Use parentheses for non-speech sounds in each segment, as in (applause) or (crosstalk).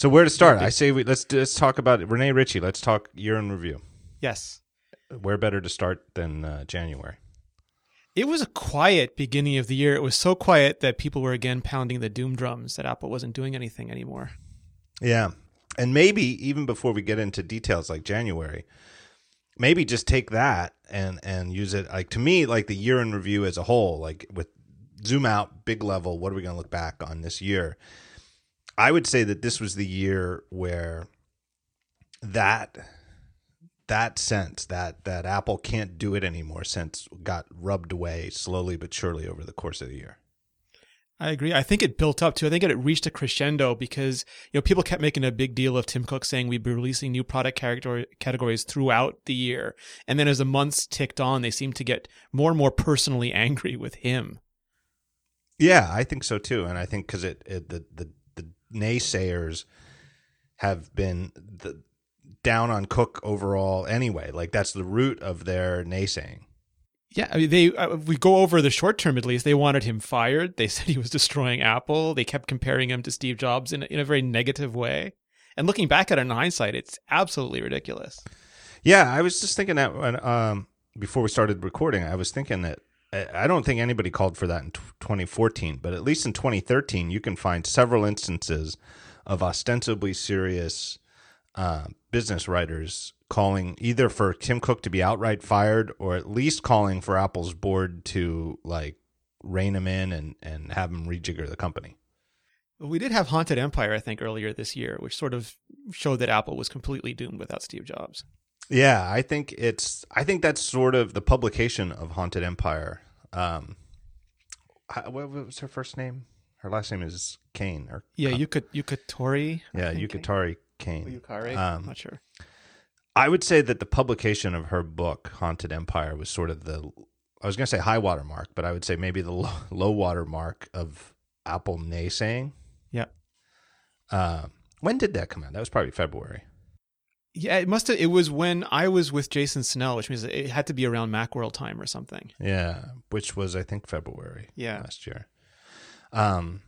So where to start? I say we let's let's talk about Rene Ritchie. Let's talk year in review. Yes. Where better to start than uh, January? It was a quiet beginning of the year. It was so quiet that people were again pounding the doom drums that Apple wasn't doing anything anymore. Yeah. And maybe even before we get into details like January, maybe just take that and and use it like to me like the year in review as a whole, like with zoom out, big level, what are we going to look back on this year? I would say that this was the year where that that sense that that Apple can't do it anymore sense got rubbed away slowly but surely over the course of the year. I agree. I think it built up to. I think it reached a crescendo because you know people kept making a big deal of Tim Cook saying we'd be releasing new product categories throughout the year, and then as the months ticked on, they seemed to get more and more personally (laughs) angry with him. Yeah, I think so too, and I think because it, it the the naysayers have been the down on Cook overall anyway. Like that's the root of their naysaying. Yeah, I mean, they uh, we go over the short term at least. They wanted him fired. They (laughs) said he was destroying Apple. They kept comparing him to Steve Jobs in in a very negative way. And looking back at it in hindsight, it's absolutely ridiculous. Yeah, I was just thinking that when um, before we started recording, I was thinking that I don't think anybody called for that in 2014, but at least in 2013, you can find several instances of ostensibly serious uh, business writers calling either for Tim Cook to be outright fired or at least calling for Apple's board to like rein him in and, and have him rejigger the company. We did have Haunted Empire, I think, earlier this year, which sort of showed that Apple was completely doomed without Steve Jobs. Yeah, I think it's. I think that's sort of the publication of Haunted Empire. Um, what was her first name? Her last name is Kane. Or yeah, Yuka Yukatori. Yeah, Yukatori Kane. Yukari. Um, not sure. I would say that the publication of her book, Haunted Empire, was sort of the. I was going to say high water mark, but I would say maybe the (laughs) low, low water mark of Apple naysaying. Yeah. Uh, when did that come out? That was probably February. Yeah, it must have. It was when I was with Jason Snell, which means it had to be around Macworld time or something. Yeah, which was I think February. Yeah, last year. Um,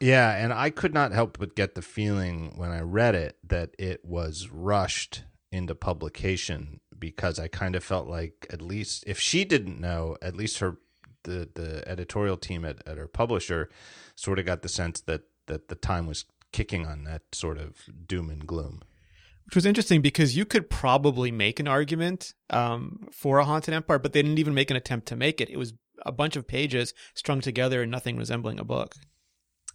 yeah, and I could not help but get the feeling when I read it that it was rushed into publication because I kind of felt like at least if she didn't know, at least her the the editorial team at, at her publisher sort of got the sense that that the time was kicking on that sort of doom and gloom. Which was interesting because you could probably make an argument um, for a haunted empire, but they didn't even make an attempt to make it. It was a bunch of pages strung together and nothing resembling a book.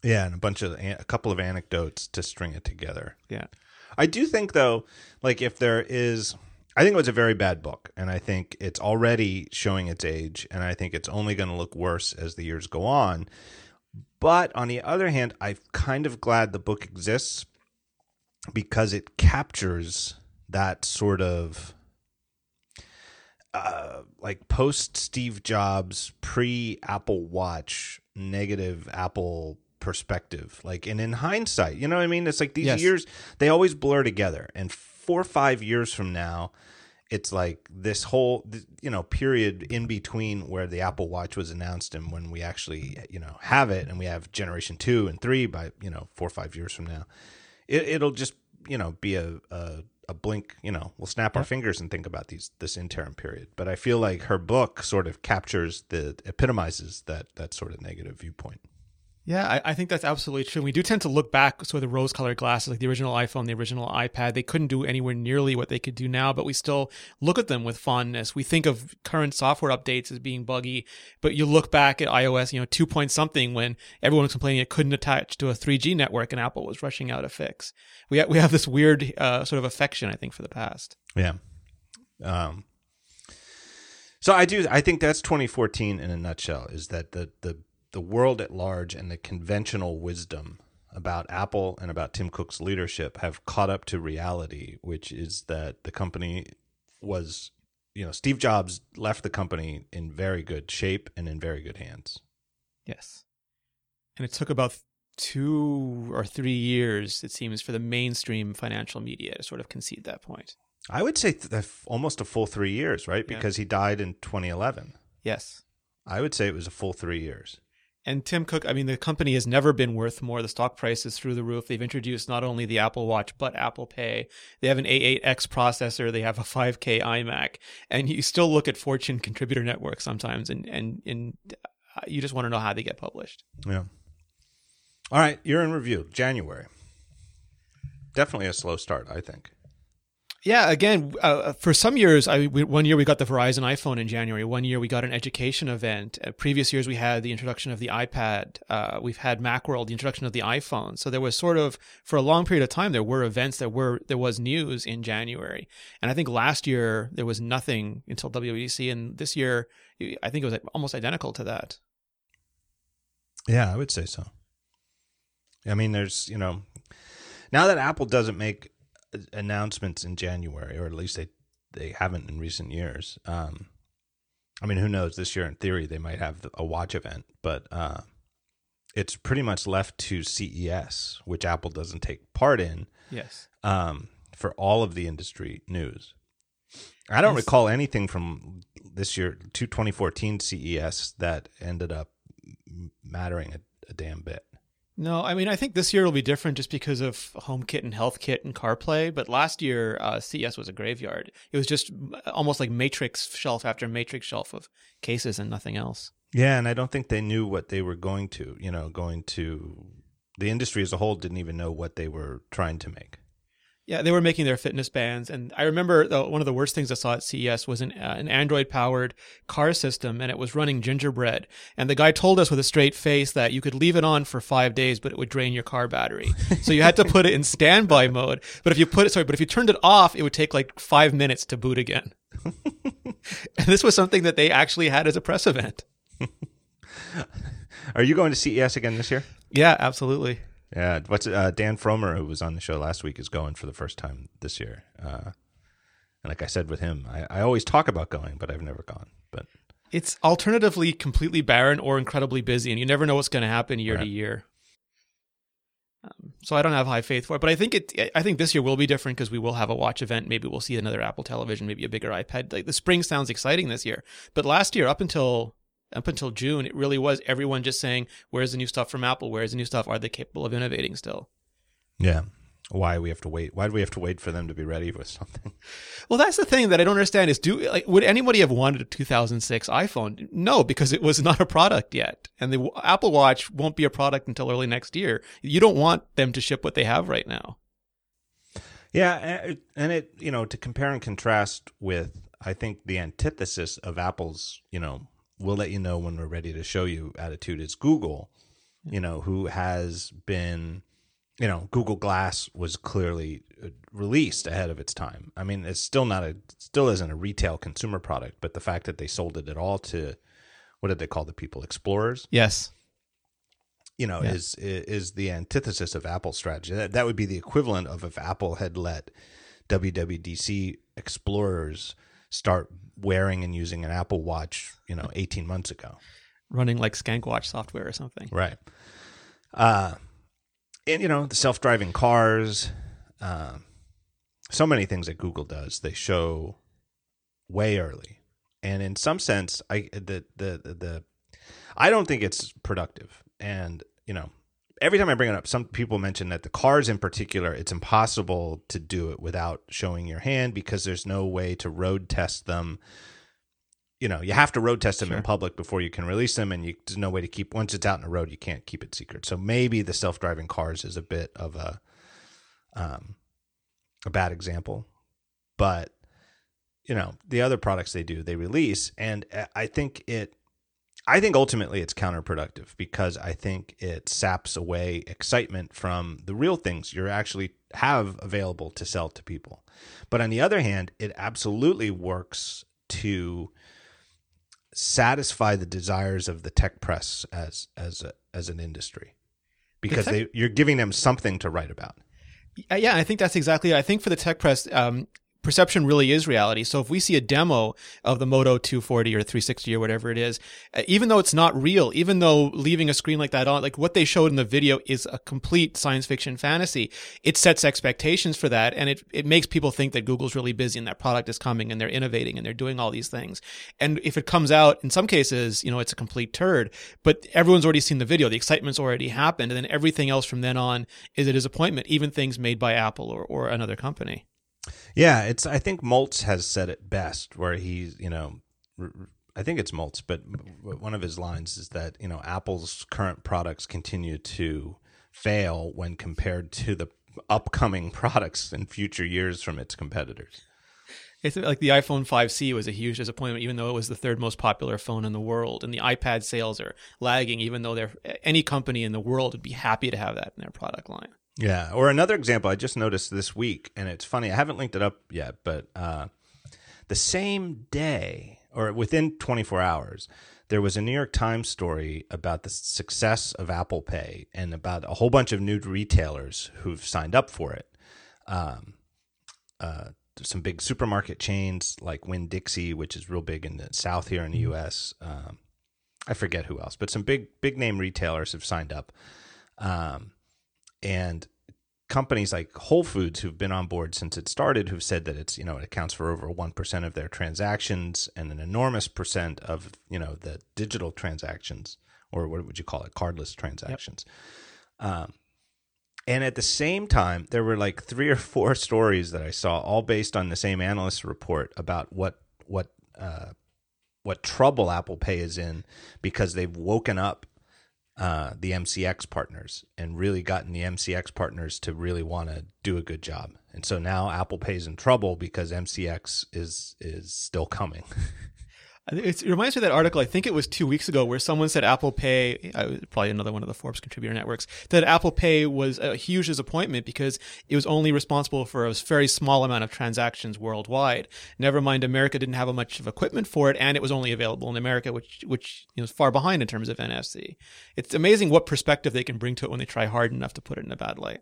Yeah, and a bunch of a couple of anecdotes to string it together. Yeah. I do think though, like if there is I think it was a very bad book and I think it's already showing its age and I think it's only going to look worse as the years go on. But on the other hand, I'm kind of glad the book exists because it captures that sort of uh, like post Steve Jobs, pre Apple Watch, negative Apple perspective. Like, and in hindsight, you know what I mean? It's like these yes. years, they always blur together. And four or five years from now, it's like this whole, you know, period in between where the Apple Watch was announced and when we actually, you know, have it and we have generation two and three by, you know, four or five years from now. It, will just, you know, be a, a, a blink, you know, we'll snap our fingers and think about these this interim period. But I feel like her book sort of captures the epitomizes that that sort of negative viewpoint. Yeah, I, I, think that's absolutely true. We do tend to look back, so the rose-colored glasses, like the original iPhone, the original iPad, they couldn't do anywhere nearly what they could do now, but we still look at them with fondness. We think of current software updates as being buggy, but you look back at iOS, you know, two point something when everyone was complaining it couldn't attach to a 3G network, and Apple was rushing out a fix. We ha- we have this weird uh, sort of affection, I think, for the past. Yeah. Um. So I do. I think that's 2014 in a nutshell. Is that the the the world at large and the conventional wisdom about Apple and about Tim Cook's leadership have caught up to reality, which is that the company was, you know, Steve Jobs left the company in very good shape and in very good hands. Yes. And it took about two or three years, it seems, for the mainstream financial media to sort of concede that point. I would say th- almost a full three years, right? Because yeah. he died in 2011. Yes. I would say it was a full three years. And Tim Cook, I mean, the company has never been worth more. The stock price is through the roof. They've introduced not only the Apple Watch, but Apple Pay. They have an A8X processor. They have a 5K iMac. And you still look at Fortune Contributor Network sometimes, and, and, and uh, you just want to know how they get published. Yeah. All right. You're in review. January. Definitely a slow start, I think. Yeah, again, uh, for some years, I we, one year we got the Verizon iPhone in January. One year we got an education event. Uh, previous years we had the introduction of the iPad. Uh, we've had MacWorld, the introduction of the iPhone. So there was sort of for a long period of time there were events that were there was news in January. And I think last year there was nothing until WWDC, and this year I think it was almost identical to that. Yeah, I would say so. I mean, there's you know now that Apple doesn't make announcements in January, or at least they they haven't in recent years. Um, I mean, who knows? This year, in theory, they might have a watch event, but uh, it's pretty much left to CES, which Apple doesn't take part in. Yes. Um, for all of the industry news, I don't yes. recall anything from this year to 2014 CES that ended up mattering a, a damn bit. No, I mean I think this year will be different just because of HomeKit and HealthKit and CarPlay. But last year, uh, CES was a graveyard. It was just almost like Matrix shelf after Matrix shelf of cases and nothing else. Yeah, and I don't think they knew what they were going to. You know, going to the industry as a whole didn't even know what they were trying to make. Yeah, they were making their fitness bands, and I remember the, one of the worst things I saw at CES was an, uh, an Android-powered car system, and it was running gingerbread. And the guy told us with a straight face that you could leave it on for five days, but it would drain your car battery. (laughs) so you had to put it in standby mode. But if you put it, sorry, but if you turned it off, it would take like five minutes to boot again. (laughs) and this was something that they actually had as a press event. (laughs) Are you going to CES again this year? Yeah, absolutely. Yeah, what's uh, Dan Frommer, who was on the show last week, is going for the first time this year. Uh, and like I said with him, I, I always talk about going, but I've never gone. But it's alternatively completely barren or incredibly busy, and you never know what's going to happen year right. to year. Um, so I don't have high faith for it, but I think it. I think this year will be different because we will have a watch event. Maybe we'll see another Apple Television, maybe a bigger iPad. Like the spring sounds exciting this year, but last year up until up until June, it really was everyone just saying, "Where's the new stuff from Apple? Where's the new stuff? Are they capable of innovating still?" Yeah. Why we have to wait? Why do we have to wait for them to be ready with something? (laughs) Well, that's the thing that I don't understand. Is do like would anybody have wanted a 2006 iPhone? No, because it was not a product yet, and the Apple Watch won't be a product until early next year. You don't want them to ship what they have right now. Yeah, and it you know to compare and contrast with I think the antithesis of Apple's you know we'll let you know when we're ready to show you attitude is Google, you know, who has been, you know, Google Glass was clearly uh, released ahead of its time. I mean, it's still not a, still isn't a retail consumer product, but the fact that they sold it at all to, what did they call the people, explorers? Yes. You know, yeah. is is the antithesis of Apple's strategy. That that would be the equivalent of if Apple had let WWDC explorers start wearing and using an Apple Watch, you know, 18 months ago. Running like Skank Watch software or something. Right. Uh, and, you know, the self driving cars, uh, so many things that Google does, they show way early. And in some sense, I the the the, the I don't think it's productive. And you know, every time I bring it up, some people mention that the cars in particular, it's impossible to do it without showing your hand because there's no way to road test them. You know, you have to road test them sure. in public before you can release them, and you, there's no way to keep once it's out in the road, you can't keep it secret. So maybe the self-driving cars is a bit of a um, a bad example, but you know the other products they do they release, and uh, I think it I think ultimately it's counterproductive because I think it saps away excitement from the real things you actually have available to sell to people. But on the other hand, it absolutely works to satisfy the desires of the tech press as as a, as an industry because tech- they you're giving them something to write about. Yeah, I think that's exactly. I think for the tech press, um, perception really is reality. So if we see a demo of the Moto 240 or 360 or whatever it is, uh, even though it's not real, even though leaving a screen like that on, like what they showed in the video is a complete science fiction fantasy, it sets expectations for that. And it, it makes people think that Google's really busy and that product is coming and they're innovating and they're doing all these things. And if it comes out, in some cases, you know, it's a complete turd, but everyone's already seen the video. The excitement's already happened. And then everything else from then on is a disappointment, even things made by Apple or, or another company. Yeah, it's. I think Moltz has said it best, where he's, you know, I think it's Moltz, but one of his lines is that you know Apple's current products continue to fail when compared to the upcoming (laughs) products in future years from its competitors. It's like the iPhone 5C was a huge disappointment, even though it was the third most popular phone in the world. And the iPad sales are lagging, even though any company in the world would be happy to have that in their product line. Yeah. Or another example I just noticed this week, and it's funny, I haven't linked it up yet, but uh, the same day or within 24 hours, there was a New York Times story about the success of Apple Pay and about a whole bunch of new retailers who've signed up for it. Um, uh, some big supermarket chains like Winn Dixie, which is real big in the South here in the mm-hmm. U.S. Um, I forget who else, but some big big name retailers have signed up. Um, and companies like Whole Foods who've been on board since it started who've said that it's you know it accounts for over 1% of their transactions and an enormous percent of you know the digital transactions or what would you call it cardless transactions yep. um, and at the same time there were like three or four stories that I saw all based on the same analyst report about what what uh, what trouble Apple Pay is in because they've woken up uh, the MCX partners and really gotten the MCX partners to really want to do a good job. And so now Apple Pay's in trouble because MCX is is still coming. (laughs) It reminds me of that article. I think it was two weeks ago where someone said Apple Pay, probably another one of the Forbes contributor networks, that Apple Pay was a huge disappointment because it was only responsible for a very small amount of transactions worldwide. Never mind, America didn't have much of equipment for it, and it was only available in America, which which you know, is far behind in terms of NFC. It's amazing what perspective they can bring to it when they try hard enough to put it in a bad light.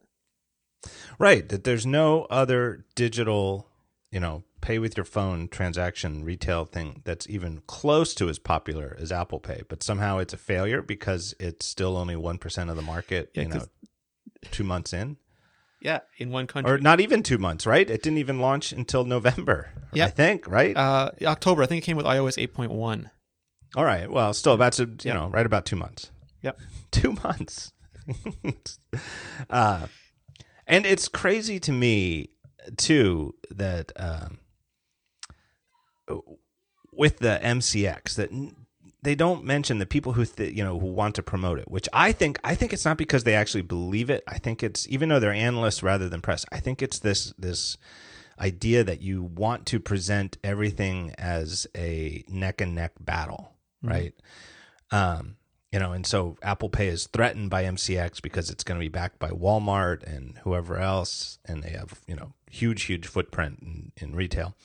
Right. That there's no other digital, you know, pay with your phone transaction retail thing that's even close to as popular as Apple Pay, but somehow it's a failure because it's still only 1% of the market, yeah, you know, 2 months in. Yeah, in one country. Or not even 2 months, right? It didn't even launch until November. Yeah. I think, right? Uh, October. I think it came with iOS 8.1. All right. Well, still that's a, you yep. know, right about 2 months. Yep. (laughs) 2 months. (laughs) uh and it's crazy to me too that um with the MCX that they don't mention the people who th- you know who want to promote it, which I think I think it's not because they actually believe it. I think it's even though they're analysts rather than press. I think it's this this idea that you want to present everything as a neck and neck battle, mm-hmm. right? Um, you know, and so Apple Pay is threatened by MCX because it's going to be backed by Walmart and whoever else, and they have you know huge huge footprint in, in retail.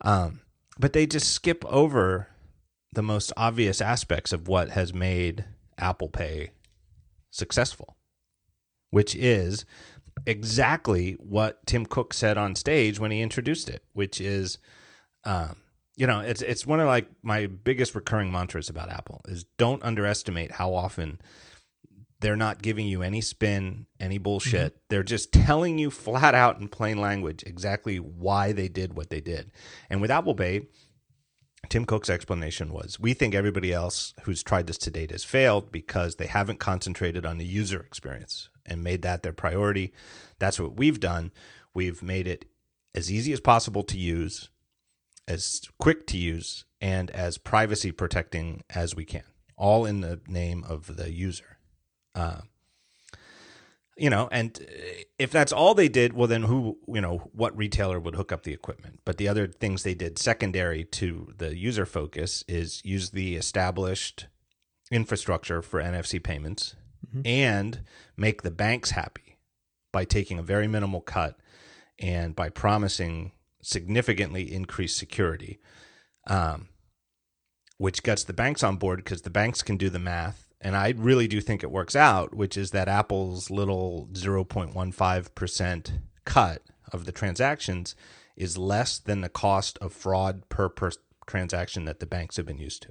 Um, but they just skip over the most obvious aspects of what has made Apple Pay successful, which is exactly what Tim Cook said on stage when he introduced it, which is, um, you know, it's it's one of like my biggest recurring mantras about Apple is don't underestimate how often they're not giving you any spin, any bullshit. Mm-hmm. They're just telling you flat out in plain language exactly why they did what they did. And with Apple Pay, Tim Cook's explanation was we think everybody else who's tried this to date has failed because they haven't concentrated on the user experience and made that their priority. That's what we've done. We've made it as easy as possible to use, as quick to use, and as privacy protecting as we can, all in the name of the user. Uh, you know, and if that's all they did, well, then who, you know, what retailer would hook up the equipment? But the other things they did secondary to the user focus is use the established infrastructure for NFC payments mm-hmm. and make the banks happy by taking a very minimal cut and by promising significantly increased security, um, which gets the banks on board because the banks can do the math and I really do think it works out, which is that Apple's little 0.15% cut of the transactions is less than the cost of fraud per, per transaction that the banks have been used to.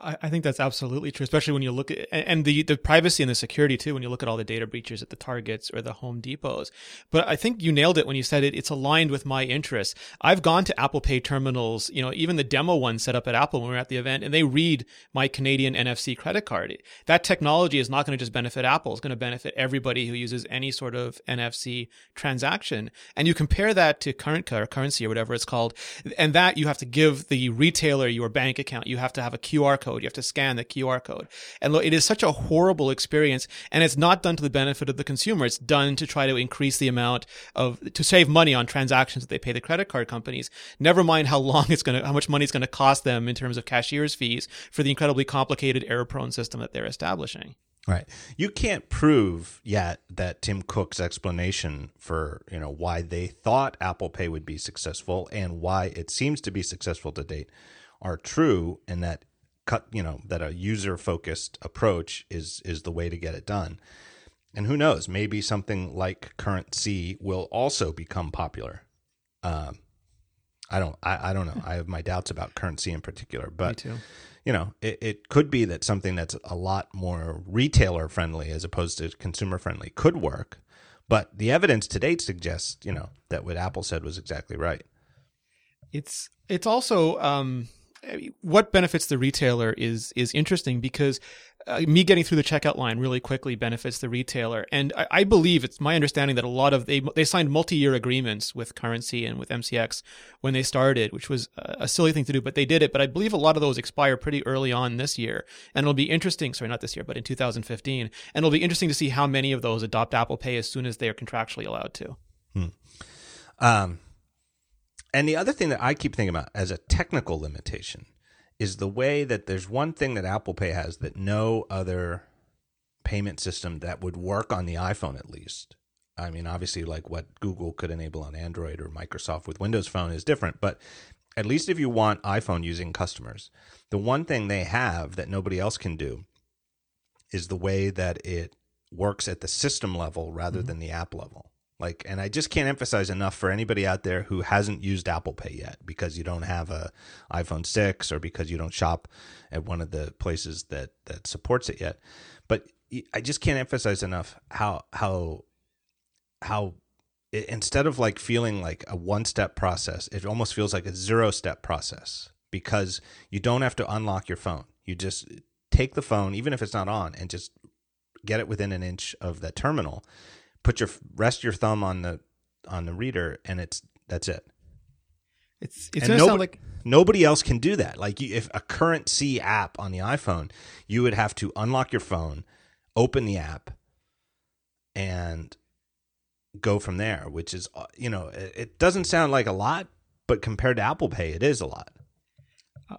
I, think that's absolutely true, especially when you look at and the the privacy and the security too. When you look at all the data breaches at the Targets or the Home Depots, but I think you nailed it when you said it. It's aligned with my interests. I've gone to Apple Pay terminals, you know, even the demo one set up at Apple when we were at the event, and they read my Canadian NFC credit card. That technology is not going to just benefit Apple; it's going to benefit everybody who uses any sort of NFC transaction. And you compare that to current or CurrentC or whatever it's called, and that you have to give the retailer your bank account. You have to have a QR code code. You have to scan the QR code. And look, it is such a horrible experience. And it's not done to the benefit of the consumer. It's done to try to increase the amount of, to save money on transactions that they pay the credit card companies. Never mind how long it's going to, how much money it's going to cost them in terms of cashier's fees for the incredibly complicated error prone system that they're establishing. Right. You can't prove yet that Tim Cook's explanation for, you know, why they thought Apple Pay would be successful and why it seems to be successful to date are true and that cut you know that a user focused approach is is the way to get it done. And who knows maybe something like CurrentC will also become popular. Um, i don't I, I don't know. I have my doubts about CurrentC in particular but you know it, it could be that something that's a lot more retailer friendly as opposed to consumer friendly could work but the evidence to date suggests you know that what apple said was exactly right. It's it's also um what benefits the retailer is is interesting because uh, me getting through the checkout line really quickly benefits the retailer, and I, I, believe it's my understanding that a lot of they they signed multi-year agreements with CurrentC and with MCX when they started, which was a silly thing to do, but they did it. But I believe a lot of those expire pretty early on this year, and it'll be interesting. Sorry, not this year, but in 2015, and it'll be interesting to see how many of those adopt Apple Pay as soon as they are contractually allowed to. Hmm. Um and the other thing that I keep thinking about as a technical limitation is the way that there's one thing that Apple Pay has that no other payment system that would work on the iPhone at least. I mean, obviously, like what Google could enable on Android or Microsoft with Windows Phone is different, but at least if you want iPhone using customers, the one thing they have that nobody else can do is the way that it works at the system level rather mm-hmm. than the app level. Like, and I just can't emphasize enough for anybody out there who hasn't used Apple Pay yet because you don't have a iPhone 6 or because you don't shop at one of the places that, that supports it yet. But I just can't emphasize enough how, how, how instead of like feeling like a one step process, it almost feels like a zero step process because you don't have to unlock your phone. You just take the phone, even if it's not on, and just get it within an inch of the terminal put your rest your thumb on the on the reader, and it's that's it. It's it's gonna nobody, sound like nobody else can do that. Like if a CurrentC app on the iPhone, you would have to unlock your phone, open the app, and go from there. Which is uh, you know it, it doesn't sound like a lot, but compared to Apple Pay, it is a lot.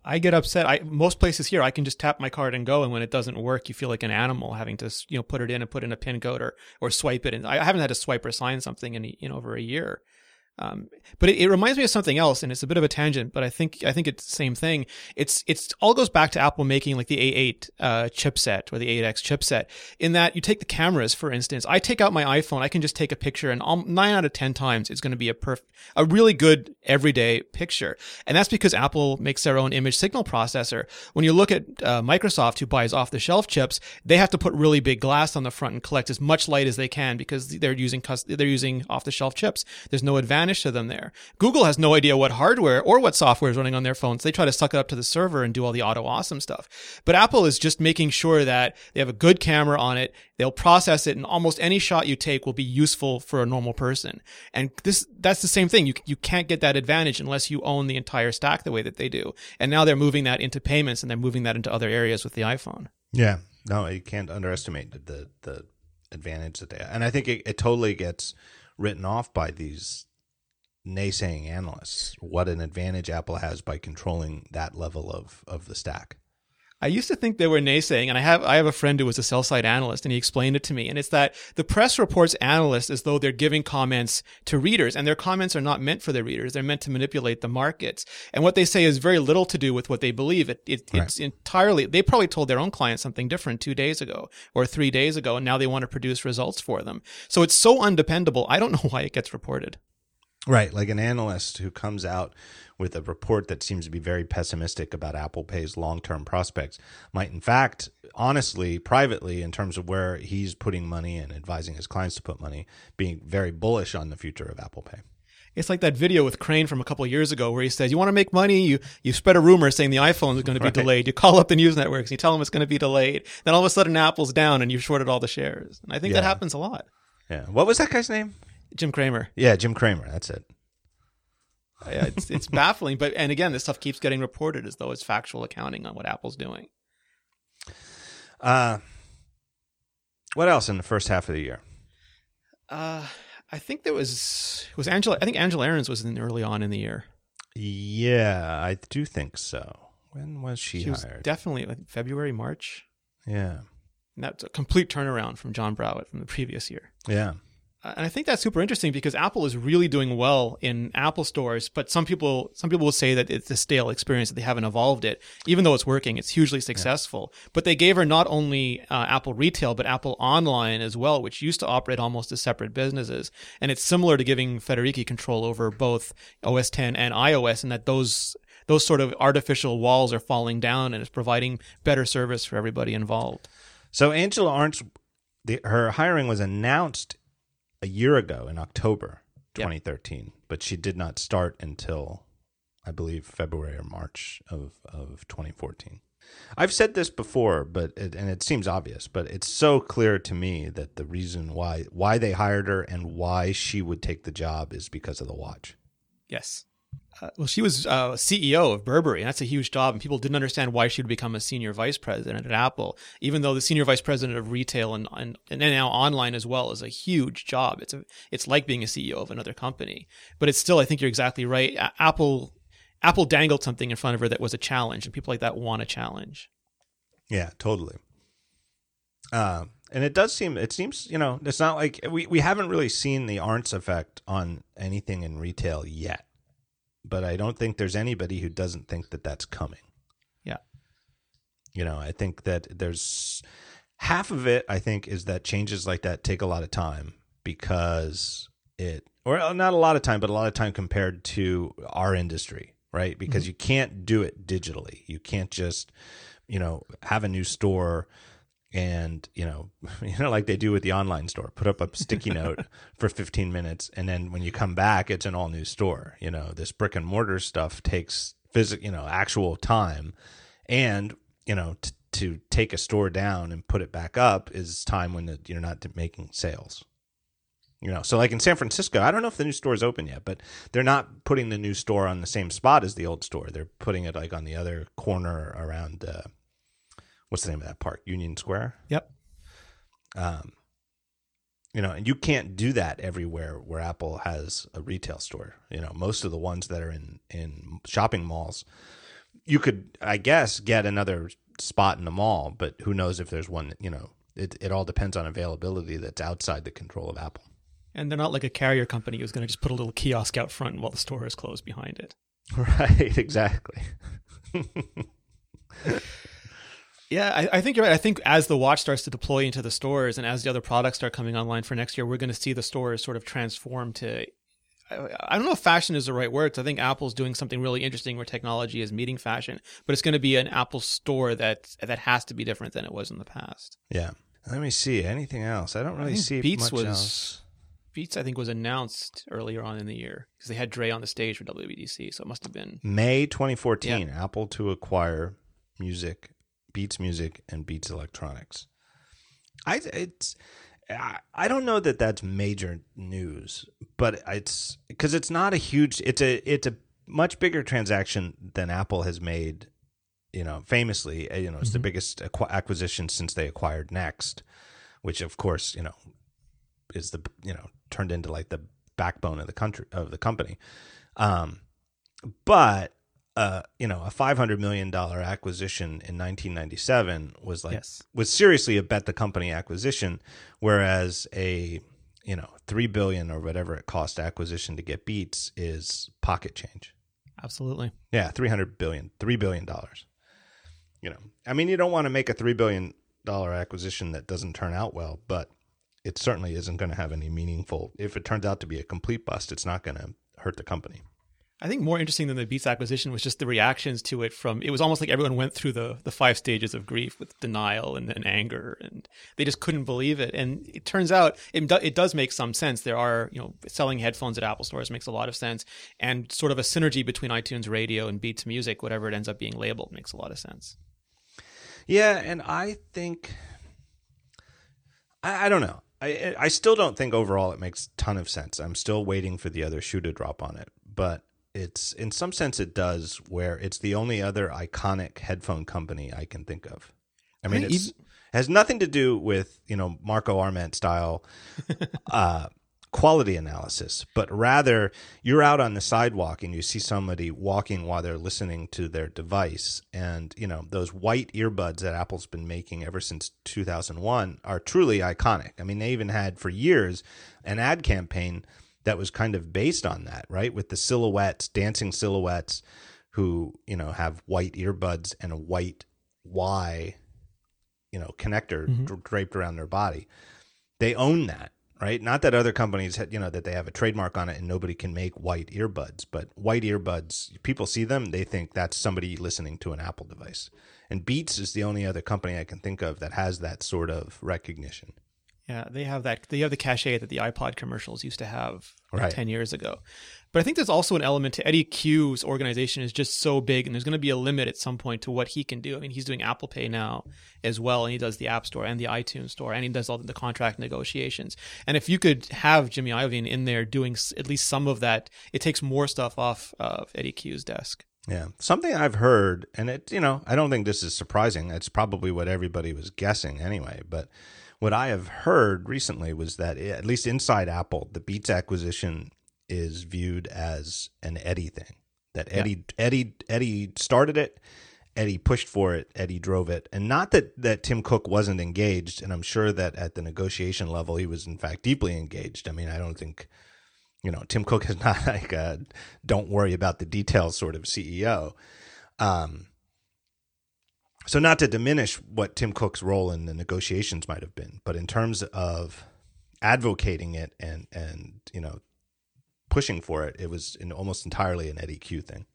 I get upset. I most places here I can just tap my card and go, and when it doesn't work, you feel like an animal having to you know put it in and put in a pin code or or swipe it. And I haven't had to swipe or sign something in know over a year. Um, but it, it, reminds me of something else, and it's a bit of a tangent, but I think I think it's the same thing. It's it's all goes back to Apple making like the A8 uh, chipset or the 8X chipset. In that you take the cameras, for instance, I take out my iPhone, I can just take a picture, and all, nine out of ten times it's going to be a perf- a really good everyday picture, and that's because Apple makes their own image signal processor. When you look at uh, Microsoft, who buys off the shelf chips, they have to put really big glass on the front and collect as much light as they can because they're using they're using off the shelf chips. There's no advantage to them there. Google has no idea what hardware or what software is running on their phones. They try to suck it up to the server and do all the auto awesome stuff. But Apple is just making sure that they have a good camera on it. They'll process it and almost any shot you take will be useful for a normal person. And this, that's the same thing. You, you can't get that advantage unless you own the entire stack the way that they do. And now they're moving that into payments and they're moving that into other areas with the iPhone. Yeah. No, you can't underestimate the, the advantage that they have. And I think it, it totally gets written off by these naysaying analysts what an advantage Apple has by controlling that level of, of the stack. I used to think they were naysaying, and I have I have a friend who was a sell side analyst, and he explained it to me. And it's that the press reports analysts as though they're giving comments to readers, and their comments are not meant for their readers. They're meant to manipulate the markets. And what they say is very little to do with what they believe. It, it right. it's entirely. They probably told their own clients something different two days ago or three days ago, and now they want to produce results for them. So it's so undependable. I don't (laughs) know why it gets reported. Right, like an analyst who comes out with a report that seems to be very pessimistic about Apple Pay's long-term prospects might in fact honestly privately in terms of where he's putting money and advising his clients to put money being very bullish on the future of Apple Pay. It's like that video with Crane from a couple years ago where he says, "You want to make money? You you spread a rumor saying the iPhone is going to be (laughs) right. delayed. You call up the news networks, and you tell them it's going to be delayed. Then all of a sudden, Apple's down, and you've shorted all the shares. And I think yeah. that happens a lot. Yeah. What was that guy's name? Jim Cramer. Yeah, Jim Cramer. That's it. yeah, it's it's baffling, but and again, this stuff keeps getting reported as though it's factual accounting on what Apple's doing. Uh, what else in the first half of the year? Uh, I think there was was Angela. I think Angela Ahrendts was in early on in the year. Yeah, I do think so. When was she, she hired? Was definitely like February, March. Yeah, and that's a complete turnaround from John Browett from the previous year. Yeah, and I think that's super interesting because Apple is really doing well in Apple stores, but some people some people will say that it's a stale experience that they haven't evolved it. Even though it's working, it's hugely successful. Yeah. But they gave her not only uh, Apple Retail but Apple Online as well, which used to operate almost as separate businesses. And it's similar to giving Federici control over both OS 10 and iOS, and that those those sort of artificial walls are falling down and it's providing better service for everybody involved. So Angela Ahrendts, the, her hiring was announced a year ago in October 2013, yep. but she did not start until I believe February or March of of 2014. I've said this before, but it, and it seems obvious, but it's so clear to me that the reason why why they hired her and why she would take the job is because of the watch. Yes uh, well, she was uh, CEO of Burberry, and that's a huge job. And people didn't understand why she would become a senior vice president at Apple, even though the senior vice president of retail and, and and now online as well is a huge job. It's a it's like being a CEO of another company, but it's still. I think you're exactly right. Apple Apple dangled something in front of her that was a challenge, and people like that want a challenge. Yeah, totally. Uh, and it does seem it seems you know it's not like we we haven't really seen the Ahrendts effect on anything in retail yet but I don't think there's anybody who doesn't think that that's coming. Yeah. You know, I think that there's half of it, I think, is that changes like that take a lot of time because it, or uh, not a lot of time, but a lot of time compared to our industry, right? Because mm-hmm. you can't do it digitally. You can't just, you know, have a new store and you know (laughs) you know like they do with the online store put up a sticky (laughs) note for 15 minutes and then when you come back it's an all new store. You know this brick and mortar stuff takes physical you know actual time. And you know t- to take a store down and put it back up is time when the, you're not making sales. You know so like in san francisco i don't know if the new store is open yet but they're not putting the new store on the same spot as the old store. They're putting it like on the other corner around uh, what's the name of that park? Union Square. Yep. Um, you know, and you can't do that everywhere where Apple has a retail store. You know, most of the ones that are in in shopping malls, you could, I guess, get another spot in the mall, but who knows if there's one. You know, it it all depends on availability that's outside the control of Apple. And they're not like a carrier company who's going to just put a little kiosk out front while the store is closed behind it. (laughs) Right. Exactly. (laughs) Yeah, I, I, think you're right. I think as the watch starts to deploy into the stores and as the other products start coming online for next year, we're going to see the stores sort of transform to. I don't know if fashion is the right word. I think Apple's doing something really interesting where technology is meeting fashion, but it's going to be an Apple store that that has to be different than it was in the past. Yeah. Let me see anything else. I don't really I see Beats was else. Beats. I think was announced earlier on in the year because they had Dre on the stage for WWDC, so it must have been May 2014. Yeah. Apple to acquire music Beats Music and Beats Electronics. I it's I don't know that that's major news, but it's because it's not a huge. It's a it's a much bigger transaction than Apple has made. You know, famously, uh, you know, it's mm-hmm. the biggest acquisition since they acquired Next, which of course, you know, is the you know turned into like the backbone of the country of the company. Um, but uh, you know, a five hundred million dollar acquisition in 1997 was like yes. was seriously a bet the company acquisition, whereas a you know three billion or whatever it cost acquisition to get Beats is pocket change. Absolutely. Yeah, three hundred billion, three billion dollars. You know, I mean, you don't want to make a three billion dollar acquisition that doesn't turn out well, but it certainly isn't going to have any meaningful. If it turns out to be a complete bust, it's not going to hurt the company. I think more interesting than the Beats acquisition was just the reactions to it from it was almost like everyone went through the the five stages of grief with denial and then anger and they just couldn't believe it. And it turns out it, do, it does make some sense. There are you know selling headphones at Apple stores makes a lot of sense and sort of a synergy between iTunes radio and Beats music whatever it ends up being labeled makes a lot of sense. Yeah and I think I, I don't know. I I still don't think overall it makes a ton of sense. I'm still waiting for the other shoe to drop on it but it's in some sense it does where it's the only other iconic headphone company I can think of. I mean, it has nothing to do with you know Marco Arment style (laughs) uh, quality analysis, but rather you're out on the sidewalk and you see somebody walking while they're listening to their device, and you know those white earbuds that Apple's been making ever since 2001 are truly iconic. I mean, they even had for years an ad campaign that was kind of based on that, right? With the silhouettes, dancing silhouettes who, you know, have white earbuds and a white Y, you know, connector mm-hmm. draped around their body. They own that, right? Not that other companies had, you know, that they have a trademark on it and nobody can make white earbuds, but white earbuds, people see them, they think that's somebody listening to an Apple device. And Beats is the only other company I can think of that has that sort of recognition. Yeah, they have that. They have the cachet that the iPod commercials used to have right. ten years ago. But I think there's also an element to Eddie Cue's organization is just so big, and there's going to be a limit at some point to what he can do. I mean, he's doing Apple Pay now as well, and he does the App Store and the iTunes Store, and he does all the contract negotiations. And if you could have Jimmy Iovine in there doing at least some of that, it takes more stuff off of Eddie Cue's desk. Yeah, something I've heard, and it, you know, I don't think this is surprising. It's probably what everybody was guessing anyway, but what I have heard recently was that at least inside Apple, the Beats acquisition is viewed as an Eddie thing. That Eddie, yeah. Eddie, Eddy started it, Eddie pushed for it, Eddie drove it, and not that that Tim Cook wasn't engaged. And I'm sure that at the negotiation level, he was in fact deeply engaged. I mean, I don't think you know Tim Cook is (laughs) not like a don't worry about the details sort of CEO. Um, so, not to diminish what Tim Cook's role in the negotiations might have been, but in terms of advocating it and and you know pushing for it, it was almost entirely an Eddie Cue thing.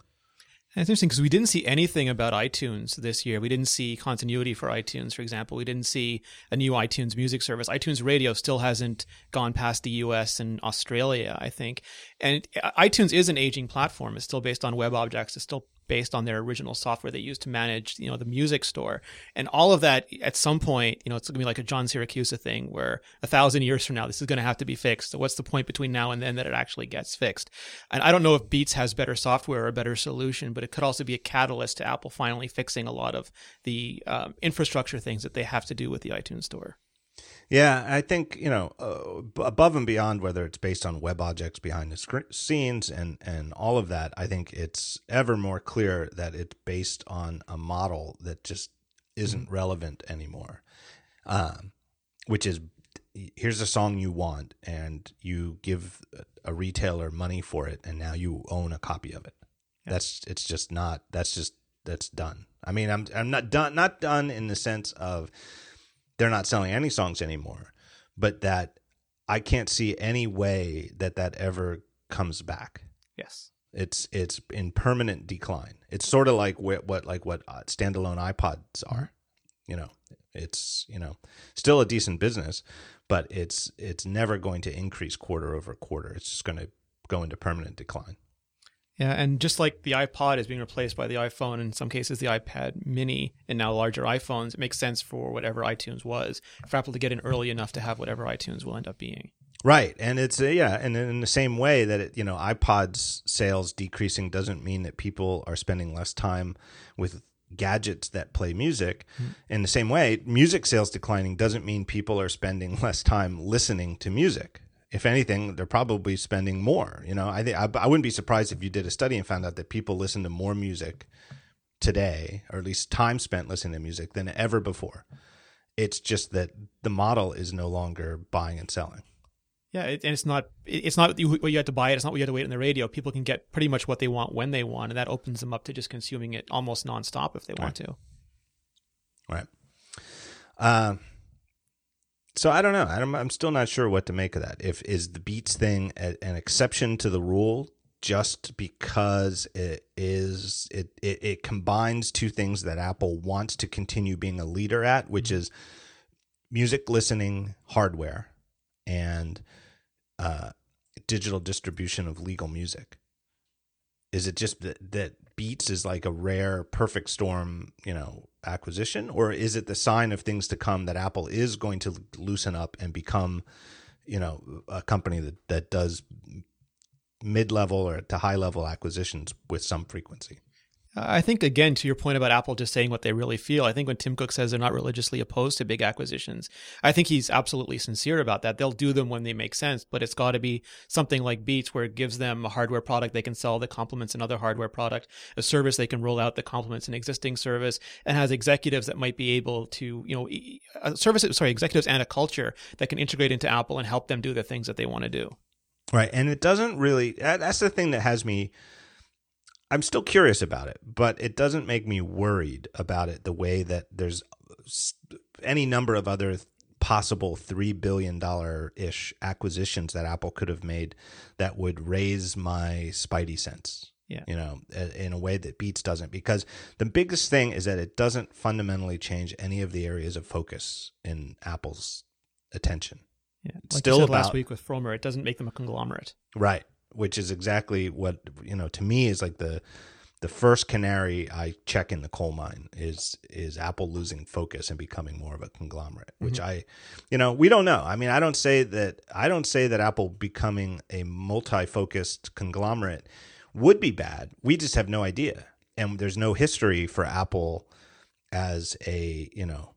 And it's interesting because we didn't see anything about iTunes this year. We didn't see continuity for iTunes, for example. We didn't see a new iTunes music service. iTunes Radio still hasn't gone past the US and Australia, I think. And uh, iTunes is an aging platform. It's still based on WebObjects. It's still based on their original software they used to manage, you know, the music store. And all of that at some point, you know, it's gonna be like a John Siracusa thing where a thousand years from now, this is gonna have to be fixed. So what's the point between now and then that it actually gets fixed? And I don't know if Beats has better software or a better solution, but it could also be a catalyst to Apple finally fixing a lot of the um, infrastructure things that they have to do with the iTunes store. Yeah, I think you know uh, above and beyond whether it's based on web objects behind the sc- scenes and and all of that. I think it's ever more clear that it's based on a model that just isn't mm-hmm. relevant anymore. Um, which is here's a song you want, and you give a retailer money for it, and now you own a copy of it. Yeah. That's it's just not. That's just that's done. I mean, I'm I'm not done. Not done in the sense of they're not selling any songs anymore, but that I can't see any way that that ever comes back. Yes. It's it's in permanent decline. It's sort of like what, what like what uh, standalone iPods are. You know, it's you know still a decent business, but it's it's never going to increase quarter over quarter. It's just going to go into permanent decline. Yeah, and just like the iPod is being replaced by the iPhone, in some cases the iPad Mini, and now larger iPhones, it makes sense for whatever iTunes was for Apple to get in early enough to have whatever iTunes will end up being. Right, and it's uh, yeah, and in the same way that it, you know iPods sales decreasing doesn't mean that people are spending less time with gadgets that play music. Mm-hmm. In the same way, music sales declining doesn't mean people are spending (laughs) less time listening to music if anything, they're probably spending more. You know, I think I, I wouldn't be surprised if you did a study and found out that people listen to more music today, or at least time spent listening to music than ever before. It's just that the model is no longer buying and selling. Yeah, it, and it's not it's not what you had to buy it. It's not what you have to wait on the radio. People can get pretty much what they want when they want, and that opens them up to just consuming it almost nonstop if they want right. to. Right. Uh, so I don't know. I'm, I'm still not sure what to make of that. If is the Beats thing a, an exception to the rule just because it is it, it, it combines two things that Apple wants to continue being a leader at, which is music listening hardware and uh, digital distribution of legal music. Is it just that, that Beats is like a rare perfect storm, you know, acquisition, or is it the sign of things to come that Apple is going to loosen up and become, you know, a company that that does mid level or to high level acquisitions with some frequency? I think again to your point about Apple just saying what they really feel. I think when Tim Cook says they're not religiously opposed to big acquisitions, I think he's absolutely sincere about that. They'll do them when they make sense, but it's got to be something like Beats where it gives them a hardware product they can sell that complements another hardware product, a service they can roll out that complements an existing service, and has executives that might be able to, you know, a service sorry, executives and a culture that can integrate into Apple and help them do the things that they want to do. Right, and it doesn't really. That's the thing that has me I'm still curious about it, but it doesn't make me worried about it the way that there's any number of other possible three billion dollar ish acquisitions that Apple could have made that would raise my spidey sense. Yeah. You know, in a way that Beats doesn't, because the biggest thing is that it doesn't fundamentally change any of the areas of focus in Apple's attention. Yeah. Like Still about, last week with Frommer, it doesn't make them a conglomerate. Right which is exactly what you know to me is like the the first canary I check in the coal mine is is Apple losing focus and becoming more of a conglomerate, which mm-hmm. I, you know, we don't know. I mean, I don't say that I don't say that Apple becoming a multi-focused conglomerate would be bad. We just have no idea, and there's no history for Apple as a you know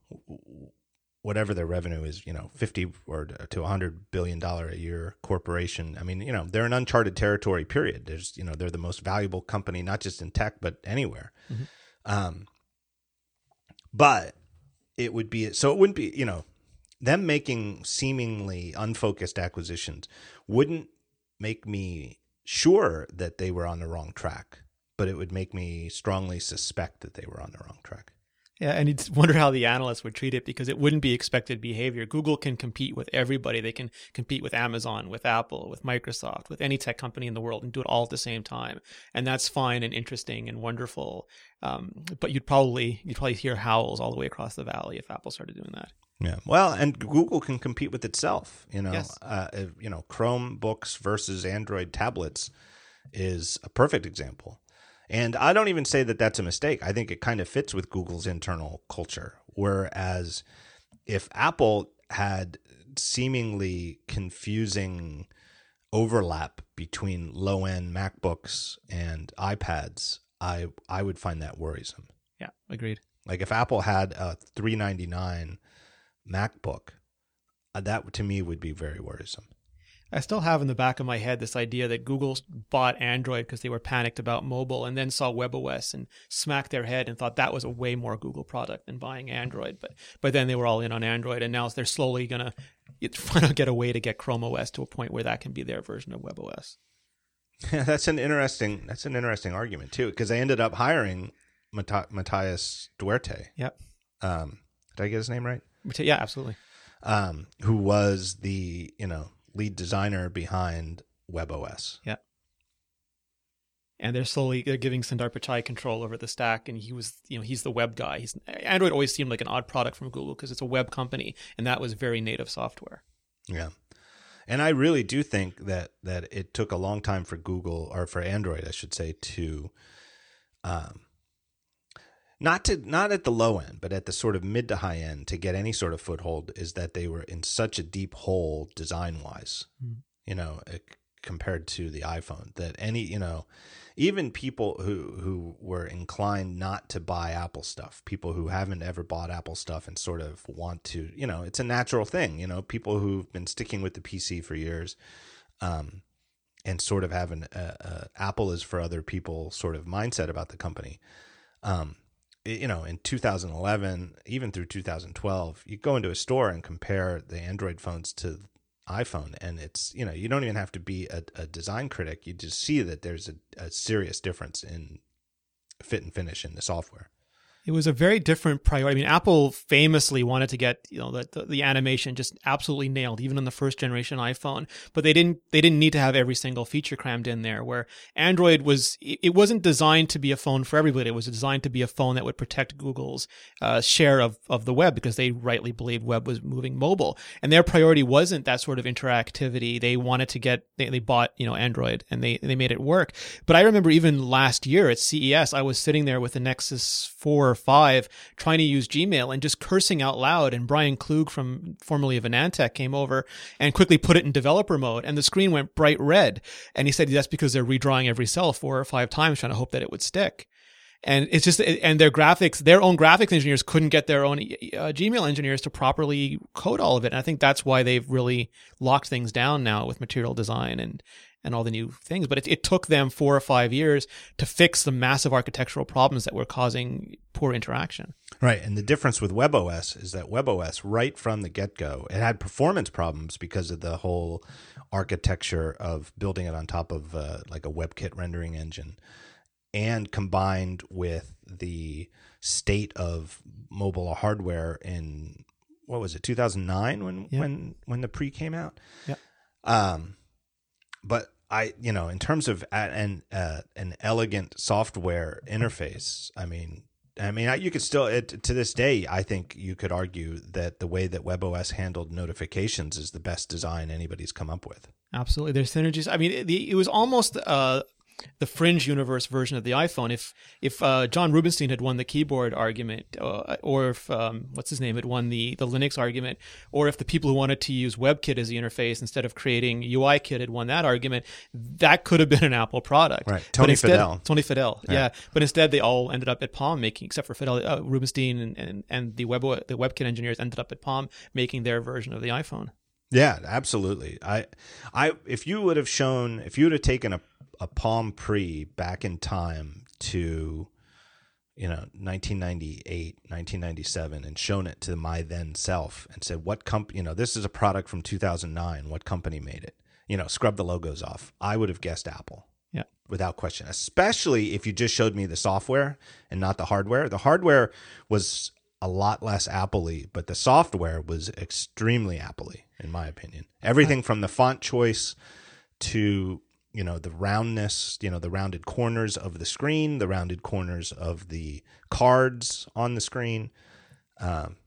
whatever their revenue is, you know, 50 or to 100 billion dollar a year corporation. I mean, you know, they're an uncharted territory period. There's, you know, they're the most valuable company not just in tech but anywhere. Mm-hmm. Um but it would be so it wouldn't be, you know, them making seemingly unfocused acquisitions wouldn't make me sure that they were on the wrong track, but it would make me strongly suspect that they were on the wrong track. Yeah, and you'd wonder how the analysts would treat it because it wouldn't be expected behavior. Google can compete with everybody. They can compete with Amazon, with Apple, with Microsoft, with any tech company in the world and do it all at the same time. And that's fine and interesting and wonderful. Um, but you'd probably you'd probably hear howls all the way across the valley if Apple started doing that. Yeah, well, and Google can compete with itself. You know, yes. uh, you know, Chromebooks versus Android tablets is a perfect example. And I don't even say that that's a mistake. I think it kind of fits with Google's internal culture. Whereas if Apple had seemingly confusing overlap between low end MacBooks and iPads, I I would find that worrisome. Yeah, agreed. Like if Apple had a 399 MacBook, uh, that to me would be very worrisome. I still have in the back of my head this idea that Google bought Android because they were panicked about mobile and then saw WebOS and smacked their head and thought that was a way more Google product than buying Android. But but then they were all in on Android and now they're slowly going (laughs) to get a way to get Chrome OS to a point where that can be their version of WebOS. Yeah, (laughs) that's an interesting that's an interesting argument too because they ended up hiring Matias Duarte. Yep. Um, did I get his name right? Yeah, absolutely. Um, who was the you know lead designer behind WebOS. Yeah. And they're slowly they're giving Sundar Pichai control over the stack, and he was you know he's the web guy. He's Android always seemed like an odd product from Google because it's a web company, and that was very native software. Yeah, and I really do think that that it took a long time for Google or for Android, I should say, to um, not to not at the low end, but at the sort of mid to high end to get any sort of foothold is that they were in such a deep hole design wise, mm. you know, compared to the iPhone that any, you know, even people who who were inclined not to buy Apple stuff, people who haven't ever bought Apple stuff and sort of want to, you know, it's a natural thing, you know, people who've been sticking with the PC for years, um, and sort of having a, a Apple is for other people sort of mindset about the company. Um, you know, in 2011, even through 2012, you go into a store and compare the Android phones to iPhone, and it's you know you don't even have to be a, a design critic. You just see that there's a, a, serious difference in fit and finish in the software. It was a very different priority. I mean, Apple famously wanted to get you know the, the, the animation just absolutely nailed, even on the first generation iPhone. But they didn't they didn't need to have every single feature crammed in there. Where Android was, it wasn't designed to be a phone for everybody. It was designed to be a phone that would protect Google's uh, share of of the web because they rightly believed web was moving mobile, and their priority wasn't that sort of interactivity. They wanted to get they, they bought you know Android and they they made it work. But I remember even last year at CES, I was sitting there with the Nexus four five trying to use Gmail and just cursing out loud. And Brian Klug from formerly of AnandTech came over and quickly put it in developer mode, and the screen went bright red. And he said that's because they're redrawing every cell four or five times, trying to hope that it would stick. And it's just, and their graphics, their own graphics engineers couldn't get their own uh, Gmail engineers to properly code all of it. And I think that's why they've really locked things down now with material design and and all the new things. But it, it took them four or five years to fix the massive architectural problems that were causing poor interaction. Right. And the difference with WebOS is that WebOS, right from the get go, it had performance problems because of the whole architecture of building it on top of uh, like a WebKit rendering engine and combined with the state of mobile hardware in what was it 2009 when yep. when when the pre came out yeah um but I, you know, in terms of an uh, an elegant software interface, I mean, I mean, you could still it, to this day, I think you could argue that the way that WebOS handled notifications is the best design anybody's come up with. Absolutely, there's synergies. I mean, it, it was almost uh, the fringe universe version of the iPhone. If if uh, John Rubinstein had won the keyboard argument, uh, or if um, what's his name had won the the Linux argument, or if the people who wanted to use WebKit as the interface instead of creating UIKit had won that argument, that could have been an Apple product. Right, Tony instead, Fadell. Tony Fadell, yeah. yeah. But instead, they all ended up at Palm making, except for Fadell, uh, Rubinstein and, and and the web the WebKit engineers ended up at Palm making their version of the iPhone. Yeah, absolutely. I, I, if you would have shown, if you would have taken a a Palm Pre back in time to you know 1998 1997 and shown it to my then self and said what company you know this is a product from 2009 what company made it? You know scrub the logos off. I would have guessed apple. Yeah. Without question especially if you just showed me the software and not the hardware. The hardware was a lot less appley but the software was extremely appley in my opinion. Everything from the font choice to you know the roundness you know the rounded corners of the screen the rounded corners of the cards on the screen um,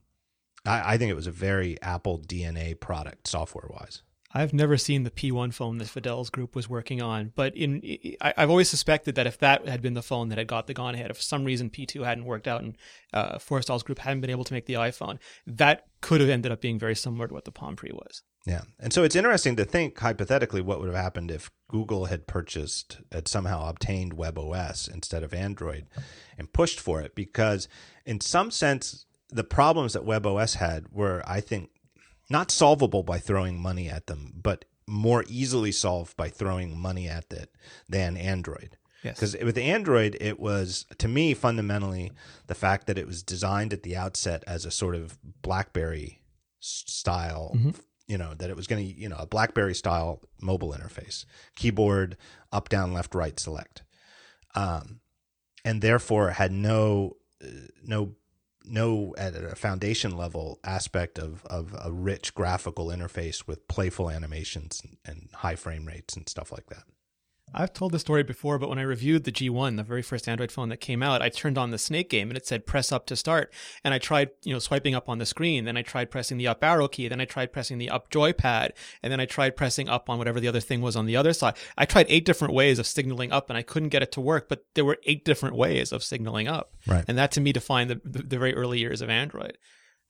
I, I, think it was a very apple dna product software wise I've never seen the P1 phone that Fadell's group was working on, but in I, have always suspected that if that had been the phone that had got the gone ahead, if for some reason P2 hadn't worked out and uh, Forstall's group hadn't been able to make the iPhone, that could have ended up being very similar to what the Palm Pre was. Yeah. And so it's interesting to think hypothetically what would have happened if Google had purchased, had somehow obtained WebOS instead of Android and pushed for it. Because in some sense, the problems that WebOS had were, I think, not solvable by throwing money at them, but more easily solved by throwing money at it than Android. Because yes. with Android, it was to me fundamentally the fact that it was designed at the outset as a sort of BlackBerry style mm-hmm you know that it was going to you know a blackberry style mobile interface keyboard up down left right select. Um, and therefore had no uh, no no at a foundation level aspect of of a rich graphical interface with playful animations and, and high frame rates and stuff like that I've told the story before, but when I reviewed the G1, the very first Android phone that came out, I turned on the Snake game and it said press up to start. And I tried, you know, swiping up on the screen. Then I tried pressing the up arrow key. Then I tried pressing the up joypad. And then I tried pressing up on whatever the other thing was on the other side. I tried eight different ways of signaling up and I couldn't get it to work, but there were eight different ways of signaling up. Right. And that to me defined the, the, the very early years of Android.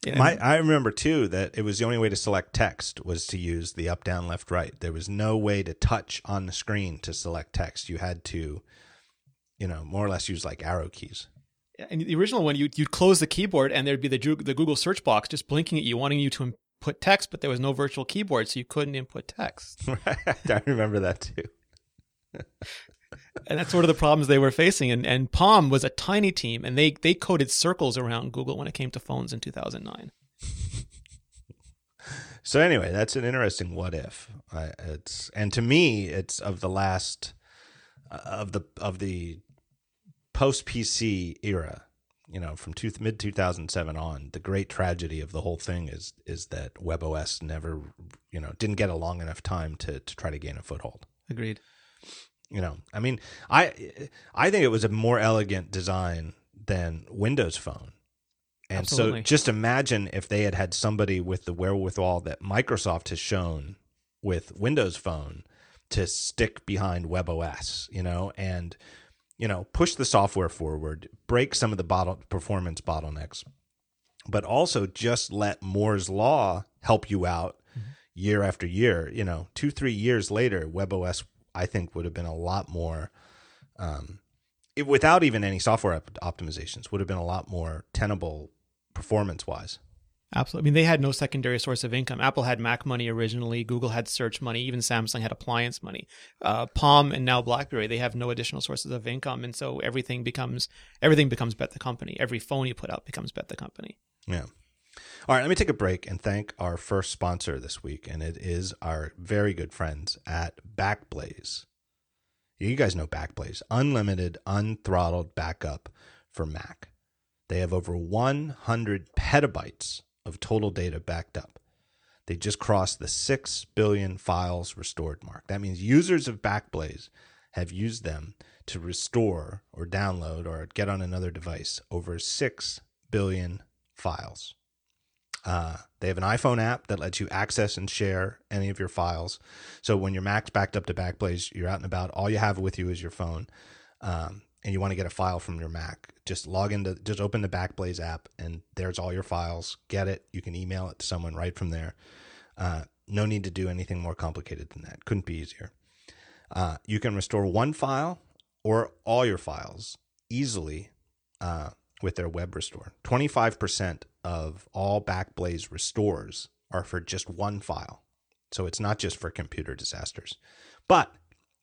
My, I remember too that it was the only way to select text was to use the up, down, left, right. There was no way to touch on the screen to select text. You had to, you know, more or less use like arrow keys. And the original one, you, you'd close the keyboard and there'd be the, the Google search box just blinking at you, wanting you to input text, but there was no virtual keyboard, so you couldn't input text. (laughs) I remember that too. (laughs) and that's sort of the problems they were facing. And, and Palm was a tiny team, and they they coded circles around Google when it came to phones in 2009. so anyway, that's an interesting what if. I, it's and to me, it's of the last uh, of the of the post PC era. you know, from two, mid 2007 on, the great tragedy of the whole thing is is that WebOS never, you know, didn't get a long enough time to to try to gain a foothold. Agreed. You know, I mean, I I think it was a more elegant design than Windows Phone. And Absolutely. so just imagine if they had had somebody with the wherewithal that Microsoft has shown with Windows Phone to stick behind WebOS, you know, and you know, push the software forward, break some of the bottle performance bottlenecks, but also just let Moore's law help you out mm-hmm. year after year. You know, two, three years later, WebOS, I think, would have been a lot more, um, it, without even any software op- optimizations, would have been a lot more tenable performance wise. Absolutely. I mean, they had no secondary source of income. Apple had Mac money originally. Google had search money. Even Samsung had appliance money. Uh, Palm and now BlackBerry, they have no additional sources of income, and so everything becomes everything becomes bet the company. Every phone you put out becomes bet the company. Yeah. All right, let me take a break and thank our first sponsor this week, and it is our very good friends at Backblaze. You guys know Backblaze, unlimited, unthrottled backup for Mac. They have over 100 petabytes of total data backed up. They just crossed the 6 billion files restored mark. That means users of Backblaze have used them to restore or download or get on another device over 6 billion files. Uh, they have an iPhone app that lets you access and share any of your files. So when your Mac's backed up to Backblaze, you're out and about, all you have with you is your phone. Um, and you want to get a file from your Mac, just log into, just open the Backblaze app, and there's all your files. Get it. You can email it to someone right from there. Uh, no need to do anything more complicated than that. Couldn't be easier. Uh, you can restore one file or all your files easily uh, with their web restore. 25% of all Backblaze restores are for just one file. So it's not just for computer disasters. But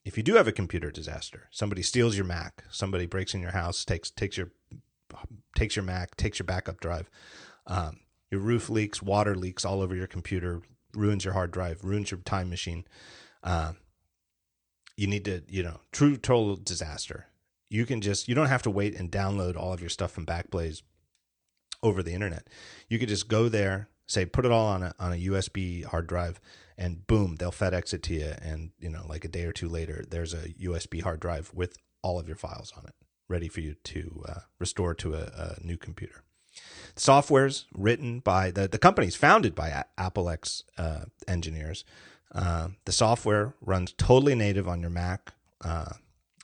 if you do have a computer disaster, somebody steals your Mac, somebody breaks in your house, takes takes your takes your Mac, takes your backup drive, um, your roof leaks, water leaks all over your computer, ruins your hard drive, ruins your time machine. Uh, you need to, you know, true total disaster. You can just you don't have to wait and download all of your stuff from Backblaze over the internet. You could just go there, say put it all on a on a USB hard drive, and boom, they'll FedEx it to you. And, you know, like a day or two later, there's a USB hard drive with all of your files on it, ready for you to uh, restore to a, a, new computer. Software's written by the, the company's founded by a- X uh, engineers. Uh, the software runs totally native on your Mac, uh,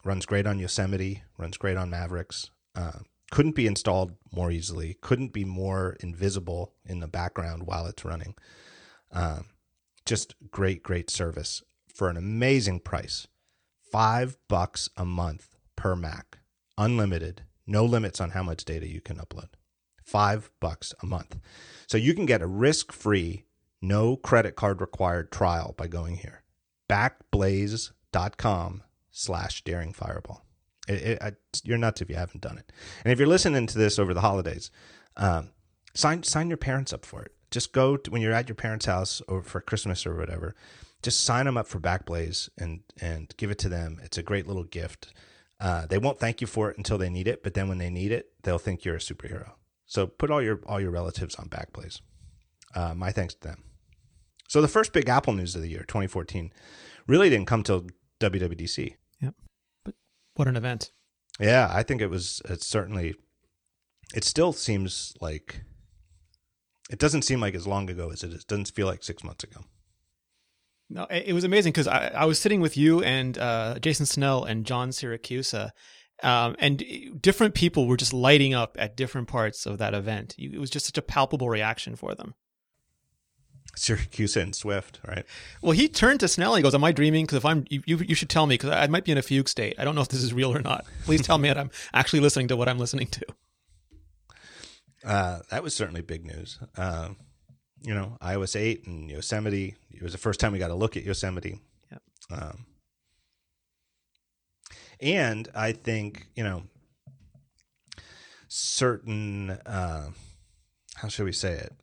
runs great on Yosemite, runs great on Mavericks. Couldn't be installed more easily, couldn't be more invisible in the background while it's running. Um, just great, great service for an amazing price. Five bucks a month per Mac, unlimited, no limits on how much data you can upload. Five bucks a month. So you can get a risk free, no credit card required trial by going here. Backblaze.com slash daring fireball. It, it, I, you're nuts if you haven't done it. And if you're listening to this over the holidays, um, sign sign your parents up for it just go to, when you're at your parents' house or for Christmas or whatever. Just sign them up for Backblaze and and give it to them. It's a great little gift. Uh, they won't thank you for it until they need it, but then when they need it, they'll think you're a superhero. So put all your all your relatives on Backblaze. Uh, my thanks to them. So the first big Apple news of the year, 2014, really didn't come till WWDC. Yep. But what an event. Yeah, I think it was. It's certainly. It still seems like it doesn't seem like as long ago as it is. It doesn't feel like six months ago. No, it was amazing because I, I, was sitting with you and uh, Jason Snell and John Siracusa, um, and different people were just lighting up at different parts of that event. It was just such a palpable reaction for them. Siracusa and Swift, right? Well, he turned to Snell. He goes, "Am I dreaming? Because if I'm, you, you should tell me because I might be in a fugue state. I don't know if this is real or not. Please tell me that I'm actually listening to what I'm listening to." Uh, that was certainly big news. Uh, you know, iOS 8 and Yosemite. It was the first time we got to look at Yosemite. Yep. Um, and I think, you know, certain, uh, how should we say it?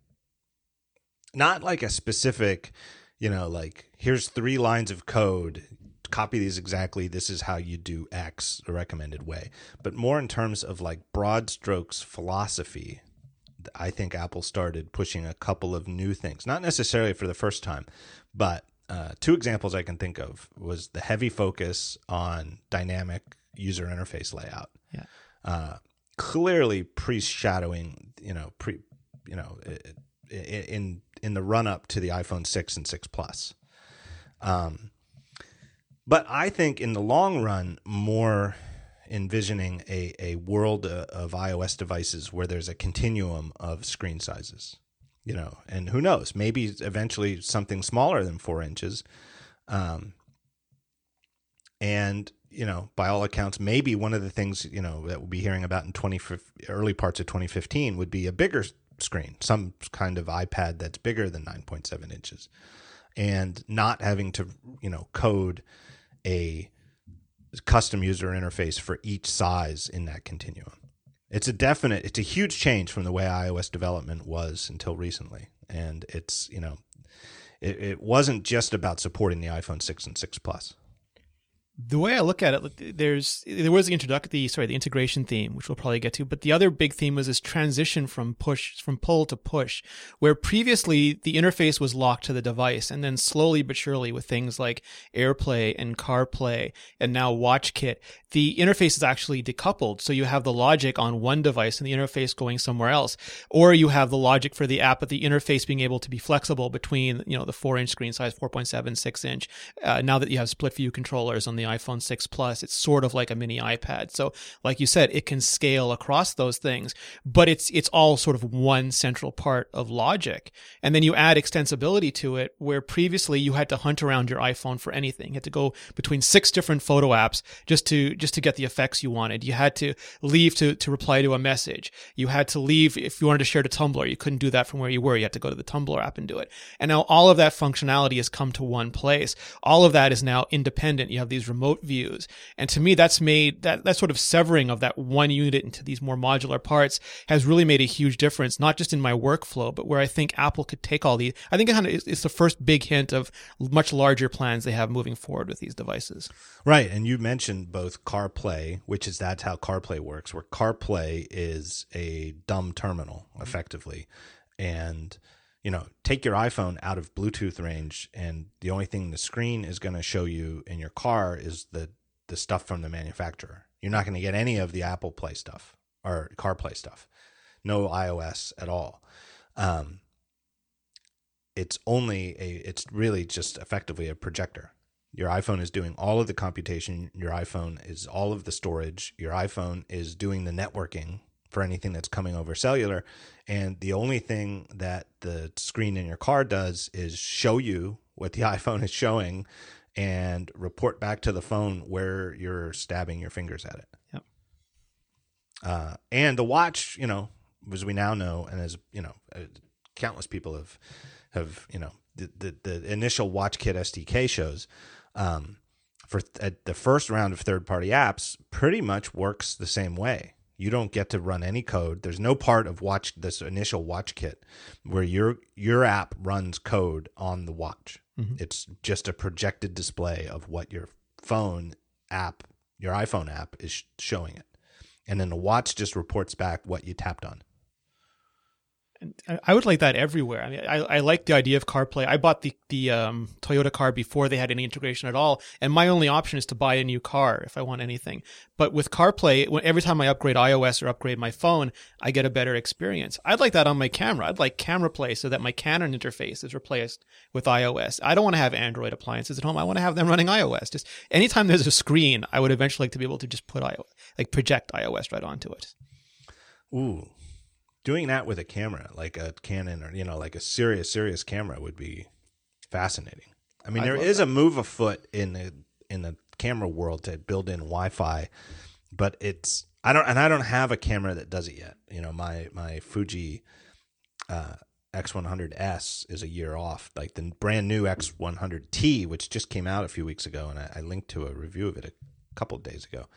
Not like a specific, you know, like here's three lines of code, copy these exactly. This is how you do X, the recommended way. But more in terms of like broad strokes philosophy, I think Apple started pushing a couple of new things, not necessarily for the first time, but uh, two examples I can think of was the heavy focus on dynamic user interface layout. Yeah. Uh, clearly pre-shadowing, you know, pre, you know, in in the run up to the iPhone 6 and 6 Plus. Um, but I think in the long run, more envisioning a, a world uh, of iOS devices where there's a continuum of screen sizes, you know, and who knows, maybe eventually something smaller than four inches. Um, and, you know, by all accounts, maybe one of the things, you know, that we'll be hearing about in 20, early parts of 2015 would be a bigger screen, some kind of iPad that's bigger than 9.7 inches and not having to, you know, code a custom user interface for each size in that continuum. It's a definite, it's a huge change from the way iOS development was until recently. And it's, you know, it, it wasn't just about supporting the iPhone 6 and 6 Plus the way I look at it, there's there was the introductory, sorry, the integration theme, which we'll probably get to, but the other big theme was this transition from push, from pull to push, where previously the interface was locked to the device, and then slowly but surely with things like AirPlay and CarPlay and now WatchKit, the interface is actually decoupled. So you have the logic on one device and the interface going somewhere else, or you have the logic for the app, but the interface being able to be flexible between you know the four inch screen size, 4.7, 6 inch. Uh, now that you have split view controllers on the iPhone 6 Plus. It's sort of like a mini iPad. So, like you said, it can scale across those things, but it's it's all sort of one central part of logic. And then you add extensibility to it, where previously you had to hunt around your iPhone for anything. You had to go between six different photo apps just to just to get the effects you wanted. You had to leave to to reply to a message. You had to leave if you wanted to share to Tumblr. You couldn't do that from where you were. You had to go to the Tumblr app and do it. And now all of that functionality has come to one place. All of that is now independent. You have these remote views. And to me, that's made that, that sort of severing of that one unit into these more modular parts has really made a huge difference, not just in my workflow, but where I think Apple could take all these. I think it kind of it's the first big hint of much larger plans they have moving forward with these devices. Right. And you mentioned both CarPlay, which is that's how CarPlay works, where CarPlay is a dumb terminal effectively. And you know, take your iPhone out of Bluetooth range, and the only thing the screen is going to show you in your car is the the stuff from the manufacturer. You're not going to get any of the Apple Play stuff or CarPlay stuff. No iOS at all. Um, it's only a. It's really just effectively a projector. Your iPhone is doing all of the computation. Your iPhone is all of the storage. Your iPhone is doing the networking for anything that's coming over cellular. And the only thing that the screen in your car does is show you what the (laughs) iPhone is showing and report back to the phone where you're stabbing your fingers at it. Yep. Uh, and the watch, you know, as we now know, and as you know, uh, countless people have have you know the the, the initial WatchKit SDK shows. Um, for th- the first round of third party apps, pretty much works the same way. You don't get to run any code. There's no part of watch this initial watch kit where your your app runs code on the watch. Mm-hmm. It's just a projected display of what your phone app, your iPhone app is showing it. And then the watch just reports back what you tapped on. I would like that everywhere. I mean, I, I like the idea of CarPlay. I bought the the um, Toyota car before they had any integration at all, and my only option is to buy a new car if I want anything. But with CarPlay, every time I upgrade iOS or upgrade my phone, I get a better experience. I'd like that on my camera. I'd like Camera Play so that my Canon interface is replaced with iOS. I don't want to have Android appliances at home. I want to have them running iOS. Just anytime there's a screen, I would eventually like to be able to just put iOS, like project iOS right onto it. Ooh, doing that with a camera, like a Canon or you know, like a serious serious camera, would be fascinating. I mean, there is that. a move afoot in the in the camera world to build in Wi-Fi, but it's I don't and I don't have a camera that does it yet. You know, my my Fuji uh, X100S is a year off. Like the brand new X100T, which just came out a few weeks ago, and I, I linked to a review of it a couple of days ago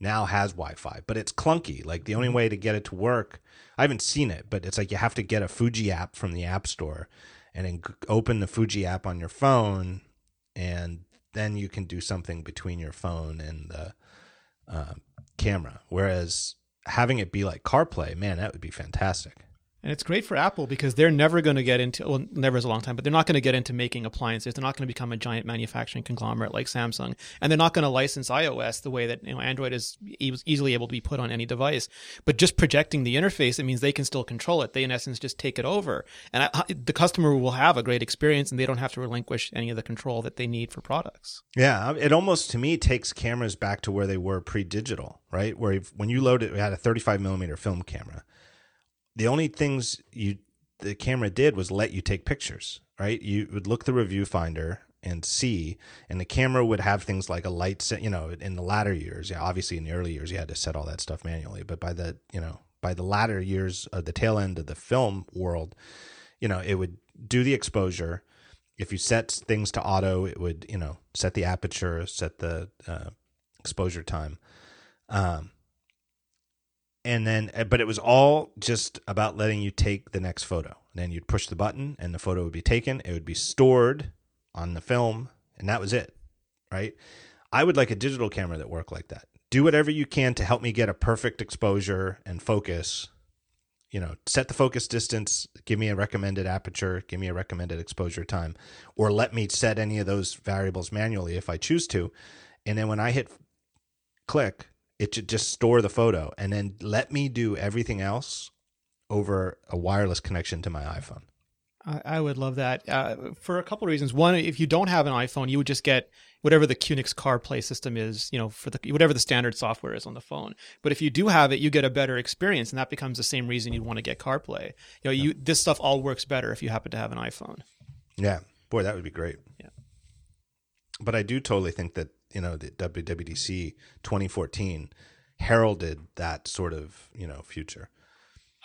now has Wi-Fi, but it's clunky. Like the only way to get it to work, I haven't seen it, but it's like you have to get a Fuji app from the App Store and then open the Fuji app on your phone and then you can do something between your phone and the uh, camera. Whereas having it be like CarPlay, man, that would be fantastic. And it's great for Apple because they're never going to get into, well, never is a long time, but they're not going to get into making appliances. They're not going to become a giant manufacturing conglomerate like Samsung. And they're not going to license iOS the way that, you know, Android is easily able to be put on any device. But just projecting the interface, it means they can still control it. They, in essence, just take it over. And I, the customer will have a great experience and they don't have to relinquish any of the control that they need for products. Yeah. Um, it almost, to me, takes cameras back to where they were pre digital, right? Where when you load it, we had a 35 millimeter film camera the only things you the camera did was let you take pictures, right? You would look the review finder and see, and the camera would have things like a light set, you know, in the latter years. Yeah, obviously in the early years you had to set all that stuff manually, but by the, you know, by the latter years of the tail end of the film world, you know, it would do the exposure. If you set things to auto, it would, you know, set the aperture, set the uh, exposure time. Um, and then uh, but it was all just about letting you take the next photo. And then you'd push the button and the photo would be taken. It would be stored on the film and that was it right? I would like a digital camera that worked like that. Do whatever you can to help me get a perfect exposure and focus. You know set the focus distance give me a recommended aperture give me a recommended exposure time or let me set any of those variables manually if i choose to. And then when i hit click it should just store the photo and then let me do everything else over a wireless connection to my iPhone. I, I would love that uh, for a couple of reasons. One, if you don't have an iPhone, you would just get whatever the QNX CarPlay system is, you know, for the whatever the standard software is on the phone. But if you do have it, you get a better experience, and that becomes the same reason you'd want to get CarPlay. You know, you this stuff all works better if you happen to have an iPhone. Yeah, boy, that would be great. Yeah, but I do totally think that you know the WWDC 2014 heralded that sort of you know future.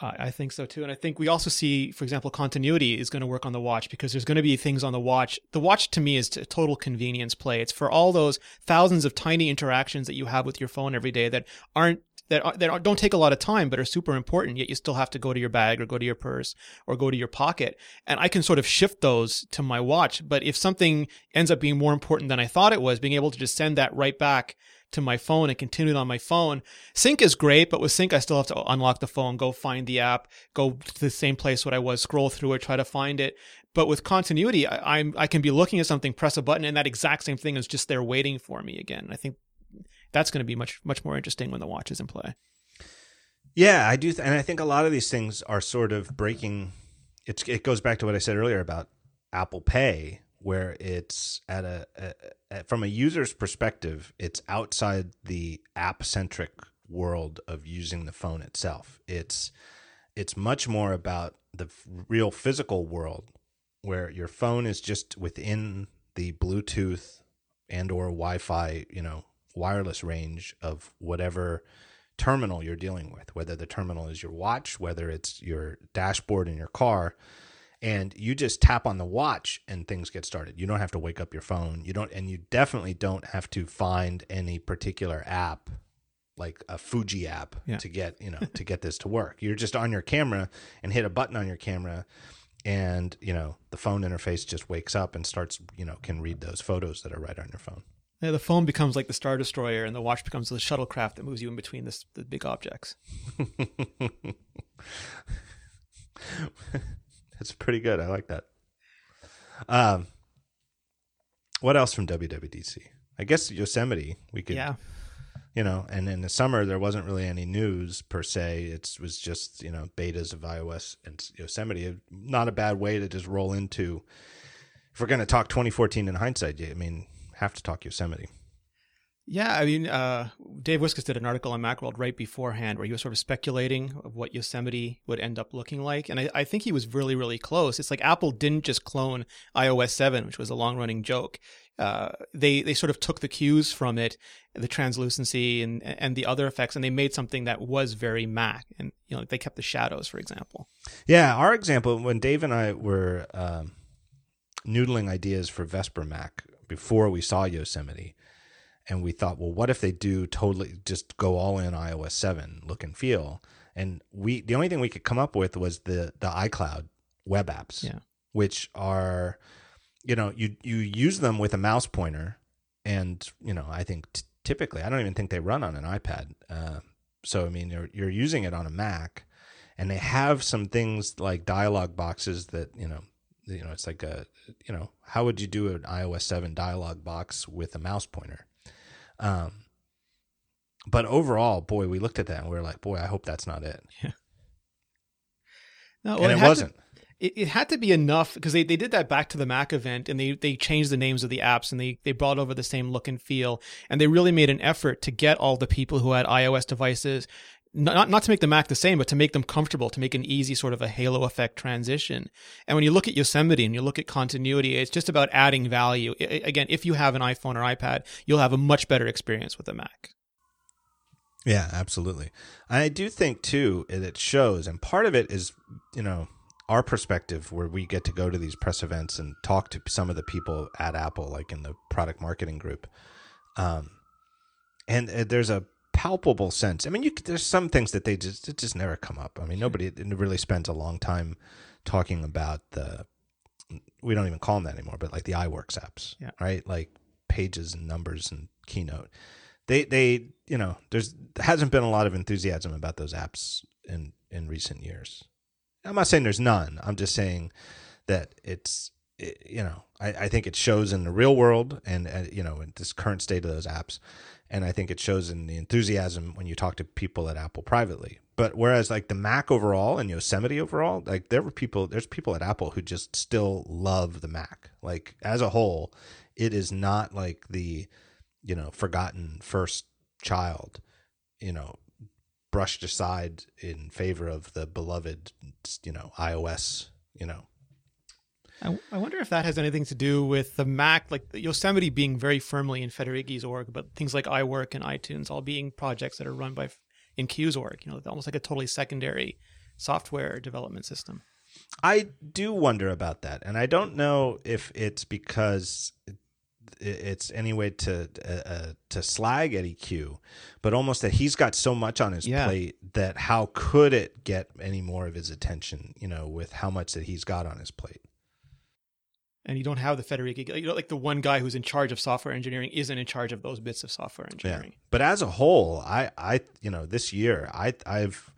I think so too. And I think we also see, for example, continuity is going to work on the watch because there's going to be things on the watch. The watch to me is a total convenience play. It's for all those thousands of tiny interactions that you have with your phone every day that aren't that are, that don't take a lot of time but are super important yet you still have to go to your bag or go to your purse or go to your pocket and i can sort of shift those to my watch but if something ends up being more important than i thought it was being able to just send that right back to my phone and continue it on my phone. Sync is great, but with Sync, I still have to unlock the phone, go find the app, go to the same place what I was, scroll through it, try to find it. But with continuity, I, am I can be looking at something, press a button, and that exact same thing is just there waiting for me again. I think that's going to be much much more interesting when the watch is in play. Yeah, I do, th- and I think a lot of these things are sort of breaking. It's it goes back to what I said earlier about Apple Pay, where it's at a, a, a from a user's perspective, it's outside the app centric world of using the phone itself. It's it's much more about the real physical world where your phone is just within the Bluetooth and or Wi-Fi, you know, wireless range of whatever terminal you're dealing with, whether the terminal is your watch, whether it's your dashboard in your car. And you just tap on the watch and things get started. You don't have to wake up your phone. You don't, and you definitely don't have to find any particular app like a Fuji app yeah. to get, you know, to get this to work. You're just on your camera and hit a button on your camera and, you know, the phone interface just wakes up and starts, you know, can read those photos that are right on your phone. Yeah, the phone becomes like the star destroyer, and the watch becomes the shuttlecraft that moves you in between this, the big objects. (laughs) That's pretty good. I like that. Um, what else from WWDC? I guess Yosemite. We could, yeah. You know, and in the summer there wasn't really any news per se. It was just you know betas of iOS and Yosemite. Not a bad way to just roll into. If we're going to talk 2014 in hindsight, I mean, have to talk Yosemite. Yeah, I mean, uh, Dave Wiskus did an article on Macworld right beforehand where he was sort of speculating of what Yosemite would end up looking like, and I, I, think he was really, really close. It's like Apple didn't just clone iOS seven, which was a long-running joke. Uh, they they sort of took the cues from it, the translucency and and the other effects, and they made something that was very Mac. And you know, they kept the shadows, for example. Yeah, our example when Dave and I were um, noodling ideas for Vesper Mac before we saw Yosemite. And we thought, well, what if they do totally just go all in iOS 7 look and feel? And we the only thing we could come up with was the the iCloud web apps, yeah. which are you know, you you use them with a mouse pointer and you know, I think t- typically, I don't even think they run on an iPad. Uh, so I mean, you're you're using it on a Mac, and they have some things like dialog boxes that you know, you know, it's like a you know, how would you do an iOS seven dialog box with a mouse pointer? Um, but overall, boy, we looked at that and we were like, boy, I hope that's not it. Yeah. No, well, and it, it wasn't. To, it, it had to be enough because they, they did that back to the Mac event and they, they changed the names of the apps and they, they brought over the same look and feel. And they really made an effort to get all the people who had iOS devices not not to make the Mac the same, but to make them comfortable, to make an easy sort of a halo effect transition. And when you look at Yosemite and you look at continuity, it's just about adding value. again, if you have an iPhone or iPad, you'll have a much better experience with the Mac. Yeah, absolutely. I do think too that it shows, and part of it is you know our perspective where we get to go to these press events and talk to some of the people at Apple, like in the product marketing group. Um, and uh, there's a palpable sense. I mean, you, there's some things that they just it just never come up. I mean, nobody really spends a long time talking about the. We don't even call them that anymore, but like the iWorks apps, yeah. right? Like pages and numbers and Keynote. They they you know there's hasn't been a lot of enthusiasm about those apps in in recent years. I'm not saying there's none. I'm just saying that it's it, you know I, I think it shows in the real world and uh, you know in this current state of those apps and I think it shows in the enthusiasm when you talk to people at Apple privately. But whereas like the Mac overall and Yosemite overall, like there were people, there's people at Apple who just still love the Mac. Like as a whole, it is not like the, you know, forgotten first child, you know, brushed aside in favor of the beloved, you know, iOS, you know, I, I wonder if that has anything to do with the Mac, like Yosemite being very firmly in Federighi's org, but things like iWork and iTunes all being projects that are run by in Cue's org. You know, almost like a totally secondary software development system. I do wonder about that, and I don't know if it's because it's any way to uh, uh, to slag Eddy Cue, but almost that he's got so much on his yeah. plate that how could it get any more of his attention? You know, with how much that he's got on his plate and you don't have the Federighi, you know, like the one guy who's in charge of software engineering isn't in charge of those bits of software engineering. Yeah. But as a whole, I, I, you know, this year, I, I've,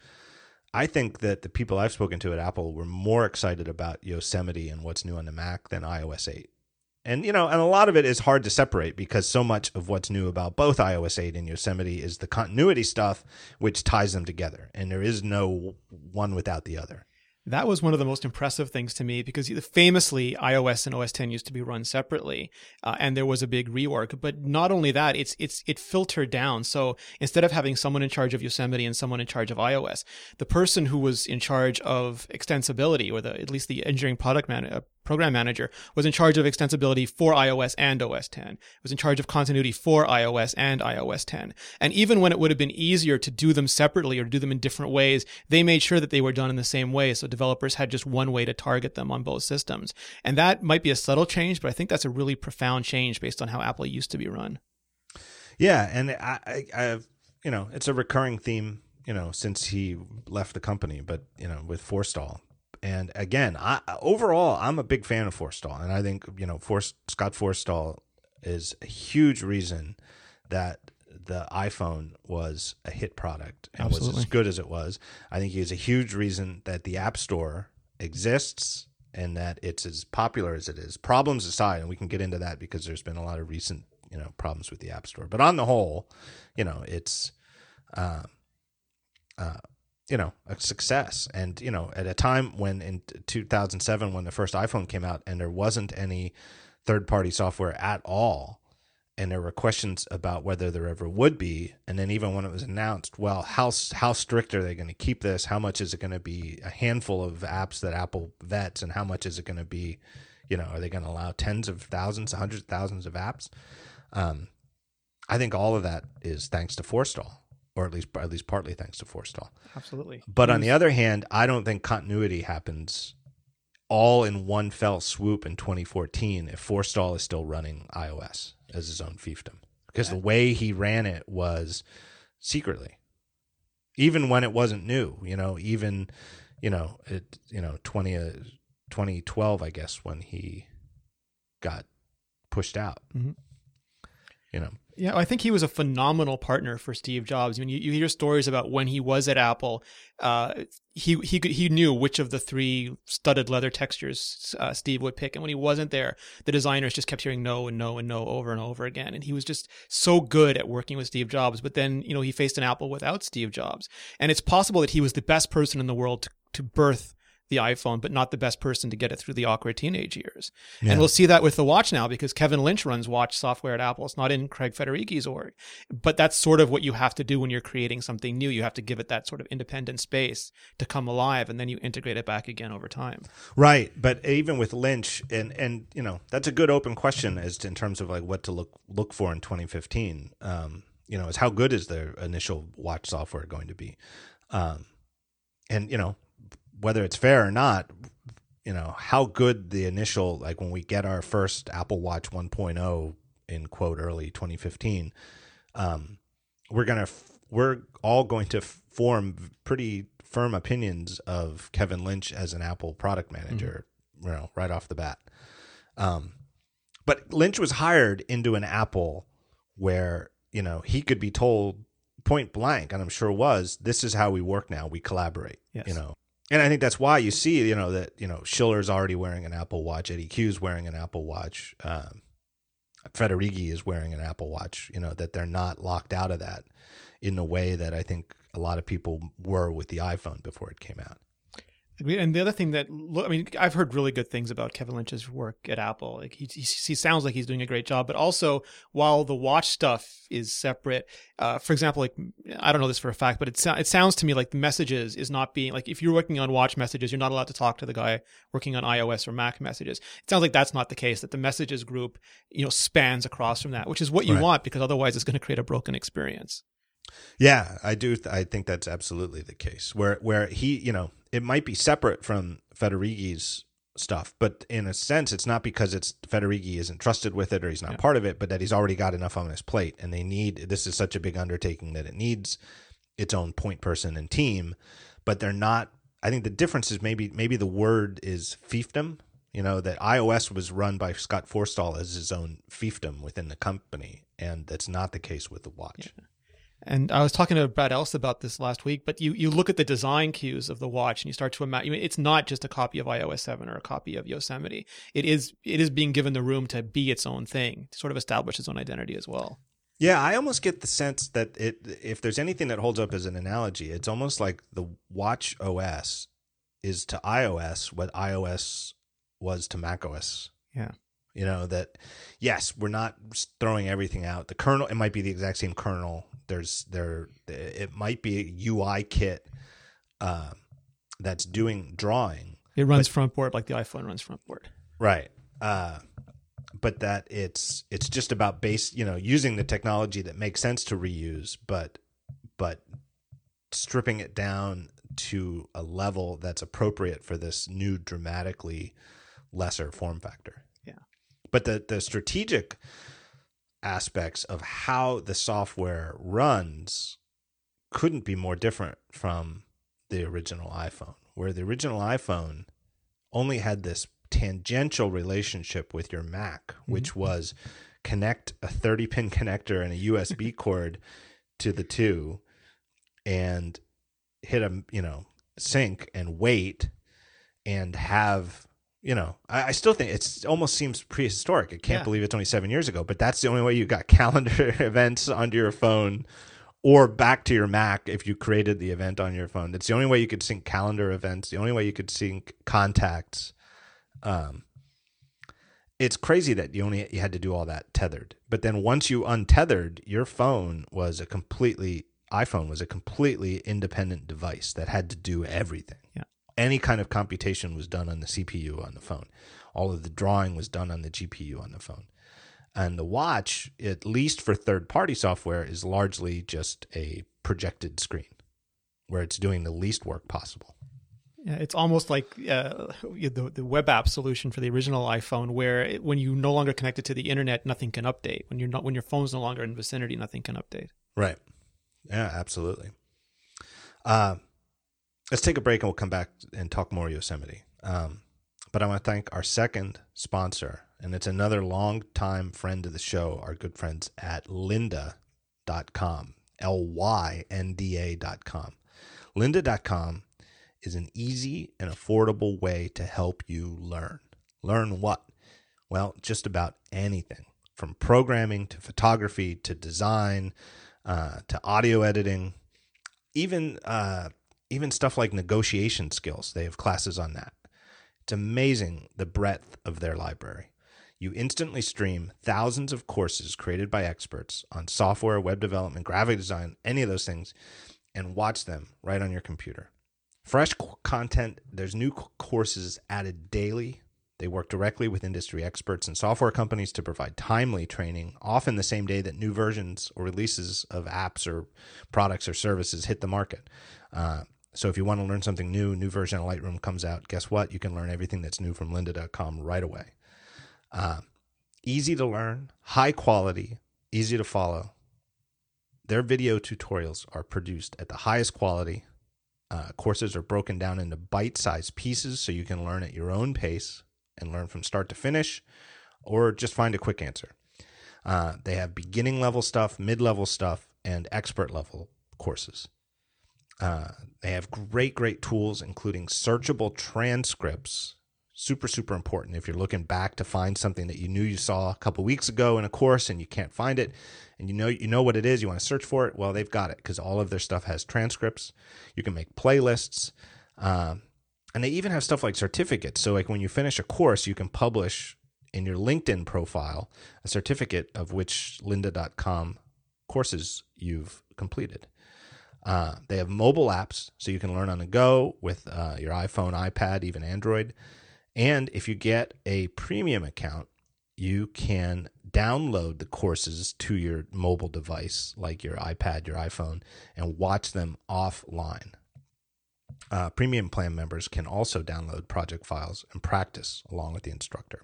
I think that the people I've spoken to at Apple were more excited about Yosemite and what's new on the Mac than iOS 8. And you know, and a lot of it is hard to separate because so much of what's new about both iOS 8 and Yosemite is the continuity stuff which ties them together, and there is no one without the other that was one of the most impressive things to me because famously iOS and OS 10 used to be run separately, uh, and there was a big rework. But not only that, it's it's it filtered down. So instead of having someone in charge of Yosemite and someone in charge of iOS, the person who was in charge of extensibility, or the at least the engineering product man, uh, program manager, was in charge of extensibility for iOS and OS 10. Was in charge of continuity for iOS and iOS 10. And even when it would have been easier to do them separately or do them in different ways, they made sure that they were done in the same way. So developers had just one way to target them on both systems. And that might be a subtle change, but I think that's a really profound change based on how Apple used to be run. Yeah, and I, I, you know, it's a recurring theme, you know, since he left the company, but you know, with Forstall, and again, I overall I'm a big fan of Forstall, and I think you know Forst, Scott Forstall is a huge reason that the iPhone was a hit product and Absolutely. was as good as it was. I think he's a huge reason that the App Store exists and that it's as popular as it is. Problems aside, and we can get into that because there's been a lot of recent you know problems with the App Store, but on the whole, you know it's. Uh, uh, you know a success. And you know at a time when in 2007 when the first iphone came out and there wasn't any third party software at all and there were questions about whether there ever would be and then even when it was announced well how how strict are they going to keep this? How much is it going to be a handful of apps that apple vets and how much is it going to be you know are they going to allow tens of thousands hundreds of thousands of apps? Um, i think all of that is thanks to forstall or at least at least partly thanks to Forstall. Absolutely. But on the other hand, I don't think continuity happens all in one fell swoop in 2014 if Forstall is still running iOS as his own fiefdom because the way he ran it was secretly, even when it wasn't new. You know, even you know it. You know, 20, uh, 2012, I guess, when he got pushed out. Mm-hmm. you know. Yeah, I think he was a phenomenal partner for Steve Jobs. I mean, you, you hear stories about when he was at Apple, uh, he he he knew which of the three studded leather textures uh, Steve would pick, and when he wasn't there, the designers just kept hearing no and no and no over and over again. And he was just so good at working with Steve Jobs. But then, you know, he faced an Apple without Steve Jobs, and it's possible that he was the best person in the world to, to birth the iPhone, but not the best person to get it through the awkward teenage years. Yeah. And we'll see that with the watch now because Kevin Lynch runs watch software at Apple. It's not in Craig Federighi's org. But that's sort of what you have to do when you're creating something new. You have to give it that sort of independent space to come alive and then you integrate it back again over time. Right. But even with Lynch and and you know, that's a good open question as to, in terms of like what to look look for in 2015. Um, you know, is how good is their initial watch software going to be? Um, and you know, whether it's fair or not, you know, how good the initial like when we get our first Apple Watch 1.0 in quote early 2015, um, we're gonna we're all going to form pretty firm opinions of Kevin Lynch as an Apple product manager, mm-hmm. you know, right off the bat. Um, but Lynch was hired into an Apple where you know he could be told point blank, and I'm sure was, this is how we work now. We collaborate. Yes. You know, and I think that's why you see, you know, that you know Schiller's already wearing an Apple Watch, Eddie Cue's wearing an Apple Watch, um, Federighi is wearing an Apple Watch. You know that they're not locked out of that in the way that I think a lot of people were with the iPhone before it came out. And the other thing that I mean, I've heard really good things about Kevin Lynch's work at Apple. Like he, he, he sounds like he's doing a great job. But also, while the watch stuff is separate, uh, for example, like I don't know this for a fact, but it it sounds to me like the messages is not being like if you're working on watch messages, you're not allowed to talk to the guy working on iOS or Mac messages. It sounds like that's not the case. That the messages group you know spans across from that, which is what you right. want because otherwise it's going to create a broken experience. Yeah, I do. I think that's absolutely the case. Where where he, you know, it might be separate from Federighi's stuff, but in a sense, it's not because it's Federighi isn't trusted with it or he's not yeah. part of it, but that he's already got enough on his plate, and they need. This is such a big undertaking that it needs its own point person and team, but they're not. I think the difference is maybe maybe the word is fiefdom. You know that iOS was run by Scott Forstall as his own fiefdom within the company, and that's not the case with the watch. Yeah. And I was talking to Brad Ellis about this last week, but you, you look at the design cues of the watch and you start to imagine it's not just a copy of iOS 7 or a copy of Yosemite. It is it is being given the room to be its own thing, to sort of establish its own identity as well. Yeah, I almost get the sense that it if there's anything that holds up as an analogy, it's almost like the watch OS is to iOS what iOS was to macOS. Yeah. You know that yes, we're not throwing everything out. The kernel it might be the exact same kernel. There's there it might be a UI kit uh, that's doing drawing. It runs but, FrontBoard like the iPhone runs FrontBoard. Right. Uh, but that it's it's just about base, you know, using the technology that makes sense to reuse, but but stripping it down to a level that's appropriate for this new dramatically lesser form factor Yeah. but the the strategic aspects of how the software runs couldn't be more different from the original iPhone, where the original iPhone only had this tangential relationship with your Mac, mm-hmm. which was connect a 30 pin connector and a USB (laughs) cord to the two and hit a, you know, sync and wait and have you know, I, I still think it almost seems prehistoric. I can't yeah. believe it's only seven years ago, but that's the only way you got (laughs) calendar (laughs) events onto your phone or back to your Mac if you created the event on your phone. That's the only way you could sync calendar events, the only way you could sync contacts. Um, it's crazy that you only you had to do all that tethered. But then once you untethered, your phone was a completely iPhone was a completely independent device that had to do everything. Yeah any kind of computation was done on the CPU on the phone. All of the drawing was done on the GPU on the phone. And the watch, at least for third party software, is largely just a projected screen where it's doing the least work possible. Yeah, it's almost like uh, the, the web app solution for the original iPhone, where it, when you no longer connected to the internet, nothing can update. When you're not, when your phone's no longer in vicinity, nothing can update. Right. Yeah, absolutely. Uh, let's take a break and we'll come back and talk more Yosemite. Um, but I want to thank our second sponsor, and it's another long-time friend of the show, our good friends at lynda.com, L Y N D A.com. Lynda.com is an easy and affordable way to help you learn. Learn what? Well, just about anything from programming to photography to design uh, to audio editing, even uh, even stuff like negotiation skills. They have classes on that. It's amazing the breadth of their library. You instantly stream thousands of courses created by experts on software, web development, graphic design, any of those things, and watch them right on your computer. Fresh content, there's new courses added daily. They work directly with industry experts and software companies to provide timely training, often the same day that new versions or releases of apps or products or services hit the market. Uh, so if you want to learn something new, new version of Lightroom comes out. Guess what? You can learn everything that's new from lynda.com right away. Uh, easy to learn, high quality, easy to follow. Their video tutorials are produced at the highest quality. Uh, courses are broken down into bite sized pieces so you can learn at your own pace and learn from start to finish, or just find a quick answer. Uh, they have beginning level stuff, mid level stuff, and expert level courses. Uh, they have great, great tools, including searchable transcripts. Super, super important if you're looking back to find something that you knew you saw a couple weeks ago in a course and you can't find it, and you know you know what it is. You want to search for it. Well, they've got it because all of their stuff has transcripts. You can make playlists, um, and they even have stuff like certificates. So, like when you finish a course, you can publish in your LinkedIn profile a certificate of which lynda.com courses you've completed. Uh, they have mobile apps, so you can learn on the go with uh, your iPhone, iPad, even Android. And if you get a premium account, you can download the courses to your mobile device, like your iPad, your iPhone, and watch them offline. Uh, premium plan members can also download project files and practice along with the instructor.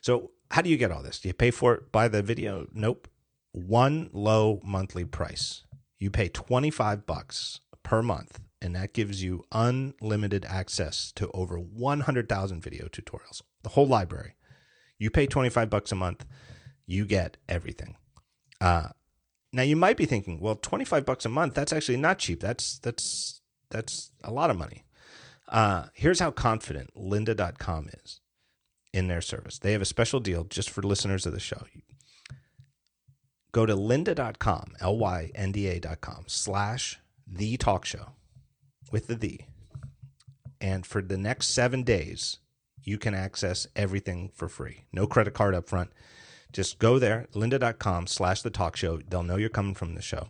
So, how do you get all this? Do you pay for it by the video? Nope. One low monthly price you pay 25 bucks per month and that gives you unlimited access to over 100,000 video tutorials. The whole library. You pay 25 bucks a month, you get everything. Uh, now you might be thinking, well, 25 bucks a month, that's actually not cheap. That's that's that's a lot of money. Uh, here's how confident lynda.com is in their service. They have a special deal just for listeners of the show go to lynda.com, L Y N D A.com, slash the talk show with the the. And for the next seven days, you can access everything for free. No credit card up front. Just go there, lynda.com slash the talk show. They'll know you're coming from the show.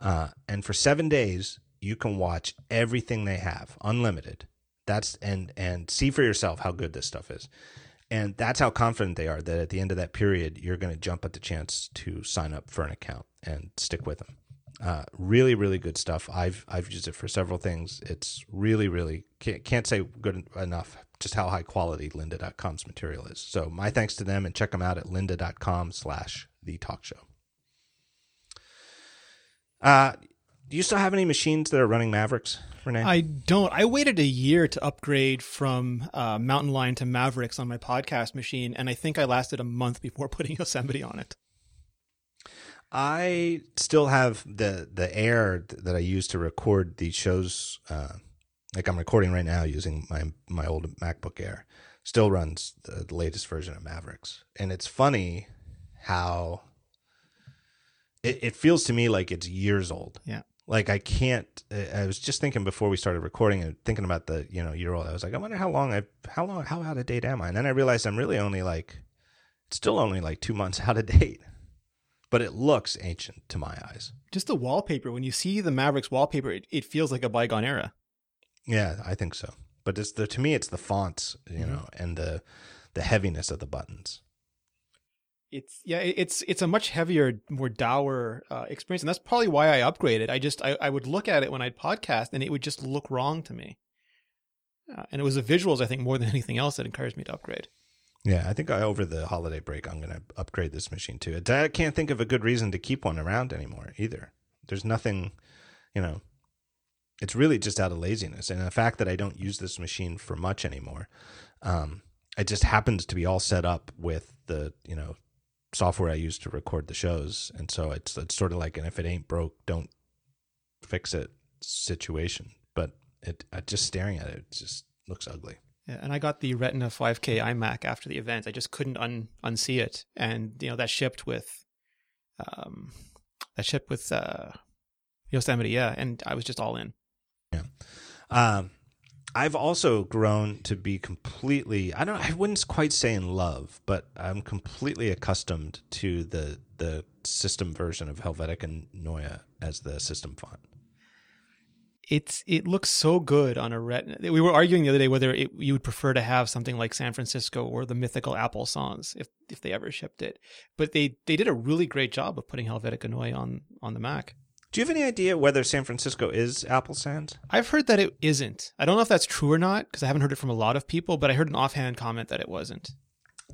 Uh, and for seven days, you can watch everything they have, unlimited. That's and and see for yourself how good this stuff is. And that's how confident they are that at the end of that period, you're going to jump at the chance to sign up for an account and stick with them. Uh, really, really good stuff. I've I've used it for several things. It's really, really can't, can't say good enough just how high quality lynda.com's material is. So my thanks to them and check them out at lynda.com slash the talk show. Uh, do you still have any machines that are running Mavericks, Rene? I don't. I waited a year to upgrade from uh, Mountain Lion to Mavericks on my podcast machine, and I think I lasted a month before (laughs) putting Yosemite on it. I still have the the Air that I use to record these shows. Uh, like I'm recording right now using my my old MacBook Air. Still runs the, the latest version of Mavericks, and it's funny how it, it feels to me like it's years old. Yeah like I can't. I was just thinking before we started recording and thinking about the you know year old. I was like, I wonder how long I how long how out of date am I? And then I realized I'm really only like, still only like two months (laughs) out of date, but it looks ancient to my eyes. Just the wallpaper. When you see the Mavericks wallpaper, it, it feels like a bygone era. Yeah, I think so. But it's the to me, it's the fonts, you mm-hmm. know, and the the heaviness of the buttons it's yeah it's it's a much heavier more dour uh, experience and that's probably why i upgraded. I just I, I would look at it when i'd podcast and it would just look wrong to me. Uh, and it was the visuals i think more than (laughs) anything else that encouraged me to upgrade. Yeah i think I, over the holiday break i'm going to upgrade this machine too. I can't think of a good reason to keep one around anymore either. There's nothing you know it's really just out of laziness. And the fact that i don't use this machine for much anymore um, it just happens to be all set up with the you know software I use to record the shows, and so it's it's sort of like an if it ain't broke, don't fix it situation. But it just staring at it, it just looks ugly. Yeah, and I got the Retina 5K iMac after the event. I just couldn't un unsee it, and you know that shipped with, um, that shipped with uh, Yosemite, yeah, and I was just all in. Yeah, um, I've also grown to be completely I don't I wouldn't quite say in love, but I'm completely accustomed to the the system version of Helvetica Neue as the system font. It's it looks so good on a retina. We were arguing the other day whether it, you would prefer to have something like San Francisco or the mythical Apple Sans if if they ever shipped it. But they they did a really great job of putting Helvetica Neue on on the Mac. Do you have any idea whether San Francisco is Apple Sans? I've heard that it isn't. I don't know if that's true or not because I haven't heard it from a lot of people, but I heard an offhand comment that it wasn't.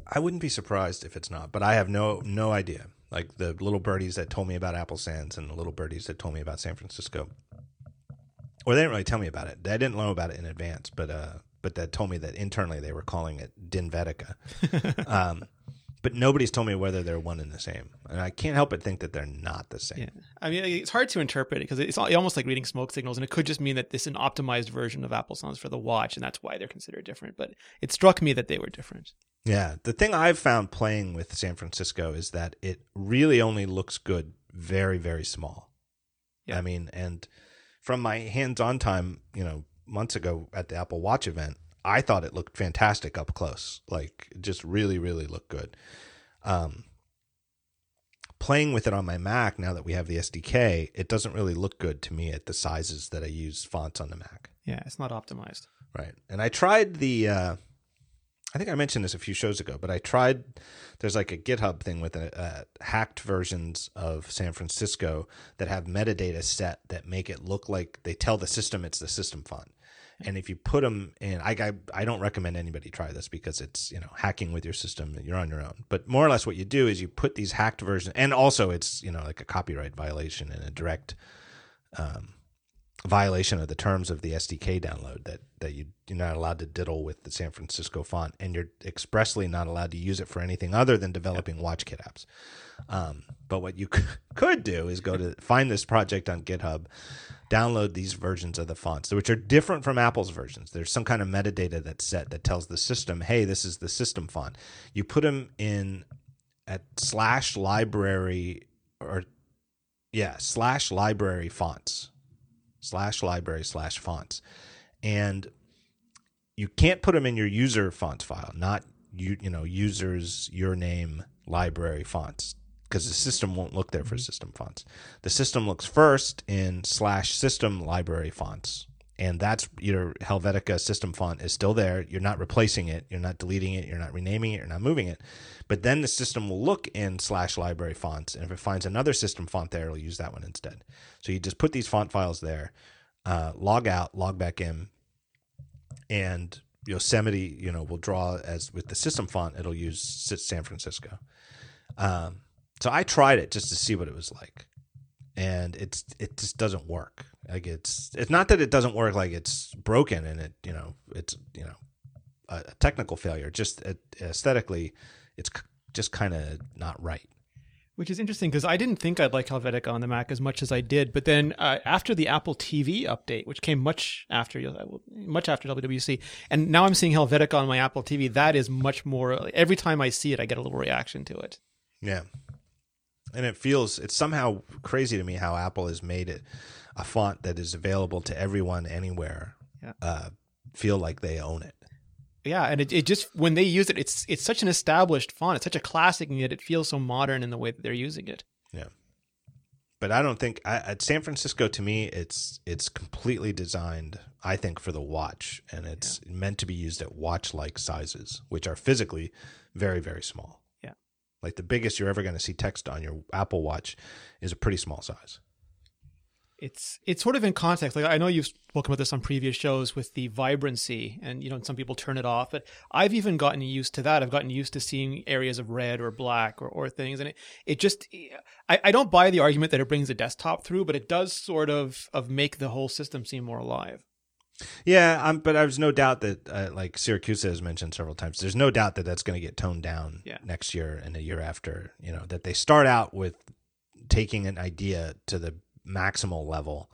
I wouldn't be surprised if it's not, but I have no no idea. Like the little birdies that told me about Apple Sans and the little birdies that told me about San Francisco. Or they didn't really tell me about it. I didn't know about it in advance, but uh but that told me that internally they were calling it Dinvetica. (laughs) um, but nobody's told me whether they're one and the same, and I can't help but think that they're not the same. Yeah, I mean it's hard to interpret it because it's almost like reading smoke signals, and it could just mean that this is an optimized version of Apple Sans for the watch, and that's why they're considered different. But it struck me that they were different. Yeah, the thing I've found playing with San Francisco is that it really only looks good very very small. Yeah, I mean, and from my hands-on time, you know, months ago at the Apple Watch event, I thought it looked fantastic up close. Like just really, really looked good. Um, playing with it on my Mac now that we have the SDK, it doesn't really look good to me at the sizes that I use fonts on the Mac. Yeah, it's not optimized. Right. And I tried the uh, I think I mentioned this a few shows ago, but I tried. There's like a GitHub thing with a, a hacked versions of San Francisco that have metadata set that make it look like they tell the system it's the system font. And if you put them in, I, I, I don't recommend anybody try this because it's you know hacking with your system. You're on your own. But more or less, what you do is you put these hacked versions, and also it's you know like a copyright violation and a direct um, violation of the terms of the SDK download that that you, you're not allowed to diddle with the San Francisco font, and you're expressly not allowed to use it for anything other than developing WatchKit apps. Um, but what you (laughs) could do is go to find this project on GitHub, download these versions of the fonts, which are different from Apple's versions. There's some kind of metadata that's set that tells the system, "Hey, this is the system font." You put them in at slash library or yeah slash library fonts slash library slash fonts. And you can't put them in your user fonts file, not you you know users your name library fonts because the system won't look there for mm-hmm. system fonts. The system looks first in slash system library fonts. And that's your Helvetica system font is still there. You're not replacing it. You're not deleting it. You're not renaming it. You're not moving it. But then the system will look in slash library fonts. And if it finds another system font there, it'll use that one instead. So you just put these font files there, uh, log out, log back in, and Yosemite, you know, will draw as with the system font, it'll use San Francisco. Um, so I tried it just to see what it was like, and it's it just doesn't work. Like it's it's not that it doesn't work, like it's broken and it you know it's you know a, a technical failure. Just aesthetically, it's just kind of not right. Which is interesting because I didn't think I'd like Helvetica on the Mac as much as I did. But then uh, after the Apple TV update, which came much after much after WWDC, and now I'm seeing Helvetica on my Apple TV, that is much more. Every time I see it, I get a little reaction to it. Yeah, and it feels it's somehow crazy to me how Apple has made it a font that is available to everyone anywhere. Yeah. Uh, feel like they own it yeah, and it, it just when they use it, it's it's such an established font. It's such a classic, and yet it feels so modern in the way that they're using it. Yeah, but I don't think I, at San Francisco to me, it's it's completely designed. I think for the watch, and it's yeah. meant to be used at watch-like sizes, which are physically very very small. Like the biggest you're ever going to see text on your Apple Watch is a pretty small size it's it's sort of in context. Like I know you've spoken about this on previous shows with the vibrancy, and you know some people turn it off. But I've even gotten used to that. I've gotten used to seeing areas of red or black or, or things, and it it just I, I don't buy the argument that it brings the desktop through, but it does sort of of make the whole system seem more alive. Yeah, um, but there's no doubt that, uh, like Siracusa has mentioned several times, there's no doubt that that's going to get toned down yeah. next year and the year after. You know that they start out with taking an idea to the maximal level,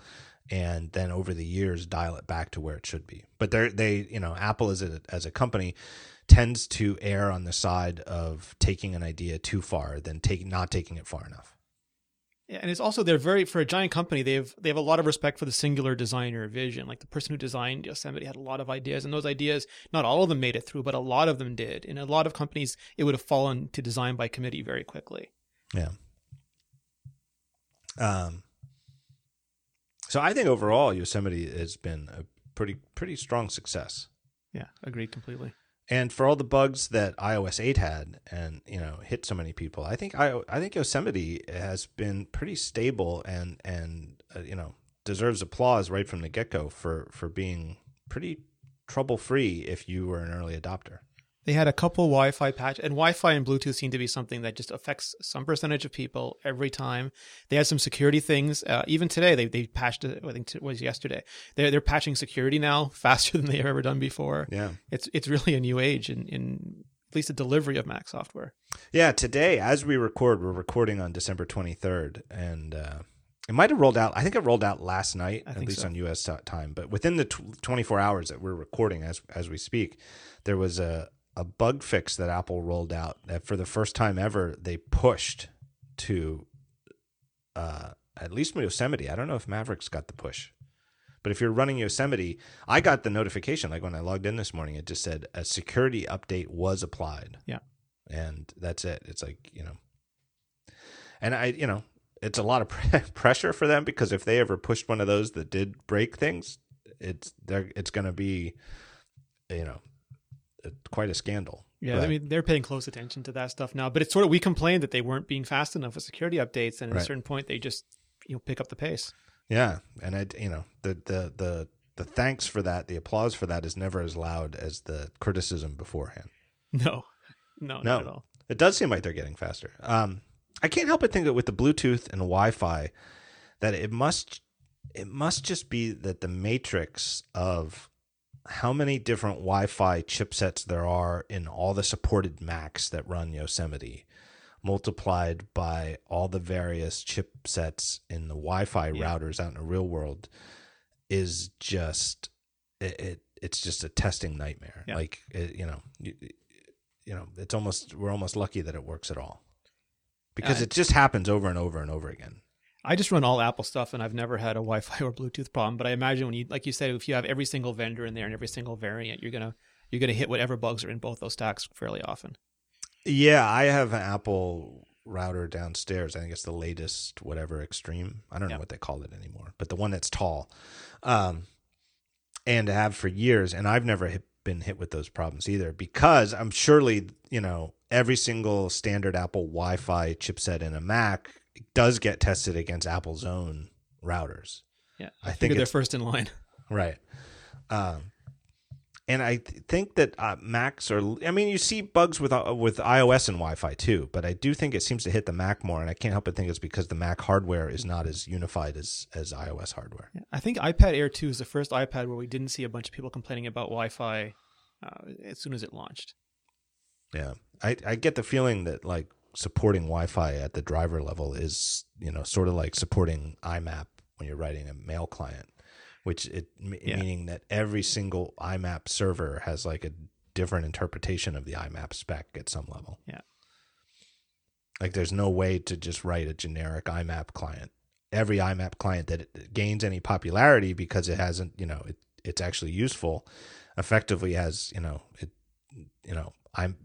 and then over the years dial it back to where it should be. But they they you know Apple as a as a company tends to err on the side of taking an idea too far than taking not taking it far enough and it's also they're very for a giant company they have they have a lot of respect for the singular designer vision like the person who designed yosemite had a lot of ideas and those ideas not all of them made it through but a lot of them did. In a lot of companies it would have fallen to design by committee very quickly. Yeah. Um so i think overall yosemite has been a pretty pretty strong success. Yeah agreed completely and for all the bugs that iOS 8 had and you know hit so many people, I think I I think Yosemite has been pretty stable and and uh, you know deserves applause right from the get go for for being pretty trouble free if you were an early adopter. They had a couple Wi-Fi patch, and Wi-Fi and Bluetooth seem to be something that just affects some percentage of people every time. They had some security things. Uh, even today, they they patched it. I think it was yesterday. They're they're patching security now (laughs) faster than they've ever done before. Yeah, it's it's really a new age in in at least the delivery of Mac software. Yeah, today as we record, we're recording on December twenty third, and. Uh, it might have rolled out. I think it rolled out last night, at least so. on U.S. time. But within the tw- 24 hours that we're recording, as as we speak, there was a a bug fix that Apple rolled out that for the first time ever they pushed to uh, at least Yosemite. I don't know if Mavericks got the push. But if you're running Yosemite, I got the notification like when I logged in this morning, it just said a security update was applied. Yeah. And that's it. It's like, you know, and I, you know, it's a lot of (laughs) pressure for them because if they ever pushed one of those that did break things, it's they're it's going to be, you know, quite a scandal. Yeah, I mean they're paying close attention to that stuff now. But it's sort of we complained that they weren't being fast enough with security updates, and at right. a certain point they just you know pick up the pace. Yeah, and I you know the the the the thanks for that, the applause for that is never as loud as the criticism beforehand. (laughs) No, no, no, at all. It does seem like they're getting faster. Um, I can't help but think that with the Bluetooth and Wi-Fi, that it must it must just be that the matrix of how many different Wi-Fi chipsets there are in all the supported Macs that run Yosemite, multiplied by all the various chipsets in the Wi-Fi yeah. routers out in the real world, is just it. it it's just a testing nightmare. Yeah. Like it, you know, you, you know, it's almost we're almost lucky that it works at all because uh, it just happens over and over and over again. I just run all Apple stuff, and I've never had a Wi-Fi or Bluetooth problem. But I imagine when you, like you said, if you have every single vendor in there and every single variant, you're gonna you're gonna hit whatever bugs are in both those stacks fairly often. Yeah, I have an Apple router downstairs. I think it's the latest, whatever extreme. I don't know what they call it anymore, but the one that's tall, um, and have for years. And I've never hit, been hit with those problems either because I'm surely you know every single standard Apple Wi-Fi chipset in a Mac does get tested against Apple's own routers. Yeah, I, I think they're first in line. (laughs) Right. Um, and I th- think that uh, Macs are. I mean, you see bugs with uh, with iOS and Wi-Fi too, but I do think it seems to hit the Mac more, and I can't help but think it's because the Mac hardware is not as unified as as iOS hardware. Yeah, I think iPad Air 2 is the first iPad where we didn't see a bunch of people complaining about Wi-Fi uh, as soon as it launched. Yeah, I I get the feeling that like supporting Wi-Fi at the driver level is you know sort of like supporting IMAP when you're writing a mail client, which it yeah. meaning that every single IMAP server has like a different interpretation of the IMAP spec at some level. Yeah. Like there's no way to just write a generic IMAP client. Every IMAP client that gains any popularity because it hasn't, you know, it, it's actually useful, effectively has, you know, it, you know, I'm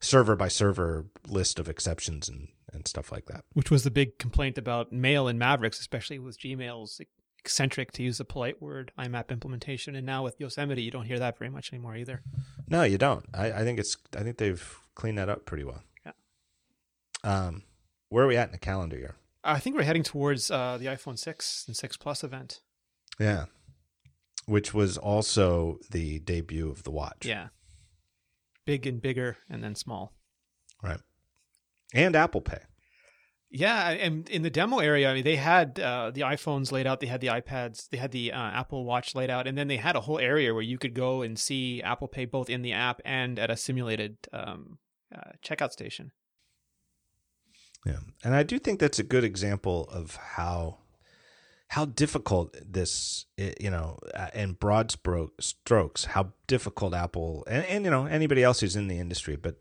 server by server list of exceptions and, and stuff like that. Which was the big complaint about Mail and Mavericks, especially with Gmail's eccentric, to use a polite word, IMAP implementation. And now with Yosemite, you don't hear that very much anymore either. No, you don't. I, I think it's. I think they've cleaned that up pretty well. Yeah. Um, where are we at in the calendar year? I think we're heading towards uh, the iPhone 6 and 6 Plus event. Yeah. Which was also the debut of the watch. Yeah big and bigger and then small. Right. And Apple Pay. Yeah, and in the demo area, I mean, they had uh, the iPhones laid out, they had the iPads, they had the uh, Apple Watch laid out, and then they had a whole area where you could go and see Apple Pay both in the app and at a simulated um, uh, checkout station. Yeah, and I do think that's a good example of how how difficult this you know in broad strokes how difficult apple and, and you know anybody else who's in the industry but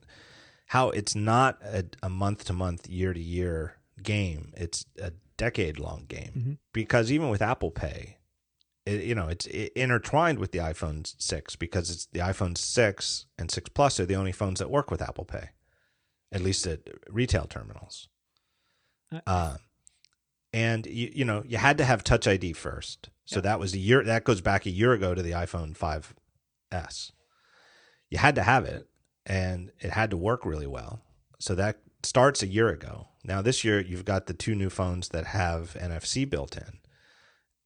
how it's not a, month to month year to year game. It's a decade long game. Mm-hmm. because even with apple pay it, you know it's it intertwined with the iphone 6 because it's the iphone 6 and 6 plus are the only phones that work with apple pay at least at retail terminals. Uh, uh and you, you know you had to have touch id first. So yeah. that was a year that goes back a year ago to the iphone 5s you had to have it and it had to work really well. So that starts a year ago. Now this year you've got the two new phones that have nfc built in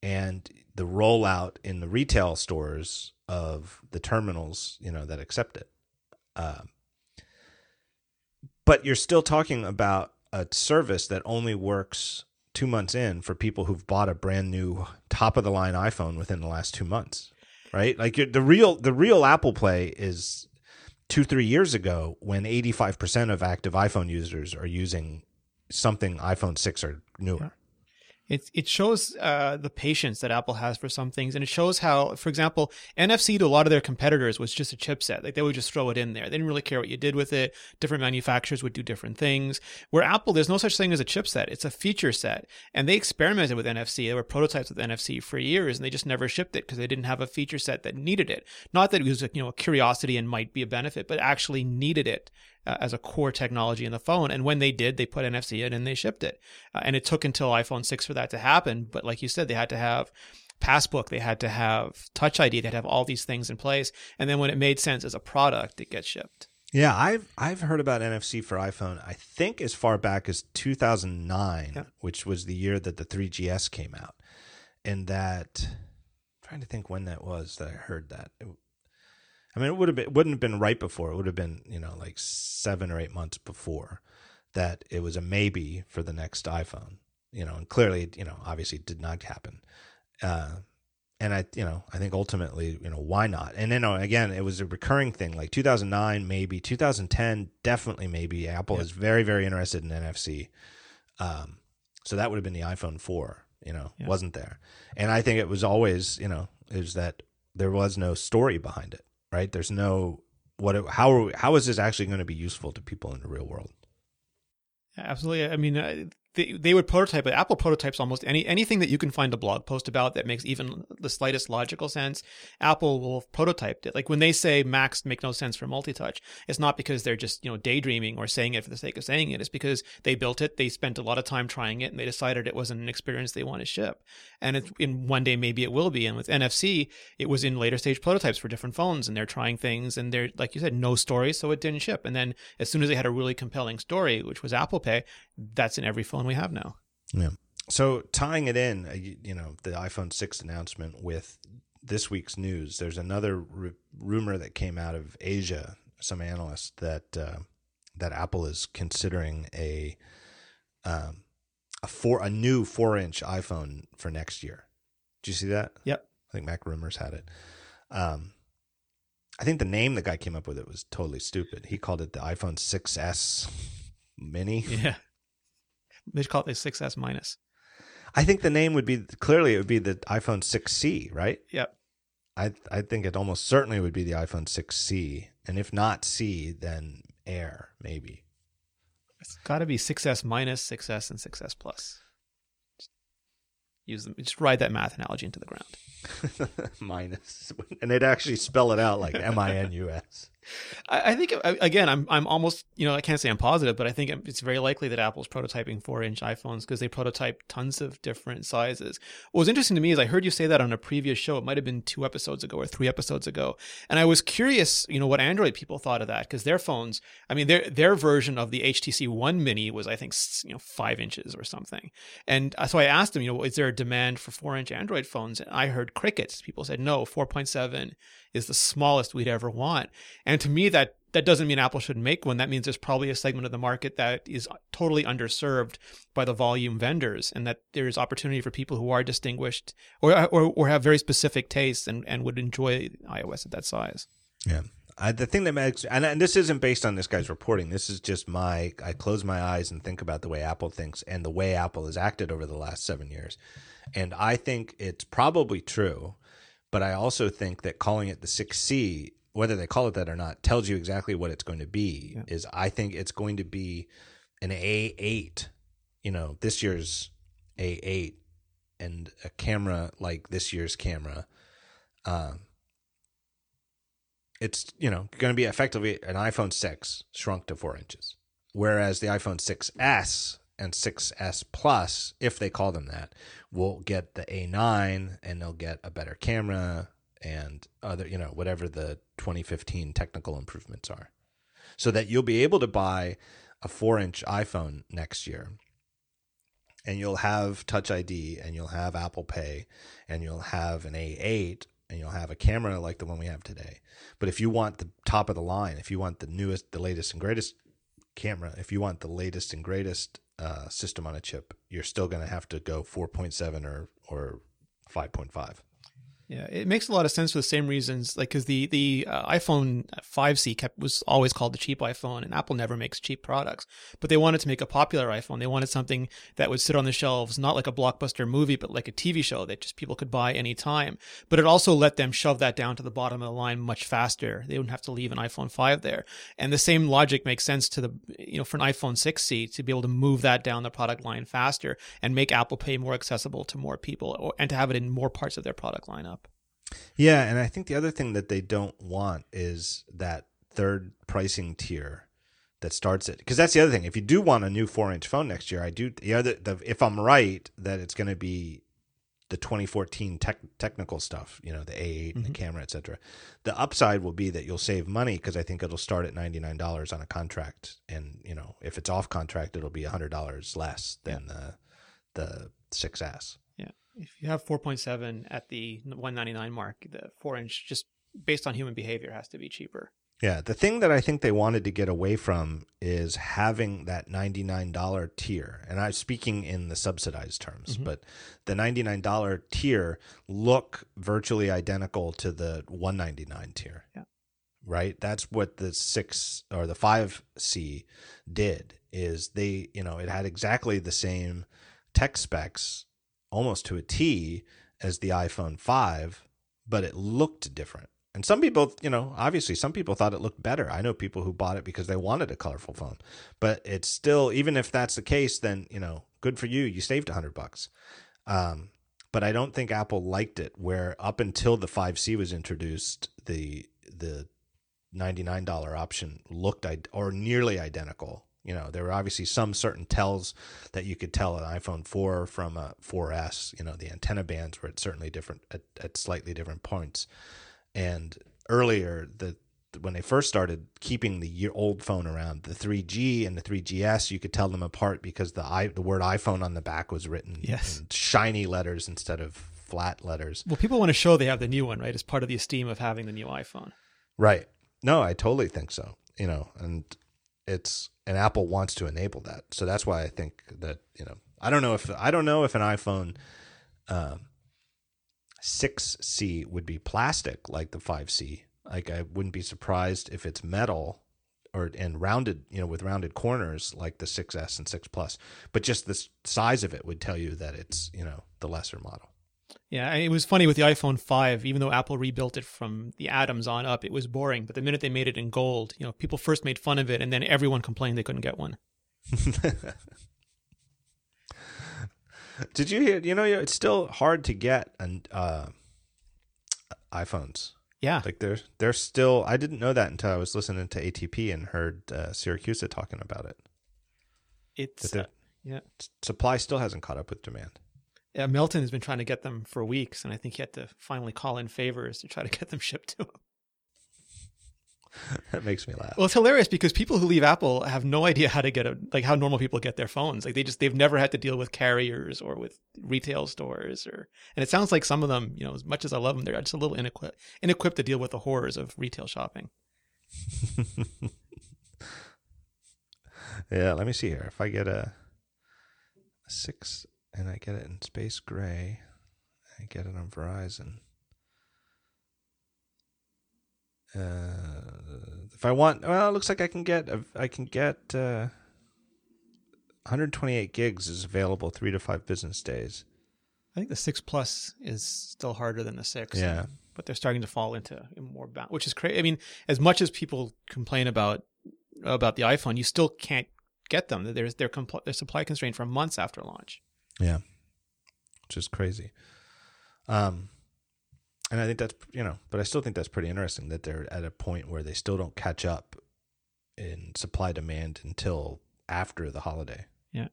and the rollout in the retail stores of the terminals you know that accept it. Um, but you're still talking about a service that only works two months in for people who've bought a brand new top of the line iPhone within the last two months, right? Like the real the real Apple Play is two three years ago when eighty five percent of active iPhone users are using something iPhone six or newer it it shows uh, the patience that Apple has for some things, and it shows how, for example, NFC to a lot of their competitors was just a chipset. Like they would just throw it in there. They didn't really care what you did with it. Different manufacturers would do different things. Where Apple, there's no such thing as a chipset. It's a feature set, and they experimented with NFC. There were prototypes with NFC for years, and they just never shipped it because they didn't have a feature set that needed it. Not that it was you know a curiosity and might be a benefit, but actually needed it uh, as a core technology in the phone. And when they did, they put NFC in and they shipped it. Uh, and it took until iPhone 6 for that to happen. But like you said, they had to have Passbook, they had to have Touch ID, they'd have all these things in place. And then when it made sense as a product, it gets shipped. Yeah, I've I've heard about NFC for iPhone. I think as far back as 2009, yeah. which was the year that the 3GS came out, and that I'm trying to think when that was that I heard that. It, I mean, it would have been wouldn't have been right before. It would have been you know like seven or eight months before that it was a maybe for the next iPhone. You know, and clearly, you know, obviously it did not happen. Uh, and I, you know, I think ultimately, you know, why not? And then again, it was a recurring thing. Like 2009, maybe 2010, definitely maybe. Apple yeah. is very, very interested in NFC. Um, so that would have been the iPhone 4. You know, yeah. wasn't there? And I think it was always, you know, is that there was no story behind it right? There's no what how are, how is this actually going to be useful to people in the real world? Absolutely. I mean, they, they would prototype it. Apple prototypes almost any anything that you can find a blog post about that makes even the slightest logical sense. Apple will prototype it. Like when they say Macs make no sense for multi-touch, it's not because they're just you know daydreaming or saying it for the sake of saying it. It's because they built it, they spent a lot of time trying it, and they decided it wasn't an experience they want to ship. And it, in one day maybe it will be. And with NFC, it was in later stage prototypes for different phones, and they're trying things, and they're like you said, no story, so it didn't ship. And then as soon as they had a really compelling story, which was Apple Pay, that's in every phone we have now. Yeah. So tying it in, uh, you know, the iPhone 6 announcement with this week's news, there's another r- rumor that came out of Asia, some analysts that uh, that Apple is considering a um, a four a new four inch iPhone for next year. Did you see that? Yep. I think Mac Rumors had it. Um, I think the name the guy came up with it was totally stupid. He called it the iPhone 6s Mini. Yeah. They should call it the 6S minus. I think the name would be clearly it would be the iPhone 6C, right? Yep. I I think it almost certainly would be the iPhone 6C, and if not C, then Air maybe. It's got to be 6S minus, 6S, and 6S plus. Use them. Just ride that math analogy into the ground. (laughs) minus, (laughs) and they'd actually spell it out like M I N U S. (laughs) I, think again, I'm I'm almost you know I can't say I'm positive, but I think it's very likely that Apple's prototyping four inch iPhones because they prototype tons of different sizes. What was interesting to me is I heard you say that on a previous show. It might have been two episodes ago or three episodes ago, and I was curious, you know, what Android people thought of that because their phones, I mean, their their version of the HTC One Mini was I think you know five inches or something, and uh, so I asked them, you know, is there a demand for four inch Android phones? And I heard crickets. People said no, four point seven is the smallest we'd ever want. And to me, that that doesn't mean Apple should make one. That means there's probably a segment of the market that is totally underserved by the volume vendors, and that there's opportunity for people who are distinguished or or, or have very specific tastes and, and would enjoy iOS at that size. Yeah. I, the thing that makes and, and this isn't based on this guy's reporting. This is just my I close my eyes and think about the way Apple thinks and the way Apple has acted over the last seven years, and I think it's probably true, but I also think that calling it the six C whether they call it that or not tells you exactly what it's going to be yeah. is i think it's going to be an a8 you know this year's a8 and a camera like this year's camera um it's you know going to be effectively an iphone 6 shrunk to 4 inches whereas the iphone 6s and 6s plus if they call them that will get the a9 and they'll get a better camera and other, you know, whatever the 2015 technical improvements are. So that you'll be able to buy a four inch iPhone next year and you'll have Touch ID and you'll have Apple Pay and you'll have an A8 and you'll have a camera like the one we have today. But if you want the top of the line, if you want the newest, the latest and greatest camera, if you want the latest and greatest uh, system on a chip, you're still going to have to go 4.7 or or 5.5. Yeah, it makes a lot of sense for the same reasons. Like, because the the uh, iPhone 5C kept was always called the cheap iPhone, and Apple never makes cheap products. But they wanted to make a popular iPhone. They wanted something that would sit on the shelves, not like a blockbuster movie, but like a TV show that just people could buy anytime. But it also let them shove that down to the bottom of the line much faster. They wouldn't have to leave an iPhone 5 there. And the same logic makes sense to the you know for an iPhone 6C to be able to move that down the product line faster and make Apple Pay more accessible to more people, and to have it in more parts of their product lineup. Yeah, and I think the other thing that they don't want is that third pricing tier that starts it because that's the other thing. If you do want a new four inch phone next year, I do. The other, the, if I'm right, that it's going to be the 2014 tech, technical stuff, you know, the A8 mm-hmm. and the camera, etc. The upside will be that you'll save money because I think it'll start at $99 on a contract, and you know, if it's off contract, it'll be $100 less than yeah. the the 6S if you have 4.7 at the 199 mark, the four inch just based on human behavior has to be cheaper. Yeah, the thing that I think they wanted to get away from is having that $99 tier. And I'm speaking in the subsidized terms, mm-hmm. but the $99 tier look virtually identical to the 199 tier. Yeah. Right? That's what the 6 or the 5C did is they, you know, it had exactly the same tech specs almost to a T as the iPhone 5, but it looked different. And some people, you know, obviously some people thought it looked better. I know people who bought it because they wanted a colorful phone. But it's still even if that's the case then, you know, good for you. You saved 100 bucks. Um, but I don't think Apple liked it where up until the 5C was introduced, the the $99 option looked or nearly identical you know, there were obviously some certain tells that you could tell an iPhone 4 from a 4S. You know, the antenna bands were at certainly different at, at slightly different points. And earlier, the when they first started keeping the old phone around, the 3G and the 3GS, you could tell them apart because the i the word iPhone on the back was written yes. in shiny letters instead of flat letters. Well, people want to show they have the new one, right? As part of the esteem of having the new iPhone. Right. No, I totally think so. You know, and it's and Apple wants to enable that. So that's why I think that you know I don't know if I don't know if an iPhone um, 6C would be plastic like the 5C. Like I wouldn't be surprised if it's metal or and rounded, you know, with rounded corners like the 6S and 6 Plus. But just the size of it would tell you that it's, you know, the lesser model. Yeah, it was funny with the iPhone 5, even though Apple rebuilt it from the atoms on up, it was boring. But the minute they made it in gold, you know, people first made fun of it and then everyone complained they couldn't get one. (laughs) Did you hear? You know, it's still hard to get an, uh, iPhones. Yeah, like they're they're still. I didn't know that until I was listening to ATP and heard uh, Siracusa talking about it. It's uh, yeah. Supply still hasn't caught up with demand yeah, Milton has been trying to get them for weeks, and I think he had to finally call in favors to try to get them (laughs) shipped to him. that makes me laugh. Well, it's hilarious because people who leave Apple have no idea how to get a like how normal people get their phones. Like they just they've never had to deal with carriers or with retail stores or and it sounds like some of them, you know, as much as I love them, they're just a little inequipped inequipped to deal with the horrors of retail shopping. (laughs) yeah, let me see here. If I get a, a six and I get it in space gray, I get it on Verizon. Uh, if I want, well, it looks like I can get I can get uh, 128 gigs is available three to five business days. I think the six plus is still harder than the six. Yeah, but they're starting to fall into more bound, which is crazy. I mean, as much as people complain about about the iPhone, you still can't get them. There's they're compl- they're supply constrained for months after launch. Yeah, which is crazy. Um, and I think that's you know, but I still think that's pretty interesting that they're at a point where they still don't catch up in supply demand until after the holiday. Yeah,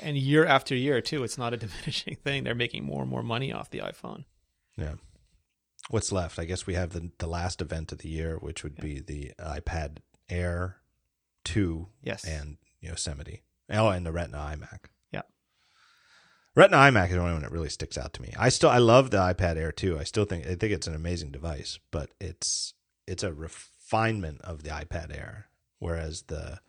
and year after year too, it's not a (laughs) diminishing thing. They're making more and more money off the iPhone. Yeah. What's left? I guess we have the the last event of the year, which would yeah. be the iPad Air two, yes, and Yosemite. Oh, and the Retina iMac. Retina iMac is the only one that really sticks out to me. I still I love the iPad Air too. I still think I think it's an amazing device, but it's it's a refinement of the iPad Air, whereas the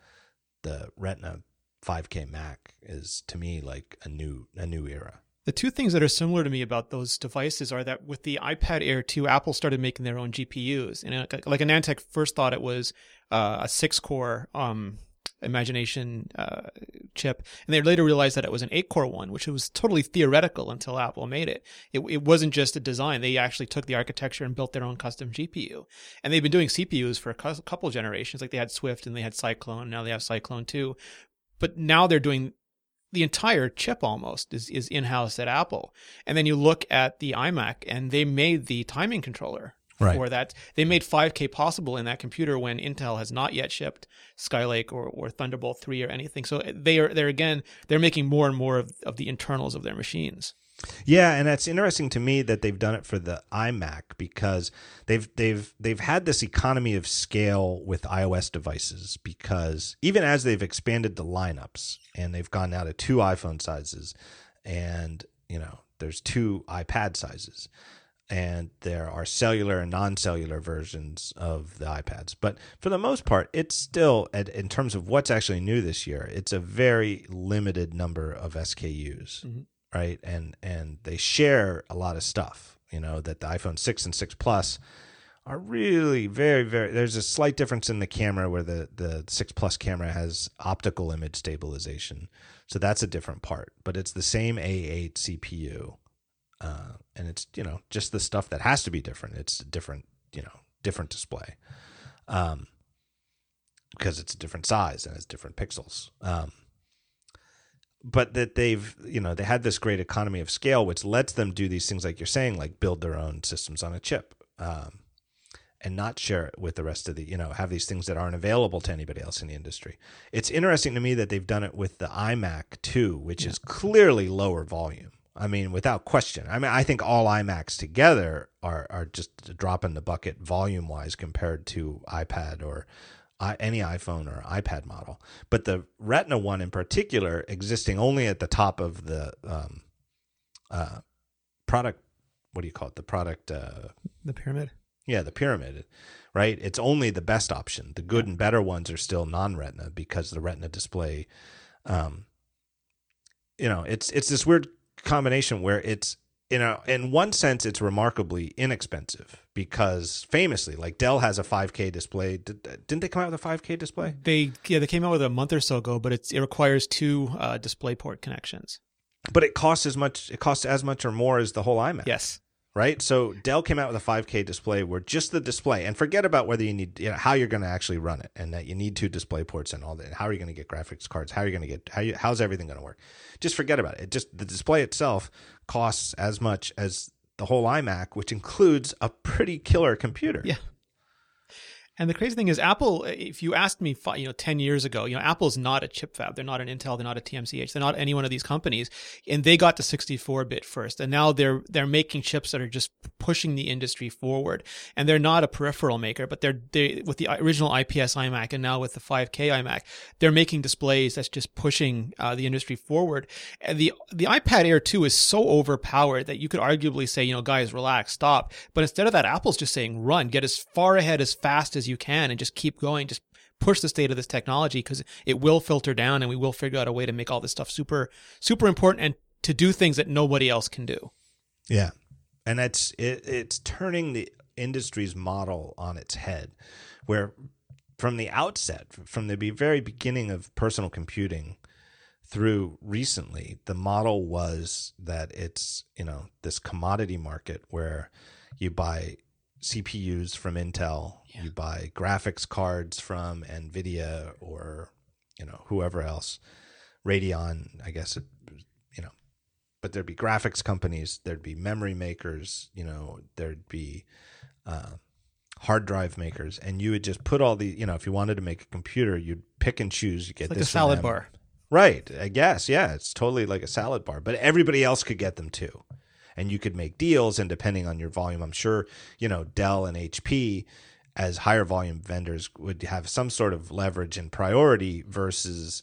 the Retina 5K Mac is to me like a new a new era. The two things that are similar to me about those devices are that with the iPad Air 2, Apple started making their own GPUs. And like AnandTech first thought it was uh, a six core um, imagination uh, chip, and they later realized that it was an eight core one, which was totally theoretical until Apple made it. it. It wasn't just a design; they actually took the architecture and built their own custom GPU. And they've been doing CPUs for a couple generations. Like they had Swift and they had Cyclone, now they have Cyclone two. But now they're doing the entire chip almost is, is in house at Apple. And then you look at the iMac, and they made the timing controller right. for that. They made 5K possible in that computer when Intel has not yet shipped Skylake or, or Thunderbolt 3 or anything. So eh, they are they're again they're making more and more of, of the internals of their machines. Yeah, and that's interesting to me that they've done it for the iMac because they've they've they've had this economy of scale with iOS devices because even as they've expanded the lineups and they've gone now to two iPhone sizes and you know there's two iPad sizes and there are cellular and non-cellular versions of the iPads. But for the most part, it's still in terms of what's actually new this year. It's a very limited number of SKUs, mm-hmm. right? And and they share a lot of stuff. You know that the iPhone six and six Plus are really very very. There's a slight difference in the camera where the the six Plus camera has optical image stabilization, so that's a different part. But it's the same A8 CPU uh, and it's you know just the stuff that has to be different. It's a different you know different display, um, because it's a different size and it's different pixels. Um, but that they've you know they had this great economy of scale, which lets them do these things like you're saying, like build their own systems on a chip. Um, and not share it with the rest of the, you know, have these things that aren't available to anybody else in the industry. It's interesting to me that they've done it with the iMac too, which yeah. is clearly lower volume. I mean, without question. I mean, I think all iMacs together are are just a drop in the bucket volume wise compared to iPad or uh, any iPhone or iPad model. But the Retina one in particular, existing only at the top of the um, uh, product, what do you call it? The product, uh, the pyramid. Yeah, the pyramid. Right. It's only the best option. The good and better ones are still non-Retina because the Retina display. Um, you know, it's it's this weird combination where it's you know in one sense it's remarkably inexpensive because famously like Dell has a 5K display. Did, not they come out with a 5K display? They yeah they came out with a month or so ago but it's it requires two uh, display port connections. But it costs as much it costs as much or more as the whole iMac. Yes right? So Dell came out with a 5K display where just the display, and forget about whether you need, you know, how you're going to actually run it, and that you need two display ports and all that. How are you going to get graphics cards? How are you going to get how you, how's everything going to work? Just forget about it. it. Just the display itself costs as much as the whole iMac, which includes a pretty killer computer. Yeah. And the crazy thing is, Apple. If you asked me, you know, ten years ago, you know, Apple's not a chip fab. They're not an Intel. They're not a TSMC. They're not any one of these companies. And they got to 64-bit first, and now they're they're making chips that are just pushing the industry forward. And they're not a peripheral maker, but they're they with the original IPS iMac and now with the 5K iMac, they're making displays that's just pushing uh, the industry forward. And the the iPad Air 2 is so overpowered that you could arguably say, you know, guys, relax, stop. But instead of that, Apple's just saying, run, get as far ahead as fast as you can and just keep going. Just push the state of this technology because it will filter down and we will figure out a way to make all this stuff super, super important and to do things that nobody else can do. Yeah. And it's, it, it's turning the industry's model on its head where from the outset, from the very beginning of personal computing, through recently, the model was that it's, you know, this commodity market where you buy CPUs from Intel, yeah. you buy graphics cards from Nvidia or, you know, whoever else, Radeon, I guess, it, you know, but there'd be graphics companies, there'd be memory makers, you know, there'd be uh, hard drive makers, and you would just put all the, you know, if you wanted to make a computer, you'd pick and choose. You get it's like this a salad bar. Right. I guess. Yeah. It's totally like a salad bar, but everybody else could get them too. And you could make deals. And depending on your volume, I'm sure, you know, Dell and HP as higher volume vendors would have some sort of leverage and priority versus,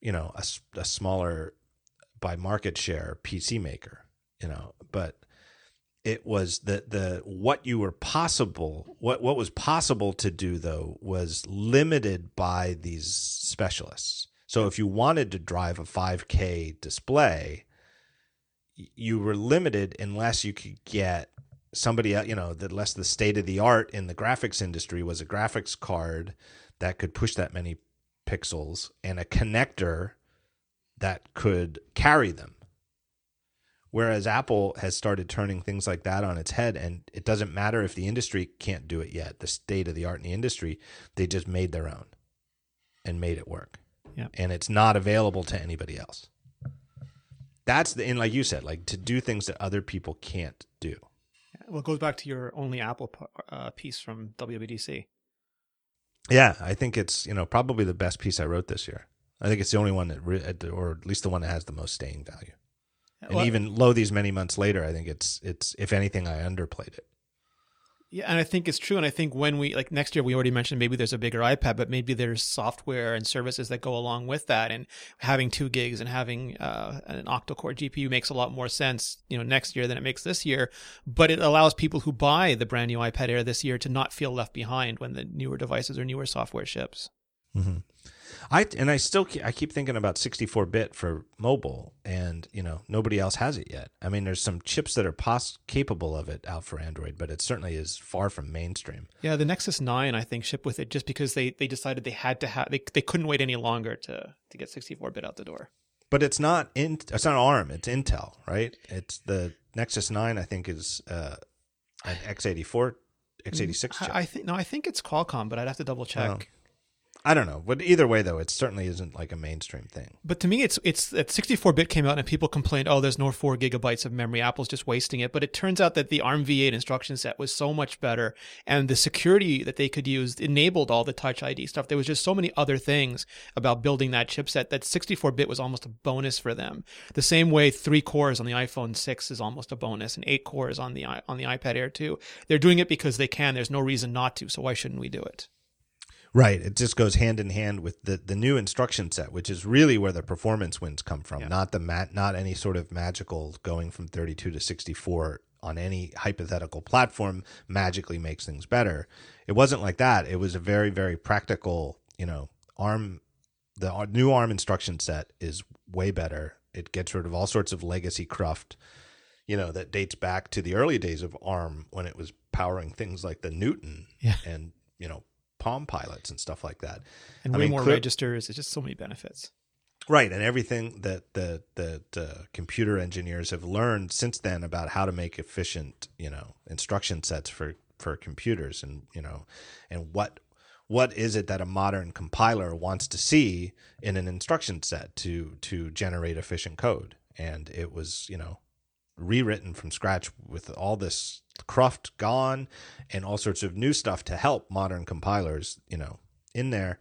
you know, a, a smaller by market share PC maker, you know, but it was the the what you were possible what what was possible to do though was limited by these specialists so if you wanted to drive a 5K display, you were limited unless you could get somebody you know that less the state of the art in the graphics industry was a graphics card that could push that many pixels and a connector that could carry them whereas apple has started turning things like that on its head and it doesn't matter if the industry can't do it yet the state of the art in the industry they just made their own and made it work yeah. and it's not available to anybody else. That's the and like you said, like to do things that other people can't do. Well, it goes back to your only Apple uh, piece from WWDC. Yeah, I think it's you know probably the best piece I wrote this year. I think it's the only one that, re- or at least the one that has the most staying value. And well, even low these many months later, I think it's it's if anything, I underplayed it. Yeah, and I think it's true. And I think when we like next year, we already mentioned maybe there's a bigger iPad, but maybe there's software and services that go along with that. And having two gigs and having uh, an octa-core GPU makes a lot more sense, you know, next year than it makes this year. But it allows people who buy the brand new iPad Air this year to not feel left behind when the newer devices or newer software ships. Mm-hmm. I and I still keep, I keep thinking about 64 bit for mobile, and you know nobody else has it yet. I mean, there's some chips that are pos- capable of it out for Android, but it certainly is far from mainstream. Yeah, the Nexus 9 I think shipped with it just because they they decided they had to have they they couldn't wait any longer to to get 64 bit out the door. But it's not in it's not ARM, it's Intel, right? It's the Nexus 9 I think is uh, an x84 x86 chip. I, I think no, I think it's Qualcomm, but I'd have to double check. Well, I don't know, but either way, though, it certainly isn't like a mainstream thing. But to me, it's it's that 64-bit came out and people complained, oh, there's no four gigabytes of memory. Apple's just wasting it. But it turns out that the ARM v8 instruction set was so much better, and the security that they could use enabled all the Touch ID stuff. There was just so many other things about building that chipset that 64-bit was almost a bonus for them. The same way three cores on the iPhone 6 is almost a bonus, and eight cores on the on the iPad Air 2. They're doing it because they can. There's no reason not to. So why shouldn't we do it? Right. It just goes hand in hand with the, the new instruction set, which is really where the performance wins come from, yeah. not the mat, not any sort of magical going from 32 to 64 on any hypothetical platform magically makes things better. It wasn't like that. It was a very, very practical, you know, ARM, the new ARM instruction set is way better. It gets rid of all sorts of legacy cruft, you know, that dates back to the early days of ARM when it was powering things like the Newton yeah. and, you know, Palm pilots and stuff like that. And I way mean, more clear, registers. It's just so many benefits. Right, and everything that the that uh, computer engineers have learned since then about how to make efficient, you know, instruction sets for for computers, and you know, and what what is it that a modern compiler wants to see in an instruction set to to generate efficient code? And it was, you know, rewritten from scratch with all this cruft gone and all sorts of new stuff to help modern compilers, you know, in there.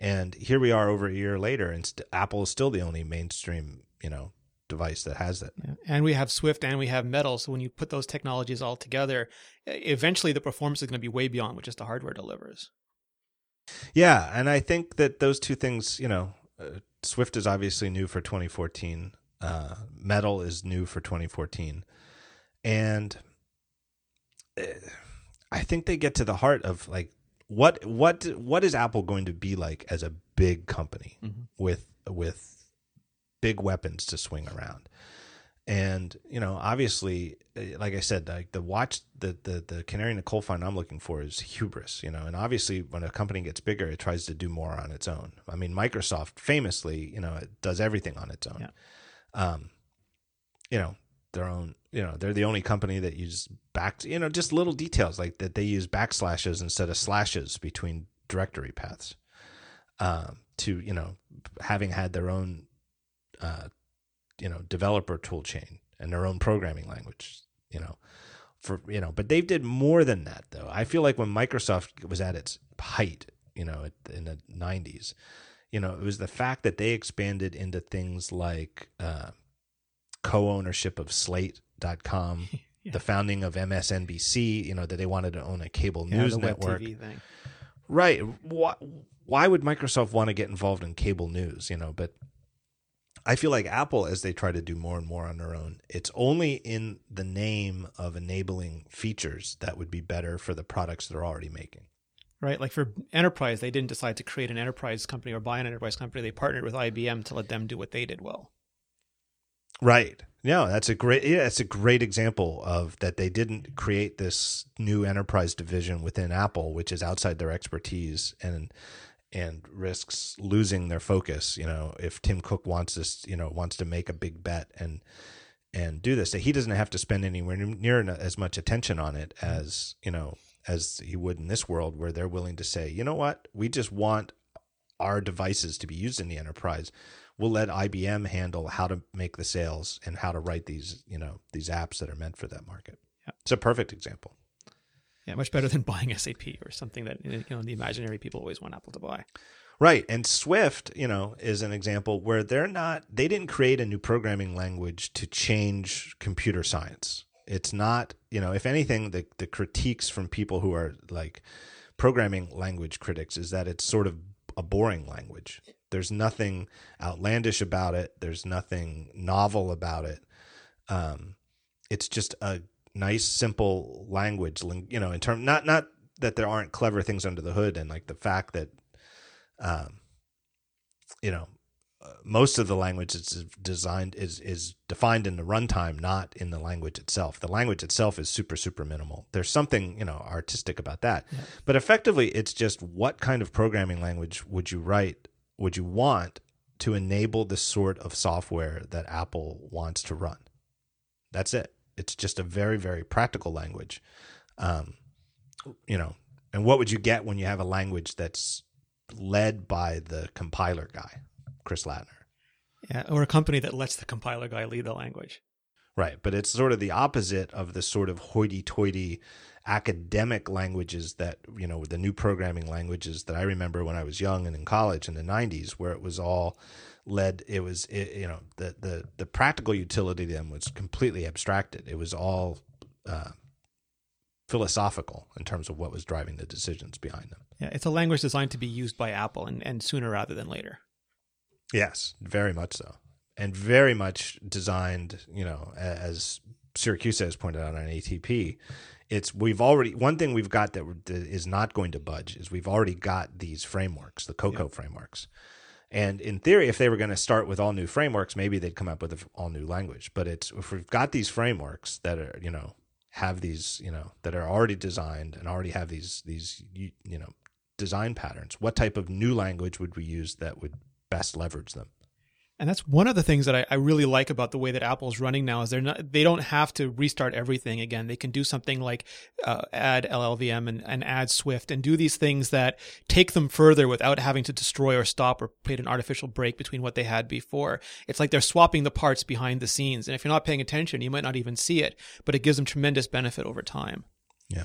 And here we are over a year later, and st- Apple is still the only mainstream, you know, device that has it. Yeah. And we have Swift and we have Metal. So when you put those technologies all together, eventually the performance is going to be way beyond what just the hardware delivers. Yeah, and I think that those two things, you know, uh, Swift is obviously new for 2014 uh, metal is new for 2014, and I think they get to the heart of like what what what is Apple going to be like as a big company mm-hmm. with with big weapons to swing around? And you know, obviously, eh, like I said, like the watch, the the the canary in the coal mine I'm looking for is hubris. You know, and obviously, when a company gets bigger, it tries to do more on its own. I mean, Microsoft famously, you know, it does everything on its own. Yeah. Um, you know, their own. You know, they're the only company that uses back. You know, just little details like that they use backslashes instead of slashes between directory paths. Um, to you know, having had their own uh, you know developer tool chain and their own programming language you know for you know but they did more than that though i feel like when microsoft was at its height you know in the 90s you know it was the fact that they expanded into things like uh, co-ownership of slate.com (laughs) yeah. the founding of msnbc you know that they wanted to own a cable yeah, news network right why, why would microsoft want to get involved in cable news you know but I feel like Apple, as they try to do more and more on their own, it's only in the name of enabling features that would be better for the products they're already making. Right. Like for enterprise, they didn't decide to create an enterprise company or buy an enterprise company. They partnered with IBM to let them do what they did well. Right. Yeah, that's a great yeah, it's a great example of that they didn't create this new enterprise division within Apple, which is outside their expertise and and risks losing their focus. You know, if Tim Cook wants this, you know, wants to make a big bet and and do this, that he doesn't have to spend anywhere near as much attention on it mm-hmm. as you know as he would in this world, where they're willing to say, you know what, we just want our devices to be used in the enterprise. We'll let IBM handle how to make the sales and how to write these, you know, these apps that are meant for that market. Yeah. It's a perfect example. Yeah, much better than (laughs) buying SAP or something that you know the imaginary people always want Apple to buy. Right. And Swift, you know, is an example where they're not they didn't create a new programming language to change computer science. It's not, you know, if anything, the the critiques from people who are like programming language critics is that it's sort of a boring language. There's nothing outlandish about it. There's nothing novel about it. Um, it's just a nice, simple language. You know, in term not not that there aren't clever things under the hood, and like the fact that, um, you know, uh, most of the language is designed is is defined in the runtime, not in the language itself. The language itself is super super minimal. There's something you know artistic about that, yeah. but effectively, it's just what kind of programming language would you write? Would you want to enable the sort of software that Apple wants to run? That's it. It's just a very very practical language. Um, you know and what would you get when you have a language that's led by the compiler guy chris lattner? Yeah or a company that lets the compiler guy lead the language. Right but it's sort of the opposite of the sort of hoity-toity academic languages that you know the new programming languages that i remember when i was young and in college in the 90s where it was all led it was it, you know the the the practical utility of them was completely abstracted. It was all uh, philosophical in terms of what was driving the decisions behind them. Yeah it's a language designed to be used by apple and, and sooner rather than later. Yes very much so. And very much designed you know as Siracusa has pointed out on ATP, it's we've already one thing we've got that is not going to budge is we've already got these frameworks, the Cocoa yeah. frameworks, and in theory, if they were going to start with all new frameworks, maybe they'd come up with an all new language. But it's if we've got these frameworks that are you know have these you know that are already designed and already have these these you, you know design patterns, what type of new language would we use that would best leverage them? And that's one of the things that I, I, really like about the way that Apple's running now is they're not they don't have to restart everything again. They can do something like uh, add LLVM and, and add Swift and do these things that take them further without having to destroy or stop or create an artificial break between what they had before. It's like they're swapping the parts behind the scenes, and if you're not paying attention, you might not even see it, but it gives them tremendous benefit over time. Yeah,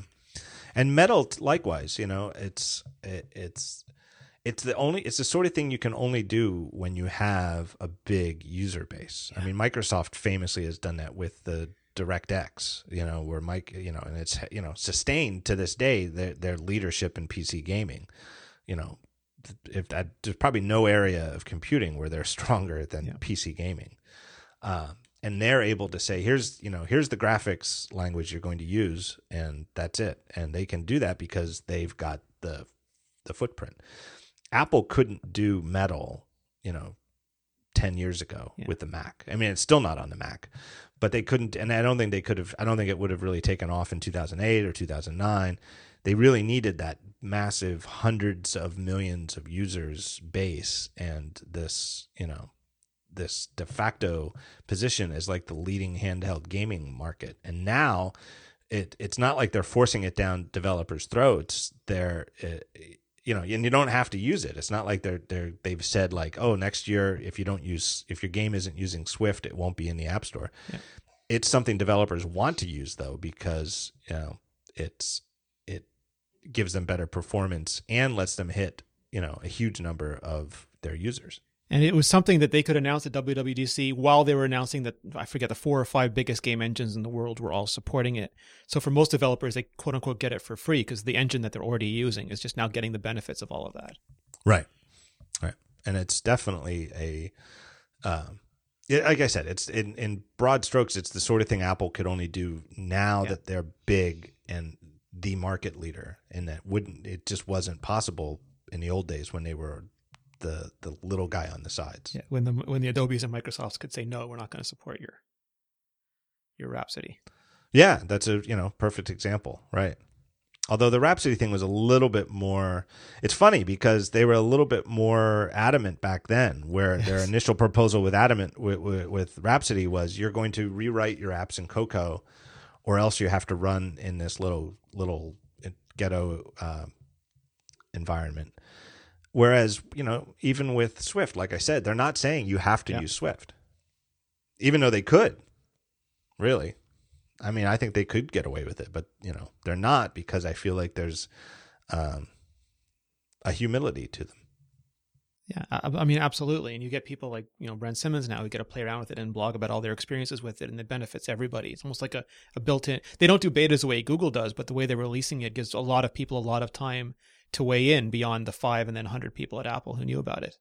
and Metal likewise. You know, it's it, it's it's the only it's the sort of thing you can only do when you have a big user base. Yeah. I mean, Microsoft famously has done that with the DirectX, you know, where Mike, you know, and it's you know sustained to this day their their leadership in PC gaming. You know, if that, there's probably no area of computing where they're (laughs) stronger than yeah. PC gaming. Um, and they're able to say, here's you know, here's the graphics language you're going to use, and that's it. And they can do that because they've got the the footprint. Apple couldn't do metal, you know, 10 years ago yeah. with the Mac. I mean, it's still not on the Mac, but they couldn't, and I don't think they could have, I don't think it would have really taken off in 2008 or 2009. They really needed that massive hundreds of millions of users base and this, you know, this de facto position as like the leading handheld gaming market. And now it it's not like they're forcing it down developers' throats. They're uh, you know, and you don't have to use it. It's not like they're they're they've said like, oh, next year if you don't use if your game isn't using Swift, it won't be in the App Store. Yeah. It's something developers want to use though because you know it's it gives them better performance and lets them hit you know a huge number of their users. And it was something that they could announce at WWDC while they were announcing that I forget the four or five biggest game engines in the world were all supporting it. So for most developers, they quote unquote get it for free because the engine that they're already using is just now getting the benefits of all of that. Right, right, and it's definitely a. Um, it, like I said, it's in, in broad strokes, it's the sort of thing Apple could only do now yeah. that they're big and the market leader, and that wouldn't it just wasn't possible in the old days when they were the the little guy on the sides. Yeah, when the when the Adobe's and Microsofts could say no, we're not going to support your your Rhapsody. Yeah, that's a you know perfect example, right? Although the Rhapsody thing was a little bit more, it's funny because they were a little bit more adamant back then. Where yes. their initial proposal with adamant with, with, with Rhapsody was, you're going to rewrite your apps in Cocoa, or else you have to run in this little little ghetto uh, environment. Whereas, you know, even with Swift, like I said, they're not saying you have to yeah. use Swift, even though they could. Really, I mean, I think they could get away with it, but you know, they're not because I feel like there's um, a humility to them. Yeah, I, mean, absolutely. And you get people like, you know, Brent Simmons now who get to play around with it and blog about all their experiences with it and it benefits everybody. It's almost like a, a built in, they don't do betas the way Google does, but the way they're releasing it gives a lot of people a lot of time to weigh in beyond the five and then 100 people at Apple who knew about it.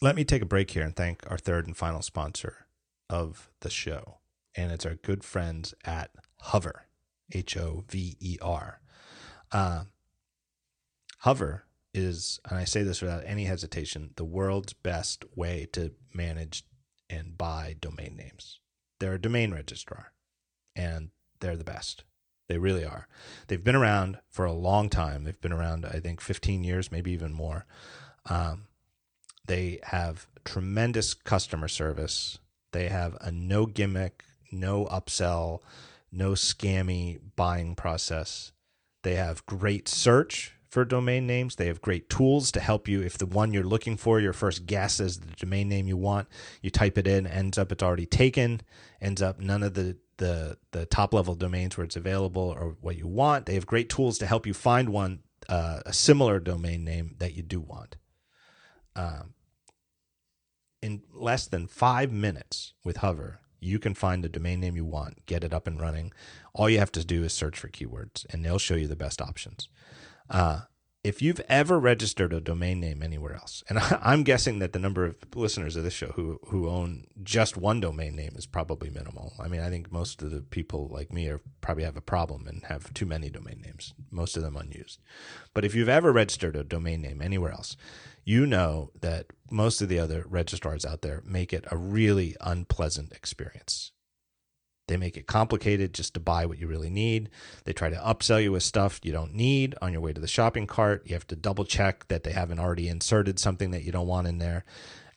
Let me take a break here and thank our third and final sponsor of the show. And it's our good friends at Hover, H O V E R. Uh, Hover is, and I say this without any hesitation, the world's best way to manage and buy domain names. They're a domain registrar, and they're the best. They really are. They've been around for a long time. They've been around, I think, 15 years, maybe even more. Um, they have tremendous customer service. They have a no gimmick, no upsell, no scammy buying process. They have great search for domain names. They have great tools to help you. If the one you're looking for, your first guess is the domain name you want, you type it in, ends up it's already taken, ends up none of the the the top level domains where it's available or what you want. They have great tools to help you find one uh, a similar domain name that you do want. Um, in less than five minutes with Hover, you can find the domain name you want, get it up and running. All you have to do is search for keywords, and they'll show you the best options. Uh, if you've ever registered a domain name anywhere else, and (laughs) I'm guessing that the number of listeners of this show who who own just one domain name is probably minimal. I mean, I think most of the people like me are probably have a problem and have too many domain names, most of them unused. But if you've ever registered a domain name anywhere else, you know that most of the other registrars out there make it a really unpleasant experience. They make it complicated just to buy what you really need. They try to upsell you with stuff you don't need on your way to the shopping cart. You have to double check that they haven't already inserted something that you don't want in there.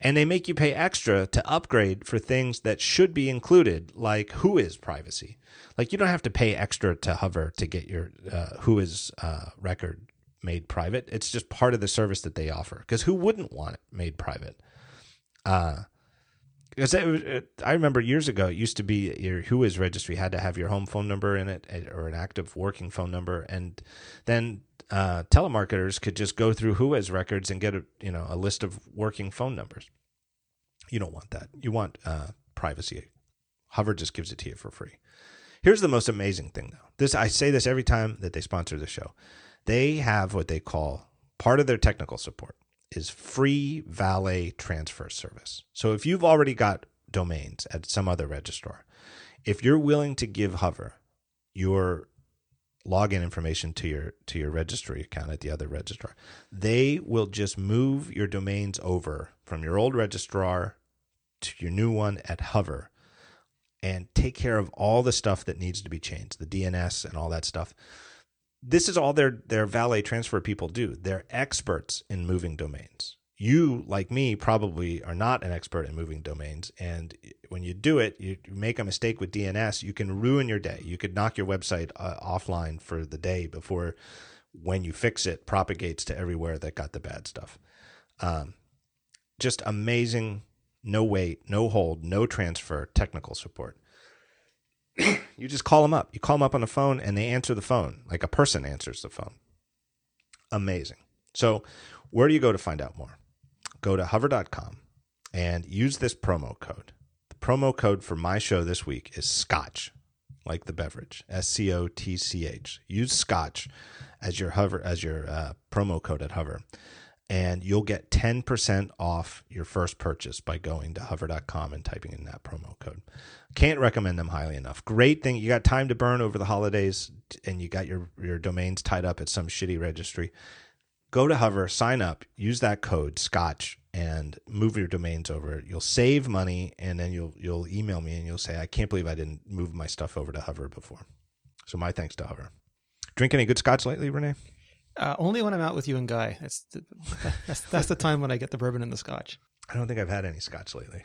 And they make you pay extra to upgrade for things that should be included, like Whois privacy. Like you don't have to pay extra to Hover to get your uh, Whois uh, record made private. It's just part of the service that they offer. Because who wouldn't want it made private? Uh, because I remember years ago, it used to be your Whois registry had to have your home phone number in it eh, or an active working phone number, and then uh, telemarketers could just go through Whois records and get a you know a list of working phone numbers. You don't want that. You want uh, privacy. Hover just gives it to you for free. Here's the most amazing thing, though. This I say this every time that they sponsor the show. They have what they call part of their technical support is free valet transfer service. So if you've already got domains at some other registrar, if you're willing to give Hover your login information to your to your registry account at the other registrar. They will just move your domains over from your old registrar to your new one at Hover and take care of all the stuff that needs to be changed, the DNS and all that stuff. This is all their their valet transfer people do. They're experts in moving domains you, like me, probably are not an expert in moving domains. And when you do it, you make a mistake with DNS, you can ruin your day. You could knock your website uh, offline for the day before, when you fix it, propagates to everywhere that got the bad stuff. Um, just amazing, no wait, no hold, no transfer technical support. (coughs) you just call them up. You call them up on the phone and they answer the phone like a person answers the phone. Amazing. So, where do you go to find out more? go to hover.com and use this promo code. The promo code for my show this week is Scotch, like the beverage, S C O T C H. Use Scotch as your hover as your uh, promo code at Hover, and you'll get ten percent off your first purchase by going to hover.com and typing in that promo code. Can't recommend them highly enough. Great thing. You got time to burn over the holidays, and you got your your domains tied up at some shitty registry go to Hover, sign up, use that code Scotch, and move your domains over. You'll save money, and then you'll you'll email me and you'll say, "I can't believe I didn't move my stuff over to Hover before." So my thanks to Hover. Drink any good Scotch lately, Renee? Uh, only when I'm out with you and Guy. That's the, (laughs) that's that's the time when I get the bourbon and the Scotch. I don't think I've had any Scotch lately,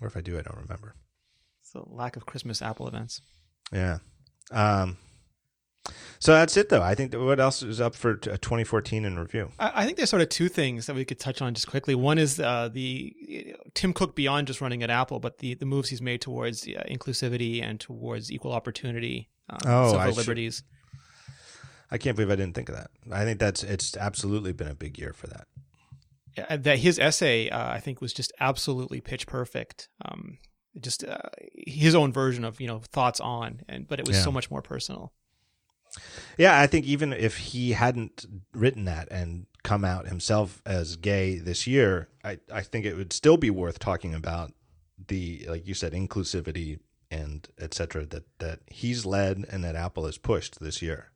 or if I do, I don't remember. So lack of Christmas Apple events. Yeah. Um, so that's it, though. I think what else is up for 2014 in review? I, think there's sort of two things that we could touch on just quickly. One is uh, the you know, Tim Cook beyond just running at Apple, but the, the moves he's made towards uh, inclusivity and towards equal opportunity, uh, oh, civil I liberties. Should, I can't believe I didn't think of that. I think that's it's absolutely been a big year for that. Yeah, that his essay, uh, I think, was just absolutely pitch perfect. Um, just uh, his own version of you know thoughts on, and but it was yeah. so much more personal. Yeah, I think even if he hadn't written that and come out himself as gay this year, I, I think it would still be worth talking about the like you said inclusivity and etc that that he's led and that Apple has pushed this year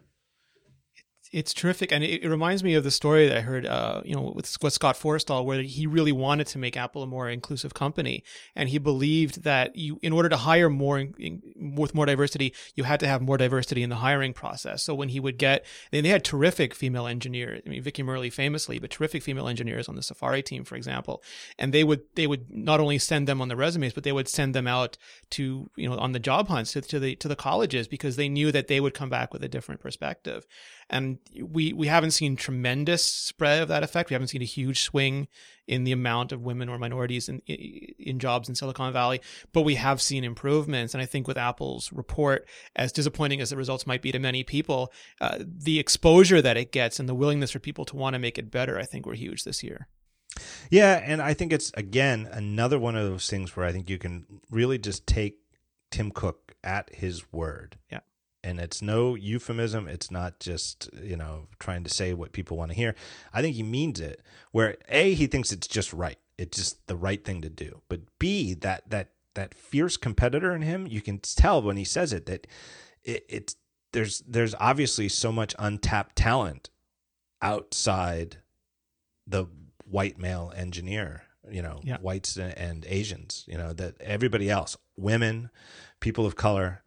it's terrific, and it, it, reminds me of the story that I heard, uh, you know, with, with Scott Forstall, where he really wanted to make Apple a more inclusive company, and he believed that you, in order to hire more in, with more diversity, you had to have more diversity in the hiring process. So when he would get, they, they had terrific female engineers. I mean, Vicki Murley famously, but terrific female engineers on the Safari team, for example, and they would they would not only send them on the resumes, but they would send them out to you know on the job hunts to, to the to the colleges because they knew that they would come back with a different perspective and we we haven't seen tremendous spread of that effect. We haven't seen a huge swing in the amount of women or minorities in in jobs in Silicon Valley, but we have seen improvements. And I think with Apple's report, as disappointing as the results might be to many people, uh, the exposure that it gets and the willingness for people to want to make it better, I think, were huge this year. Yeah, and I think it's again another one of those things where I think you can really just take Tim Cook at his word. Yeah and it's no euphemism. It's not just you know trying to say what people want to hear. I think he means it where a he thinks it's just right. It's just the right thing to do. But b that that that fierce competitor in him you can tell when he says it that it, it's there's there's obviously so much untapped talent outside the white male engineer you know yeah. whites and asians you know that everybody else women people of color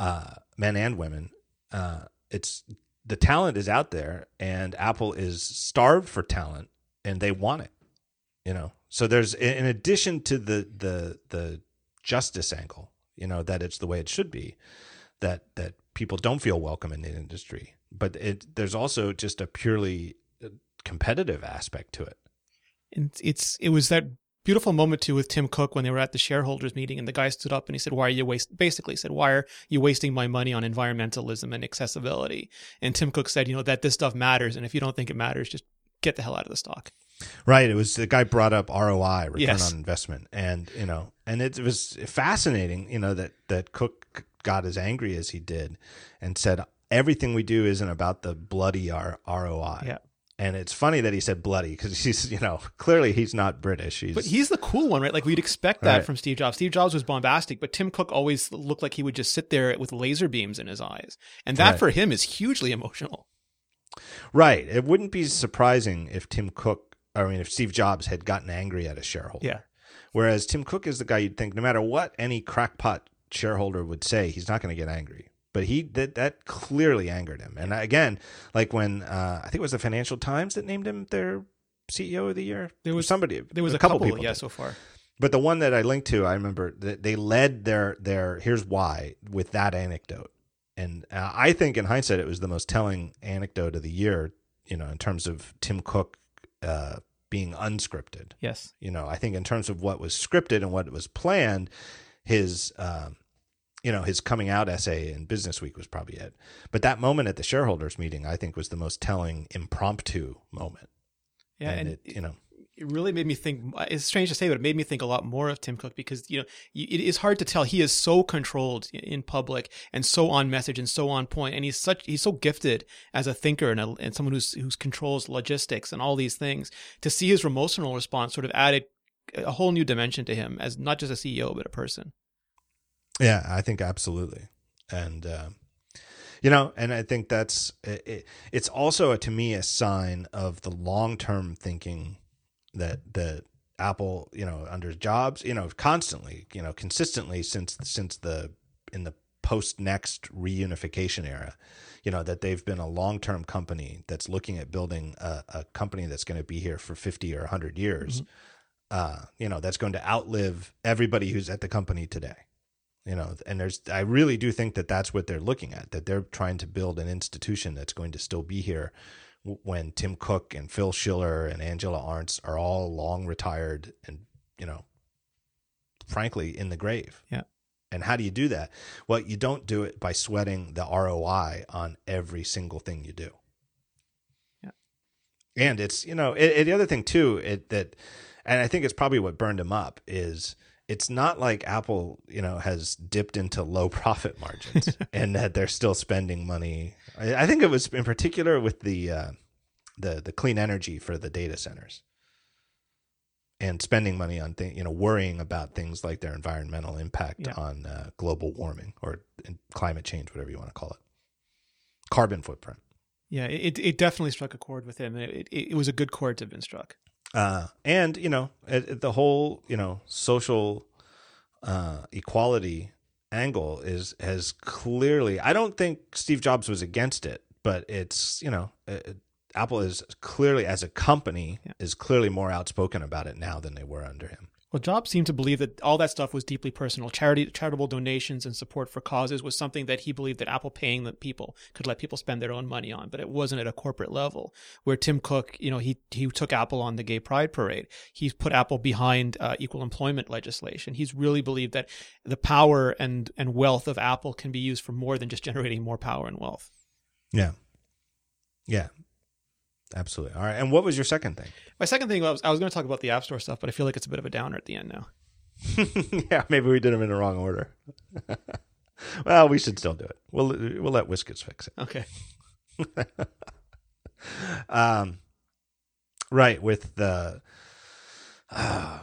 uh, men and women. Uh, it's the talent is out there, and Apple is starved for talent, and they want it. You know, so there's in addition to the the the justice angle, you know, that it's the way it should be, that that people don't feel welcome in the industry, but it there's also just a purely uh, competitive aspect to it. And it's it was that beautiful moment too with Tim Cook when they were at the shareholders meeting and the guy stood up and he said, "Why are you waste?" Basically said, "Why are you wasting my money on environmentalism and accessibility?" And Tim Cook said, "You know that this stuff matters, and if you don't think it matters, just get the hell out of the stock." Right. It was the guy brought up ROI, return yes. on investment, and you know, and it was fascinating, you know, that that Cook got as angry as he did, and said everything we do isn't about the bloody ROI. Yeah And it's funny that he said bloody because he's, you know, clearly he's not British. He's, but he's the cool one, right? Like we'd expect that right. from Steve Jobs. Steve Jobs was bombastic, but Tim Cook always looked like he would just sit there with laser beams in his eyes. And that right. for him is hugely emotional. Right. It wouldn't be surprising if Tim Cook, I mean, if Steve Jobs had gotten angry at a shareholder. Yeah. Whereas Tim Cook is the guy you'd think no matter what any crackpot shareholder would say, he's not going to get angry. But he that that clearly angered him. And again, like when uh, I think it was the Financial Times that named him their CEO of the year. There was somebody. There was a, a couple, couple people, yeah, so far. But the one that I linked to, I remember that they led their their here's why with that anecdote. And uh, I think in hindsight, it was the most telling anecdote of the year. You know, in terms of Tim Cook uh, being unscripted. Yes. You know, I think in terms of what was scripted and what was planned, his um, you know his coming out essay in Business Week was probably it. But that moment at the shareholders meeting, I think, was the most telling impromptu moment. Yeah, and, and it, you know, it really made me think. It's strange to say, but it made me think a lot more of Tim Cook because you know it is hard to tell. He is so controlled in public and so on message and so on point, and he's such he's so gifted as a thinker and, a, and someone who's who's controls logistics and all these things. To see his emotional response sort of added a whole new dimension to him as not just a CEO but a person. Yeah, I think absolutely, and. Uh you know and i think that's it, it's also a, to me a sign of the long-term thinking that that Apple, you know, under Jobs, you know, constantly, you know, consistently since since the in the post NeXT reunification era, you know, that they've been a long term company that's looking at building a, a company that's going to be here for fifty or hundred years. Mm-hmm. Uh, you know, that's going to outlive everybody who's at the company today. You know, and there's, I really do think that that's what they're looking at. That they're trying to build an institution that's going to still be here when Tim Cook and Phil Schiller and Angela Ahrendts are all long retired and, you know, frankly, in the grave. Yeah. And how do you do that? Well, you don't do it by sweating the ROI on every single thing you do. Yeah. And it's, you know, it, it, the other thing too, it that, and I think it's probably what burned him up is it's not like Apple, you know, has dipped into low (laughs) profit margins (laughs) and that they're still spending money. I, think it was in particular with the uh, the the clean energy for the data centers and spending money on things, you know, worrying about things like their environmental impact yeah. on uh, global warming or climate change, whatever you want to call it, carbon footprint. Yeah, it it definitely struck a chord with him. It, it, it was a good chord to have been struck. Uh, and you know it, it, the whole you know social uh, equality angle is has clearly. I don't think Steve Jobs was against it, but it's you know it, Apple is clearly as a company yeah. is clearly more outspoken about it now than they were under him. Well, Jobs seemed to believe that all that stuff was deeply personal. Charity, charitable donations and support for causes was something that he believed that Apple paying the people could let people spend their own money on, but it wasn't at a corporate level. Where Tim Cook, you know, he he took Apple on the Gay Pride Parade. He's put Apple behind uh, equal employment legislation. He's really believed that the power and and wealth of Apple can be used for more than just (laughs) generating more power and wealth. Yeah, yeah, Absolutely. All right. And what was your second thing? My second thing was I was going to talk about the App Store stuff, but I feel like it's a bit of a downer at the end now. (laughs) yeah, maybe we did them in the wrong order. (laughs) well, we should still do it. We'll we'll let Whiskers fix it. Okay. (laughs) um, right with the uh,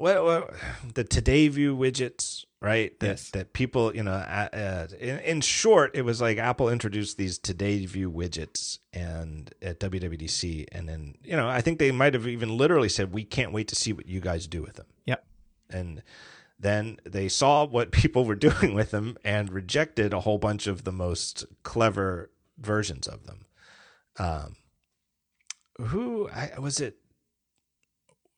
what, what the Today View widgets right? That yes. that people, you know, uh, in, in, short, it was like Apple introduced these Today View widgets and at WWDC, and then you know, I think they might have even literally said, "We can't wait to see what you guys do with them." Yep. And then they saw what (laughs) people were doing with them and rejected a whole bunch of the most clever versions of them. Um, who I, was it?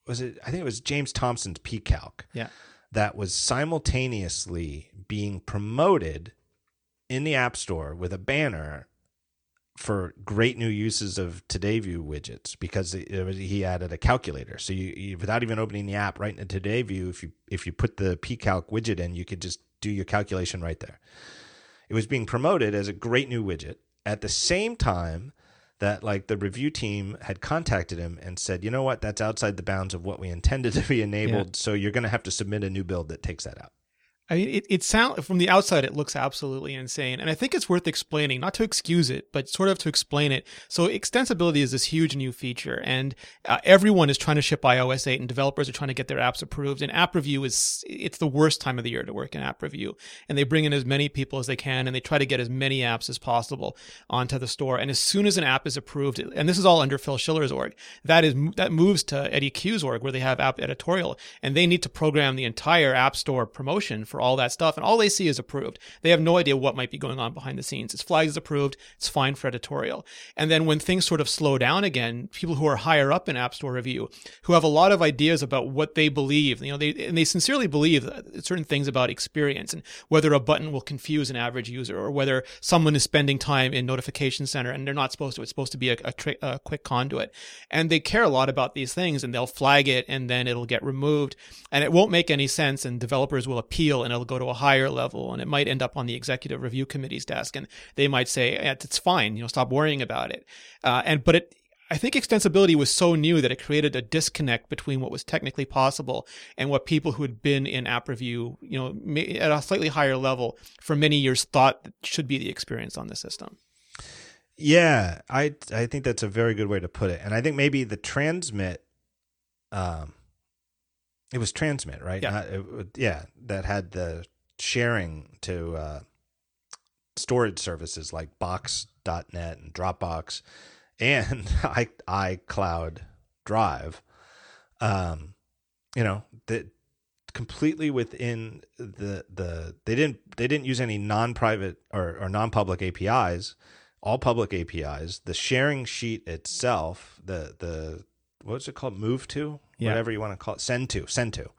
Was it? I think it was James Thompson's pCalc. Yeah that was simultaneously being promoted in the App Store with a banner for great new uses of Today View widgets because was, he added a calculator. So you, you, without even opening the app, right in the Today View, if you if you put the pCalc widget in, you could just do your calculation right there. It was being promoted as a great new widget at the same time that like the review team had contacted him and said, you know what, that's outside the bounds of what we intended to be enabled. Yeah. So you're going to have to submit a new build that takes that out. I mean, it, it sound from the outside, it looks absolutely insane. And I think it's worth explaining, not to excuse it, but sort of to explain it. So extensibility is this huge new feature and uh, everyone is trying to ship iOS 8 and developers are trying to get their apps approved. And app review is, it's the worst time of the year to work in app review. And they bring in as many people as they can and they try to get as many apps as possible onto the store. And as soon as an app is approved, and this is all under Phil Schiller's org, that is, that moves to Eddie Cue's org where they have app editorial and they need to program the entire app store promotion for all that stuff, and all they see is approved. They have no idea what might be going on behind the scenes. It's flagged approved, it's fine for editorial. And then when things sort of slow down again, people who are higher up in App Store review, who have a lot of ideas about what they believe, you know, they and they sincerely believe certain things about experience and whether a button will confuse an average user or whether someone is spending time in notification center and they're not supposed to. It's supposed to be a, a, tri- a quick conduit, and they care a lot about these things, and they'll flag it, and then it'll get removed, and it won't make any sense, and developers will appeal, and it'll go to a higher level and it might end up on the executive review committee's desk and they might say it's fine you know stop worrying about it uh, and but it I think extensibility was so new that it created a disconnect between what was technically possible and what people who had been in app review, you know, at a slightly higher level for many years thought should be the experience on the system. Yeah, I I think that's a very good way to put it, and I think maybe the transmit, um, it was transmit, right? Yeah, Not, it, yeah, that had the sharing to uh, storage services like Box.net and Dropbox and (laughs) i iCloud Drive. Um, you know that completely within the the they didn't they didn't use any non-private or, or non-public APIs all public APIs the sharing sheet itself the the what's it called move to yeah. whatever you want to call it send to send to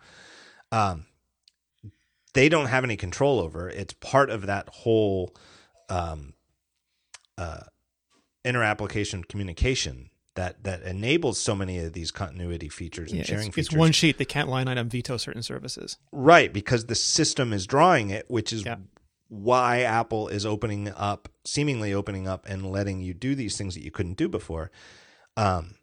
um they don't have any control over. It's part of that whole um, uh, inter-application communication that that enables so many of these continuity features and yeah, sharing it's, features. It's one sheet. They can't line item veto certain services. Right, because the system is drawing it, which is yeah. why Apple is opening up, seemingly opening up and letting you do these things that you couldn't do before. Um,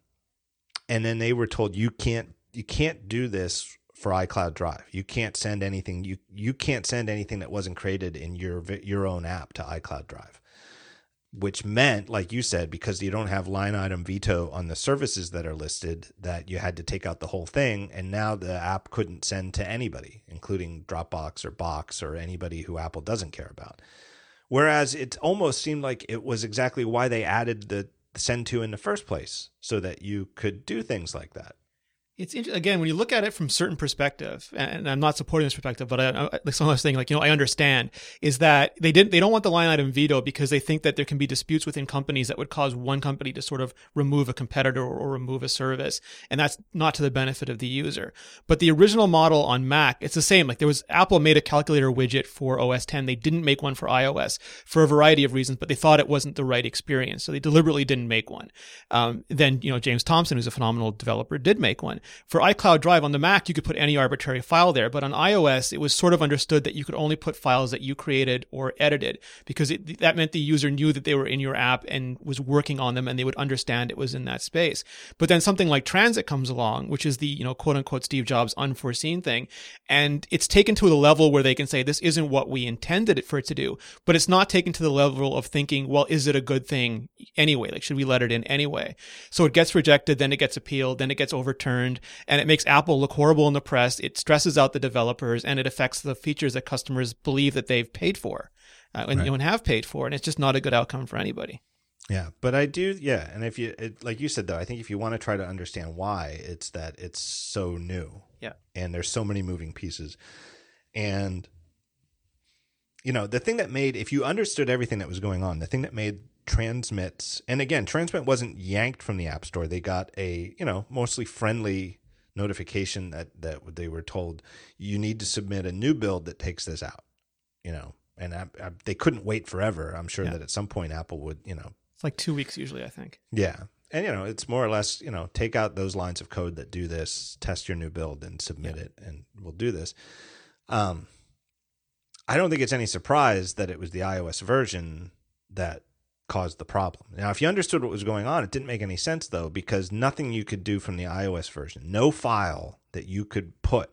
and then they were told you can't you can't do this for iCloud Drive. You can't send anything you you can't send anything that wasn't created in your your own app to iCloud Drive. Which meant, like you said, because you don't have line item veto on the services that are listed, that you had to take out the whole thing, and now the app couldn't send to anybody, including Dropbox or Box or anybody who Apple doesn't care about. Whereas it almost seemed like it was exactly why they added the send to in the first place, so that you could do things like that it's again when you look at it from certain perspective, and I'm not supporting this perspective, but I, I, like some thing, like you know, I understand is that they didn't they don't want the line item veto because they think that there can be disputes within companies that would cause one company to sort of remove a competitor or, or remove a service, and that's not to the benefit of the user. But the original model on Mac, it's the same. Like there was Apple made a calculator widget for OS 10, they didn't make one for iOS for a variety of reasons, but they thought it wasn't the right experience, so they deliberately didn't make one. Um, then you know James Thompson, who's a phenomenal developer, did make one. For iCloud Drive on the Mac, you could put any arbitrary file there, but on iOS, it was sort of understood that you could only put files that you created or edited because it, that meant the user knew that they were in your app and was working on them and they would understand it was in that space. But then something like Transit comes along, which is the, you know, quote unquote Steve Jobs unforeseen thing. And it's taken to the level where they can say, this isn't what we intended it for it to do, but it's not taken to the level of thinking, well, is it a good thing anyway? Like, should we let it in anyway? So it gets rejected, then it gets appealed, then it gets overturned and it makes Apple look horrible in the press. It stresses out the developers and it affects the features that customers believe that they've paid for uh, and, right. and have paid for. And it's just not a good outcome for anybody. Yeah, but I do. Yeah, and if you it, like you said though, I think if you want to try to understand why, it's that it's so new. Yeah, and there's so many moving pieces, and you know the thing that made if you understood everything that was going on, the thing that made transmits, and again, transmit wasn't yanked from the App Store. They got a you know mostly friendly notification that that they were told you need to submit a new build that takes this out. You know, and I, I, they couldn't wait forever. I'm sure yeah. that at some point Apple would, you know, it's like two weeks usually. I think. Yeah, and you know, it's more or less, you know, take out those lines of code that do this, test your new build, and submit yeah. it, and we'll do this. Um, I don't think it's any surprise that it was the iOS version that caused the problem. Now, if you understood what was going on, it didn't make any sense though, because nothing you could do from the iOS version, no file that you could put,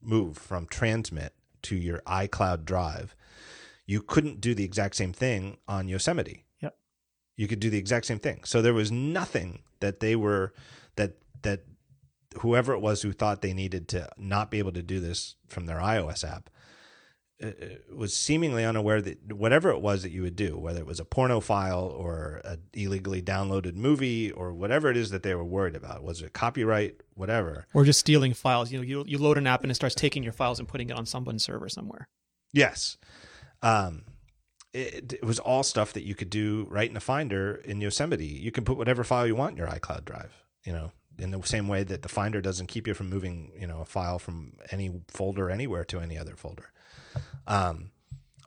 move from transmit to your iCloud drive, you couldn't do the exact same thing on Yosemite. Yep. You could do the exact same thing. So there was nothing that they were that that whoever it was who thought they needed to not be able to do this from their iOS app was seemingly unaware that whatever it was that you would do, whether it was a porno file or an illegally downloaded movie or whatever it is that they were worried about, was it copyright, whatever, or just stealing files. You know, you you load an app and it starts taking your files and putting it on someone's server somewhere. Yes, um, it, it was all stuff that you could do right in the Finder in Yosemite. You can put whatever file you want in your iCloud drive. You know, in the same way that the Finder doesn't keep you from moving, you know, a file from any folder anywhere to any other folder. Um,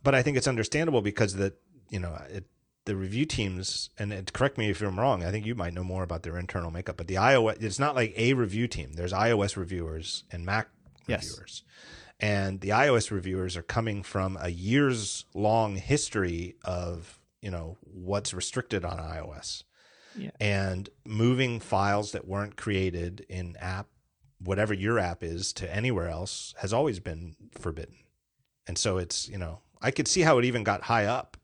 but I think it's understandable because the you know it, the review teams and it, correct me if I'm wrong. I think you might know more about their internal makeup, but the iOS it's not like a review team. There's iOS reviewers and Mac yes. reviewers. And the iOS reviewers are coming from a years long history of, you know, what's restricted on iOS. Yeah. And moving files that weren't created in app, whatever your app is, to anywhere else has always been forbidden. And so it's, you know, I could see how it even got high up,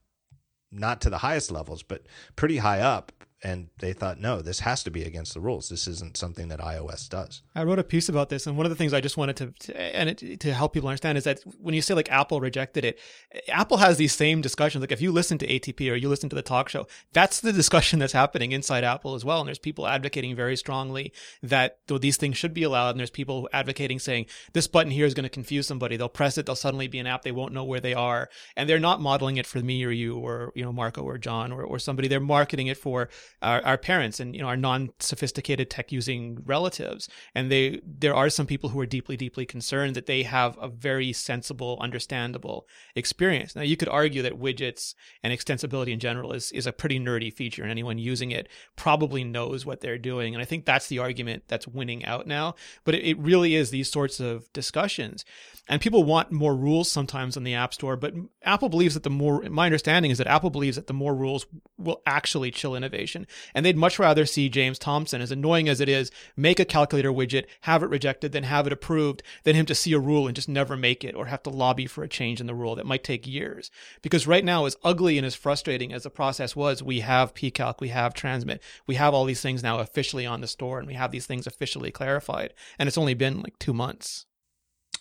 not to the highest levels, but pretty high up and they thought, no, this has to be against the rules. This isn't something that iOS does. I wrote a piece about this, and one of the things I just wanted to, to and it, to help people understand is that when you say like Apple rejected it, Apple has these same discussions. Like if you listen to ATP or you listen to the talk show, that's the discussion that's happening inside Apple as well. And there's people advocating very strongly that these things should be allowed, and there's people advocating saying this button here is going to confuse somebody. They'll press it, they'll suddenly be an app, they won't know where they are, and they're not modeling it for me or you or you know Marco or John or or somebody. They're marketing it for our, our parents and you know our non-sophisticated tech-using relatives. And they there are some people who are deeply, deeply concerned that they have a very sensible, understandable experience. Now you could argue that widgets and extensibility in general is is a pretty nerdy feature, and anyone using it probably knows what they're doing. And I think that's the argument that's winning out now. But it, it really is these sorts of discussions. And people want more rules sometimes on the App Store, but Apple believes that the more, my understanding is that Apple believes that the more rules will actually chill innovation. And they'd much rather see James Thompson, as annoying as it is, make a calculator widget, have it rejected, then have it approved, than him to see a rule and just never make it or have to lobby for a change in the rule that might take years. Because right now, as ugly and as frustrating as the process was, we have pcalc, we have transmit, we have all these things now officially on the store, and we have these things officially clarified. And it's only been like two months.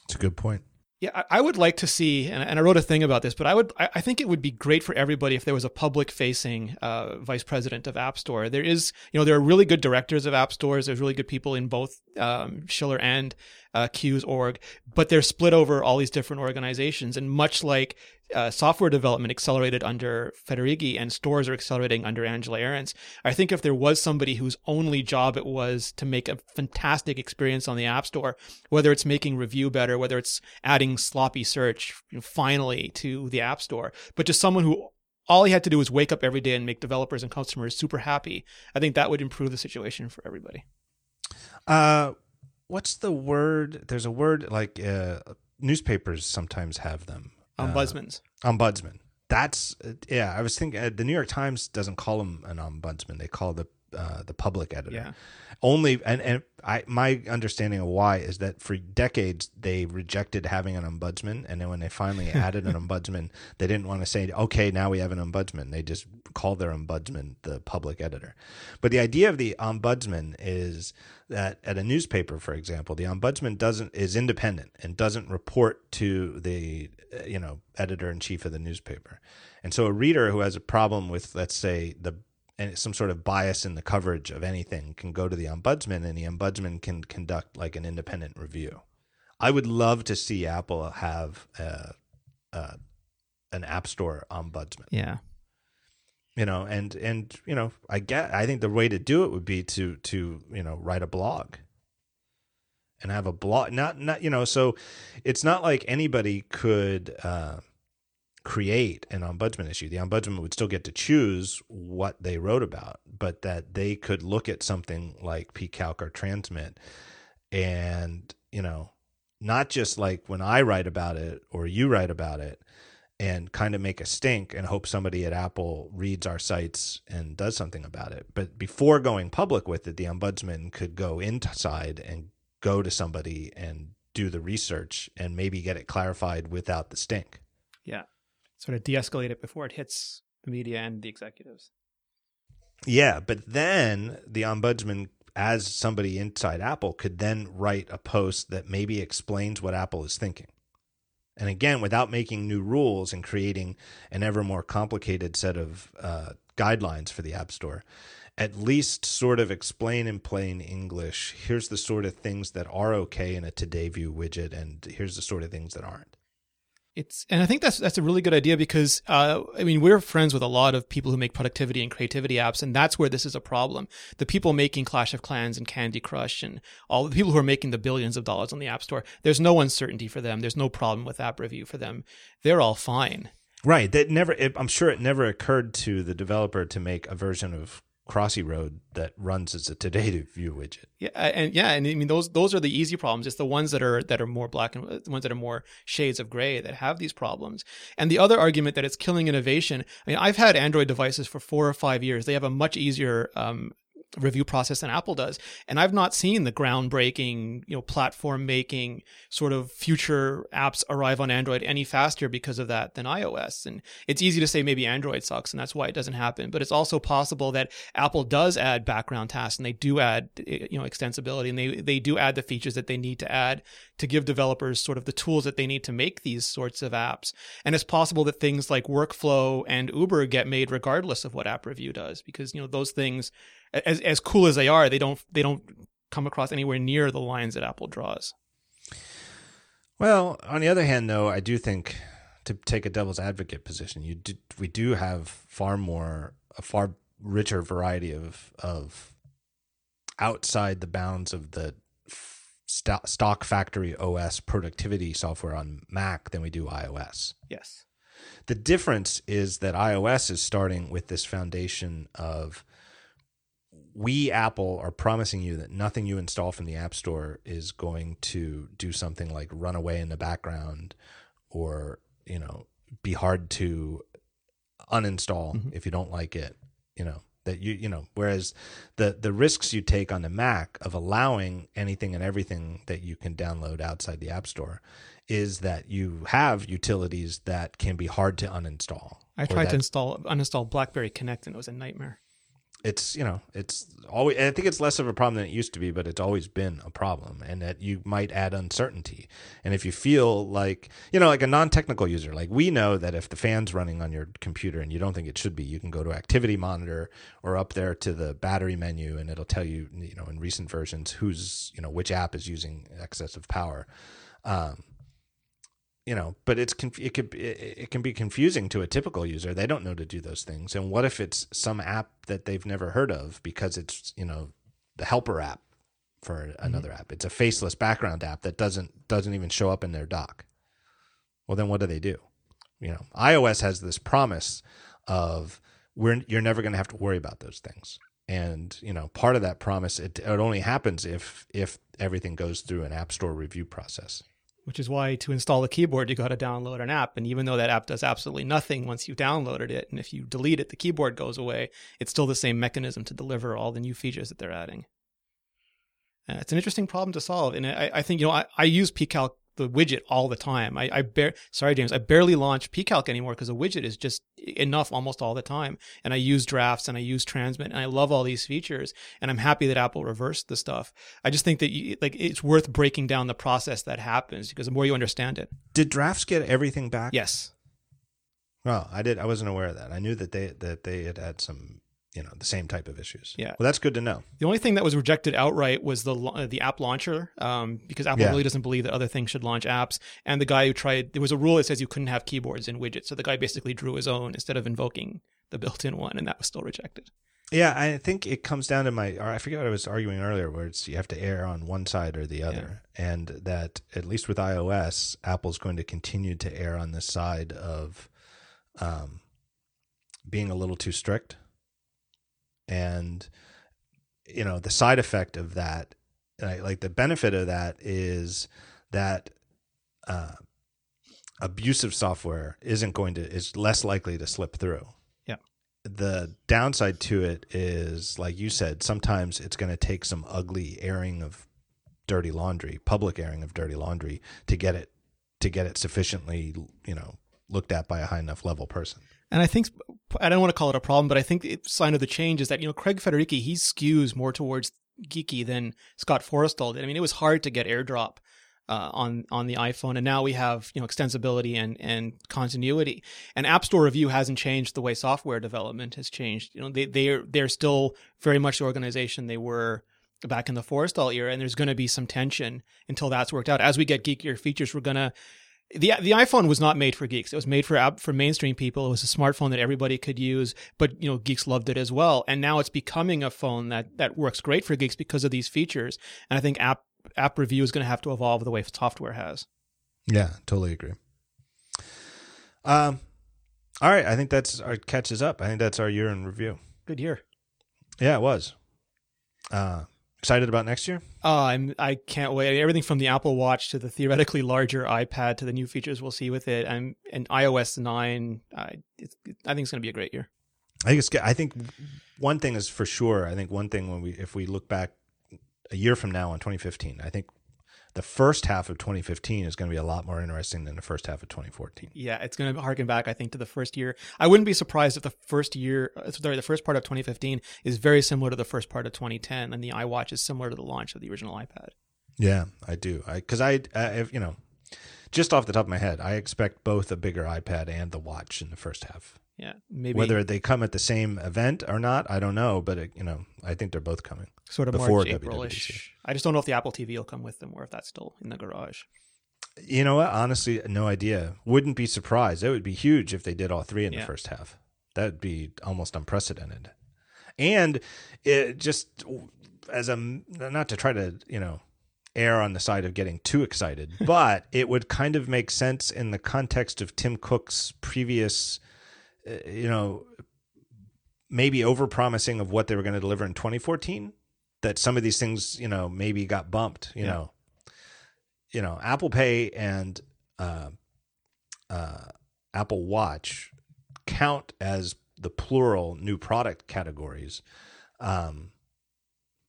It's a good point. Yeah, I would like to see, and I wrote a thing about this, but I would, I think it would be great for everybody if there was a public-facing uh, vice president of App Store. There is, you know, there are really good directors of App Stores. There's really good people in both um, Schiller and uh, Cue's org, but they're split over all these different organizations. And much like uh, software development accelerated under Federighi and stores are accelerating under Angela Ahrendts, I think if there was somebody whose only job it was to make a fantastic experience on the App Store, whether it's making review better, whether it's adding sloppy search you know, finally to the App Store, but just someone who all he had to do was wake up every day and make developers and customers super happy. I think that would improve the situation for everybody. Uh, what's the word? There's a word like uh, newspapers sometimes have them. Ombudsmans. Uh, ombudsman. That's yeah. I was thinking uh, the New York Times doesn't call him an ombudsman. They call the uh, the public editor. Yeah. Only and and I my understanding of why is that for decades they rejected having an ombudsman, and then when they finally (laughs) added an ombudsman, they didn't want to say, okay, now we have an ombudsman. They just called their ombudsman the public editor. But the idea of the ombudsman is that at a newspaper, for example, the ombudsman doesn't is independent and doesn't report to the you know editor in chief of the newspaper. And so a reader who has a problem with, let's say, the and some sort of bias in the coverage of anything can go to the ombudsman and the ombudsman can conduct like an independent review. I would love to see Apple have a, a, an app store ombudsman. Yeah. You know, and and you know, I get I think the way to do it would be to to, you know, write a blog and have a blog not not you know, so it's not like anybody could uh create an ombudsman issue. The ombudsman would still get to choose what they wrote about, but that they could look at something like pcalc or transmit and, you know, not just like when I write about it or you write about it and kind of make a stink and hope somebody at Apple reads our sites and does something about it. But before going public with it, the ombudsman could go inside and go to somebody and do the research and maybe get it clarified without the stink. Yeah. Sort of de escalate it before it hits the media and the executives. Yeah, but then the ombudsman, as somebody inside Apple, could then write a post that maybe explains what Apple is thinking. And again, without making new rules and creating an ever more complicated set of uh, guidelines for the App Store, at least sort of explain in plain English here's the sort of things that are okay in a Today View widget, and here's the sort of things that aren't it's and I think that's that's a really good idea because uh, I mean we're friends with a lot of people who make productivity and creativity apps, and that's where this is a problem. The people making Clash of Clans and Candy Crush and all the people who are making the billions of dollars on the App Store, there's no uncertainty for them. There's no problem with app review for them. They're all fine. Right. That never. It, I'm sure it never occurred to the developer to make a version of Crossy Road that runs as a Today View widget. Yeah, and yeah, and I mean those those are the easy problems. It's the ones that are that are more black and the ones that are more shades of gray that have these problems. And the other argument that it's killing innovation. I mean, I've had Android devices for four or five years. They have a much easier um, review process than Apple does. And I've not seen the groundbreaking, you know, platform making sort of future apps arrive on Android any faster because of that than iOS. And it's easy to say maybe Android sucks and that's why it doesn't happen. But it's also possible that Apple does add background tasks and they do add, eh, you know, extensibility and they, they do add the features that they need to add to give developers sort of the tools that they need to make these sorts of apps. And it's possible that things like workflow and Uber get made regardless of what app review does because, you know, those things as as cool as they are, they don't they don't come across anywhere near the lines that Apple draws. Well, on the other hand, though, I do think to take a devil's advocate position, you do, we do have far more a far richer variety of of outside the bounds of the st- stock factory OS productivity software on Mac than we do iOS. Yes. The difference is that iOS is starting with this foundation of we Apple are promising you that nothing you install from the App Store is going to do something like run away in the background or, you know, be hard to uninstall mm-hmm. if you don't like it, you know. That you you know, whereas the the risks you take on the Mac of allowing anything and everything that you can download outside the App Store is that you have utilities that can be hard to uninstall. I tried that, to install uninstall BlackBerry Connect and it was a nightmare it's you know it's always i think it's less of a problem than it used to be but it's always been a problem and that you might add uncertainty. And if you feel like you know like a non-technical user like we know that if the fan's running on your computer and you don't think it should be you can go to activity monitor or up there to the battery menu and it'll tell you you know in recent versions who's you know which app is using excessive power. Um, you know but it's it could it can be confusing to a typical user. They don't know to do those things. And what if it's some app that they've never heard of because it's you know the helper app for mm-hmm. another mm-hmm. app. It's a faceless background app that doesn't doesn't even show up in their dock well then what do they do? You know ios has this promise of we're you're never going to have to worry about those things. And you know part of that promise it, it only happens if if everything goes through an app store review process which is why to install a keyboard, you got to download an app. And even though that app does absolutely nothing once you've downloaded it, and if you delete it, the keyboard goes away, it's still the same mechanism to deliver all the new features that they're adding. Uh, it's an interesting problem to solve. And I, I think, you know, I, I use pcalc the widget all the time. I, I bar- sorry, James, I barely launch pcalc anymore because the widget is just enough almost all the time. And I use drafts and I use transmit and I love all these features. And I'm happy that Apple reversed the stuff. I just think that you, like it's worth breaking down the process that happens because the more you understand it. Did drafts get everything back? Yes. Well, I did. I wasn't aware of that. I knew that they that they had had some you know the same type of issues. Yeah. Well, that's good to know. The only thing that was rejected outright was the uh, the app launcher, um, because Apple yeah. really doesn't believe that other things should launch apps. And the guy who tried, there was a rule that says you couldn't have keyboards in widgets, so the guy basically drew his own instead of invoking the built-in one, and that was still rejected. Yeah, I think it comes down to my. I forget what I was arguing earlier, where it's you have to err on one side or the other, yeah. and that at least with iOS, Apple's going to continue to err on the side of um, being a little too strict and you know the side effect of that like the benefit of that is that uh, abusive software isn't going to is less likely to slip through yeah the downside to it is like you said sometimes it's going to take some ugly airing of dirty laundry, public airing of dirty laundry to get it to get it sufficiently, you know, looked at by a high enough level person. And I think I don't want to call it a problem, but I think the sign of the change is that you know Craig Federighi he skews more towards geeky than Scott Forstall did. I mean, it was hard to get AirDrop uh, on on the iPhone, and now we have you know extensibility and and continuity. And App Store review hasn't changed the way software development has changed. You know, they they're they're still very much the organization they were back in the Forstall era, and there's going to be some tension until that's worked out. As we get geekier features, we're gonna the the iPhone was not made for geeks. It was made for for mainstream people. It was a smartphone that everybody could use, but you know geeks loved it as well. And now it's becoming a phone that that works great for geeks because of these features. And I think app app review is going to have to evolve the way software has. Yeah, totally agree. Um, all right, I think that's our catches up. I think that's our year in review. Good year. Yeah, it was. Uh, Excited about next year? Uh, I'm. I can't wait. Everything from the Apple Watch to the theoretically larger iPad to the new features we'll see with it, I'm, and iOS nine. I I think it's going to be a great year. I think it's. I think one thing is for sure. I think one thing when we if we look back a year from now on 2015, I think the first half of 2015 is going to be a lot more interesting than the first half of 2014. Yeah, it's going to harken back, I think, to the first year. I wouldn't be surprised if the first year, uh, sorry, the first part of 2015 is very similar to the first part of 2010, and the iWatch is similar to the launch of the original iPad. Yeah, I do. I because I, I, you know, just off the top of my head, I expect both a bigger iPad and the watch in the first half. Yeah, maybe whether they come at the same event or not, I don't know. But it, you know, I think they're both coming sort of before March, April-ish. I just don't know if the Apple TV will come with them or if that's still in the garage. You know what? Honestly, no idea. Wouldn't be surprised. It would be huge if they did all three in yeah. the first half. That'd be almost unprecedented. And it just as a not to try to you know err on the side of getting too excited, (laughs) but it would kind of make sense in the context of Tim Cook's previous uh, you know, maybe over promising of what they were going to deliver in 2014 that some of these things, you know, maybe got bumped, you yeah. know. You know, Apple Pay and uh, uh, Apple Watch count as the plural new product categories. Um,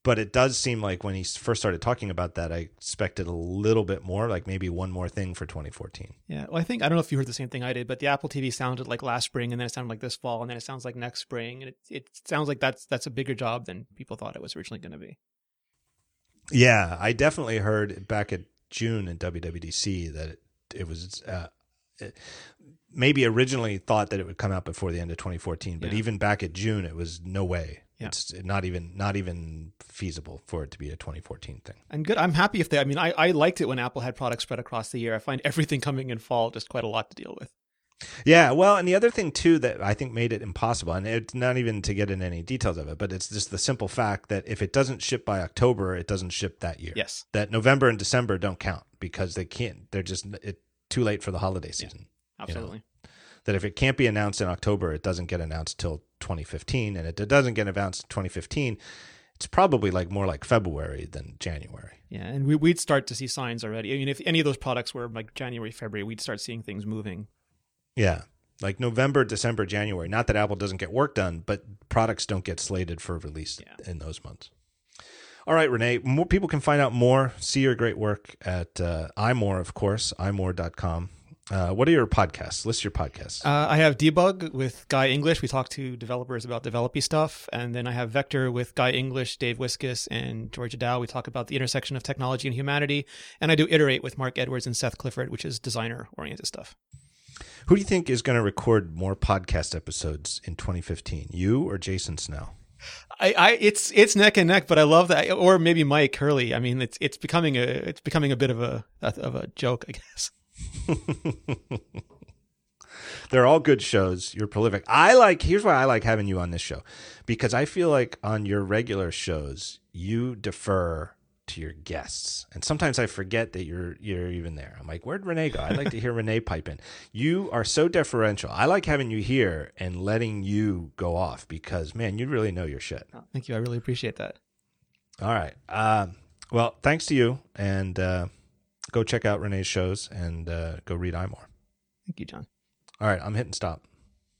but it does seem like when he first started talking about that, I expected a little bit more, like maybe one more thing for 2014. Yeah, well, I think I don't know if you heard the same thing I did, but the Apple TV sounded like last spring, and then it sounded like this fall, and then it sounds like next spring, and it it sounds like that's that's a bigger job than people thought it was originally going to be. Yeah, I definitely heard back at June in WWDC that it, it was uh, it, maybe originally thought that it would come out before the end of 2014, but yeah. even back at June, it was no way. Yeah. It's not even not even feasible for it to be a 2014 thing. And good. I'm happy if they. I mean, I, I liked it when Apple had products spread across the year. I find everything coming in fall just quite a lot to deal with. Yeah, well, and the other thing too that I think made it impossible, and it's not even to get in any details of it, but it's just the simple fact that if it doesn't ship by October, it doesn't ship that year. Yes. That November and December don't count because they can't. They're just it, too late for the holiday season. Yeah, absolutely. You know? That if it can't be announced in October, it doesn't get announced till 2015, and it doesn't get announced in 2015, it's probably like more like February than January. Yeah, and we, would start to see signs already. I mean, if any of those products were like January, February, we'd start seeing things moving. Yeah, like November, December, January. Not that Apple doesn't get work done, but products don't get slated for release yeah. in those months. All right, Rene, more people can find out more, see your great work at uh, iMore, of course, imore.com. Uh, what are your podcasts? List your podcasts. Uh, I have Debug with Guy English. We talk to developers about developing stuff. And then I have Vector with Guy English, Dave Wiskus, and Georgia Dow. We talk about the intersection of technology and humanity. And I do Iterate with Marc Edwards and Seth Clifford, which is designer oriented stuff. Who do you think is going to record more podcast episodes in 2015? You or Jason Snell? I, I, it's it's neck and neck, but I love that. Or maybe Mike Hurley. I mean, it's it's becoming a it's becoming a bit of a of a joke, I guess. (laughs) They're all good shows. You're prolific. I like here's why I like having you on this show. Because I feel like on your regular shows, you defer to your guests. And sometimes I forget that you're you're even there. I'm like, where'd Rene go? I'd like to hear Rene pipe in. You are so deferential. I like having you here and letting you go off because man, you really know your shit. Oh, thank you. I really appreciate that. All right. Uh, well, thanks to you and uh, go check out Rene's shows and uh, go read iMore. Thank you, John. All right, I'm hitting stop.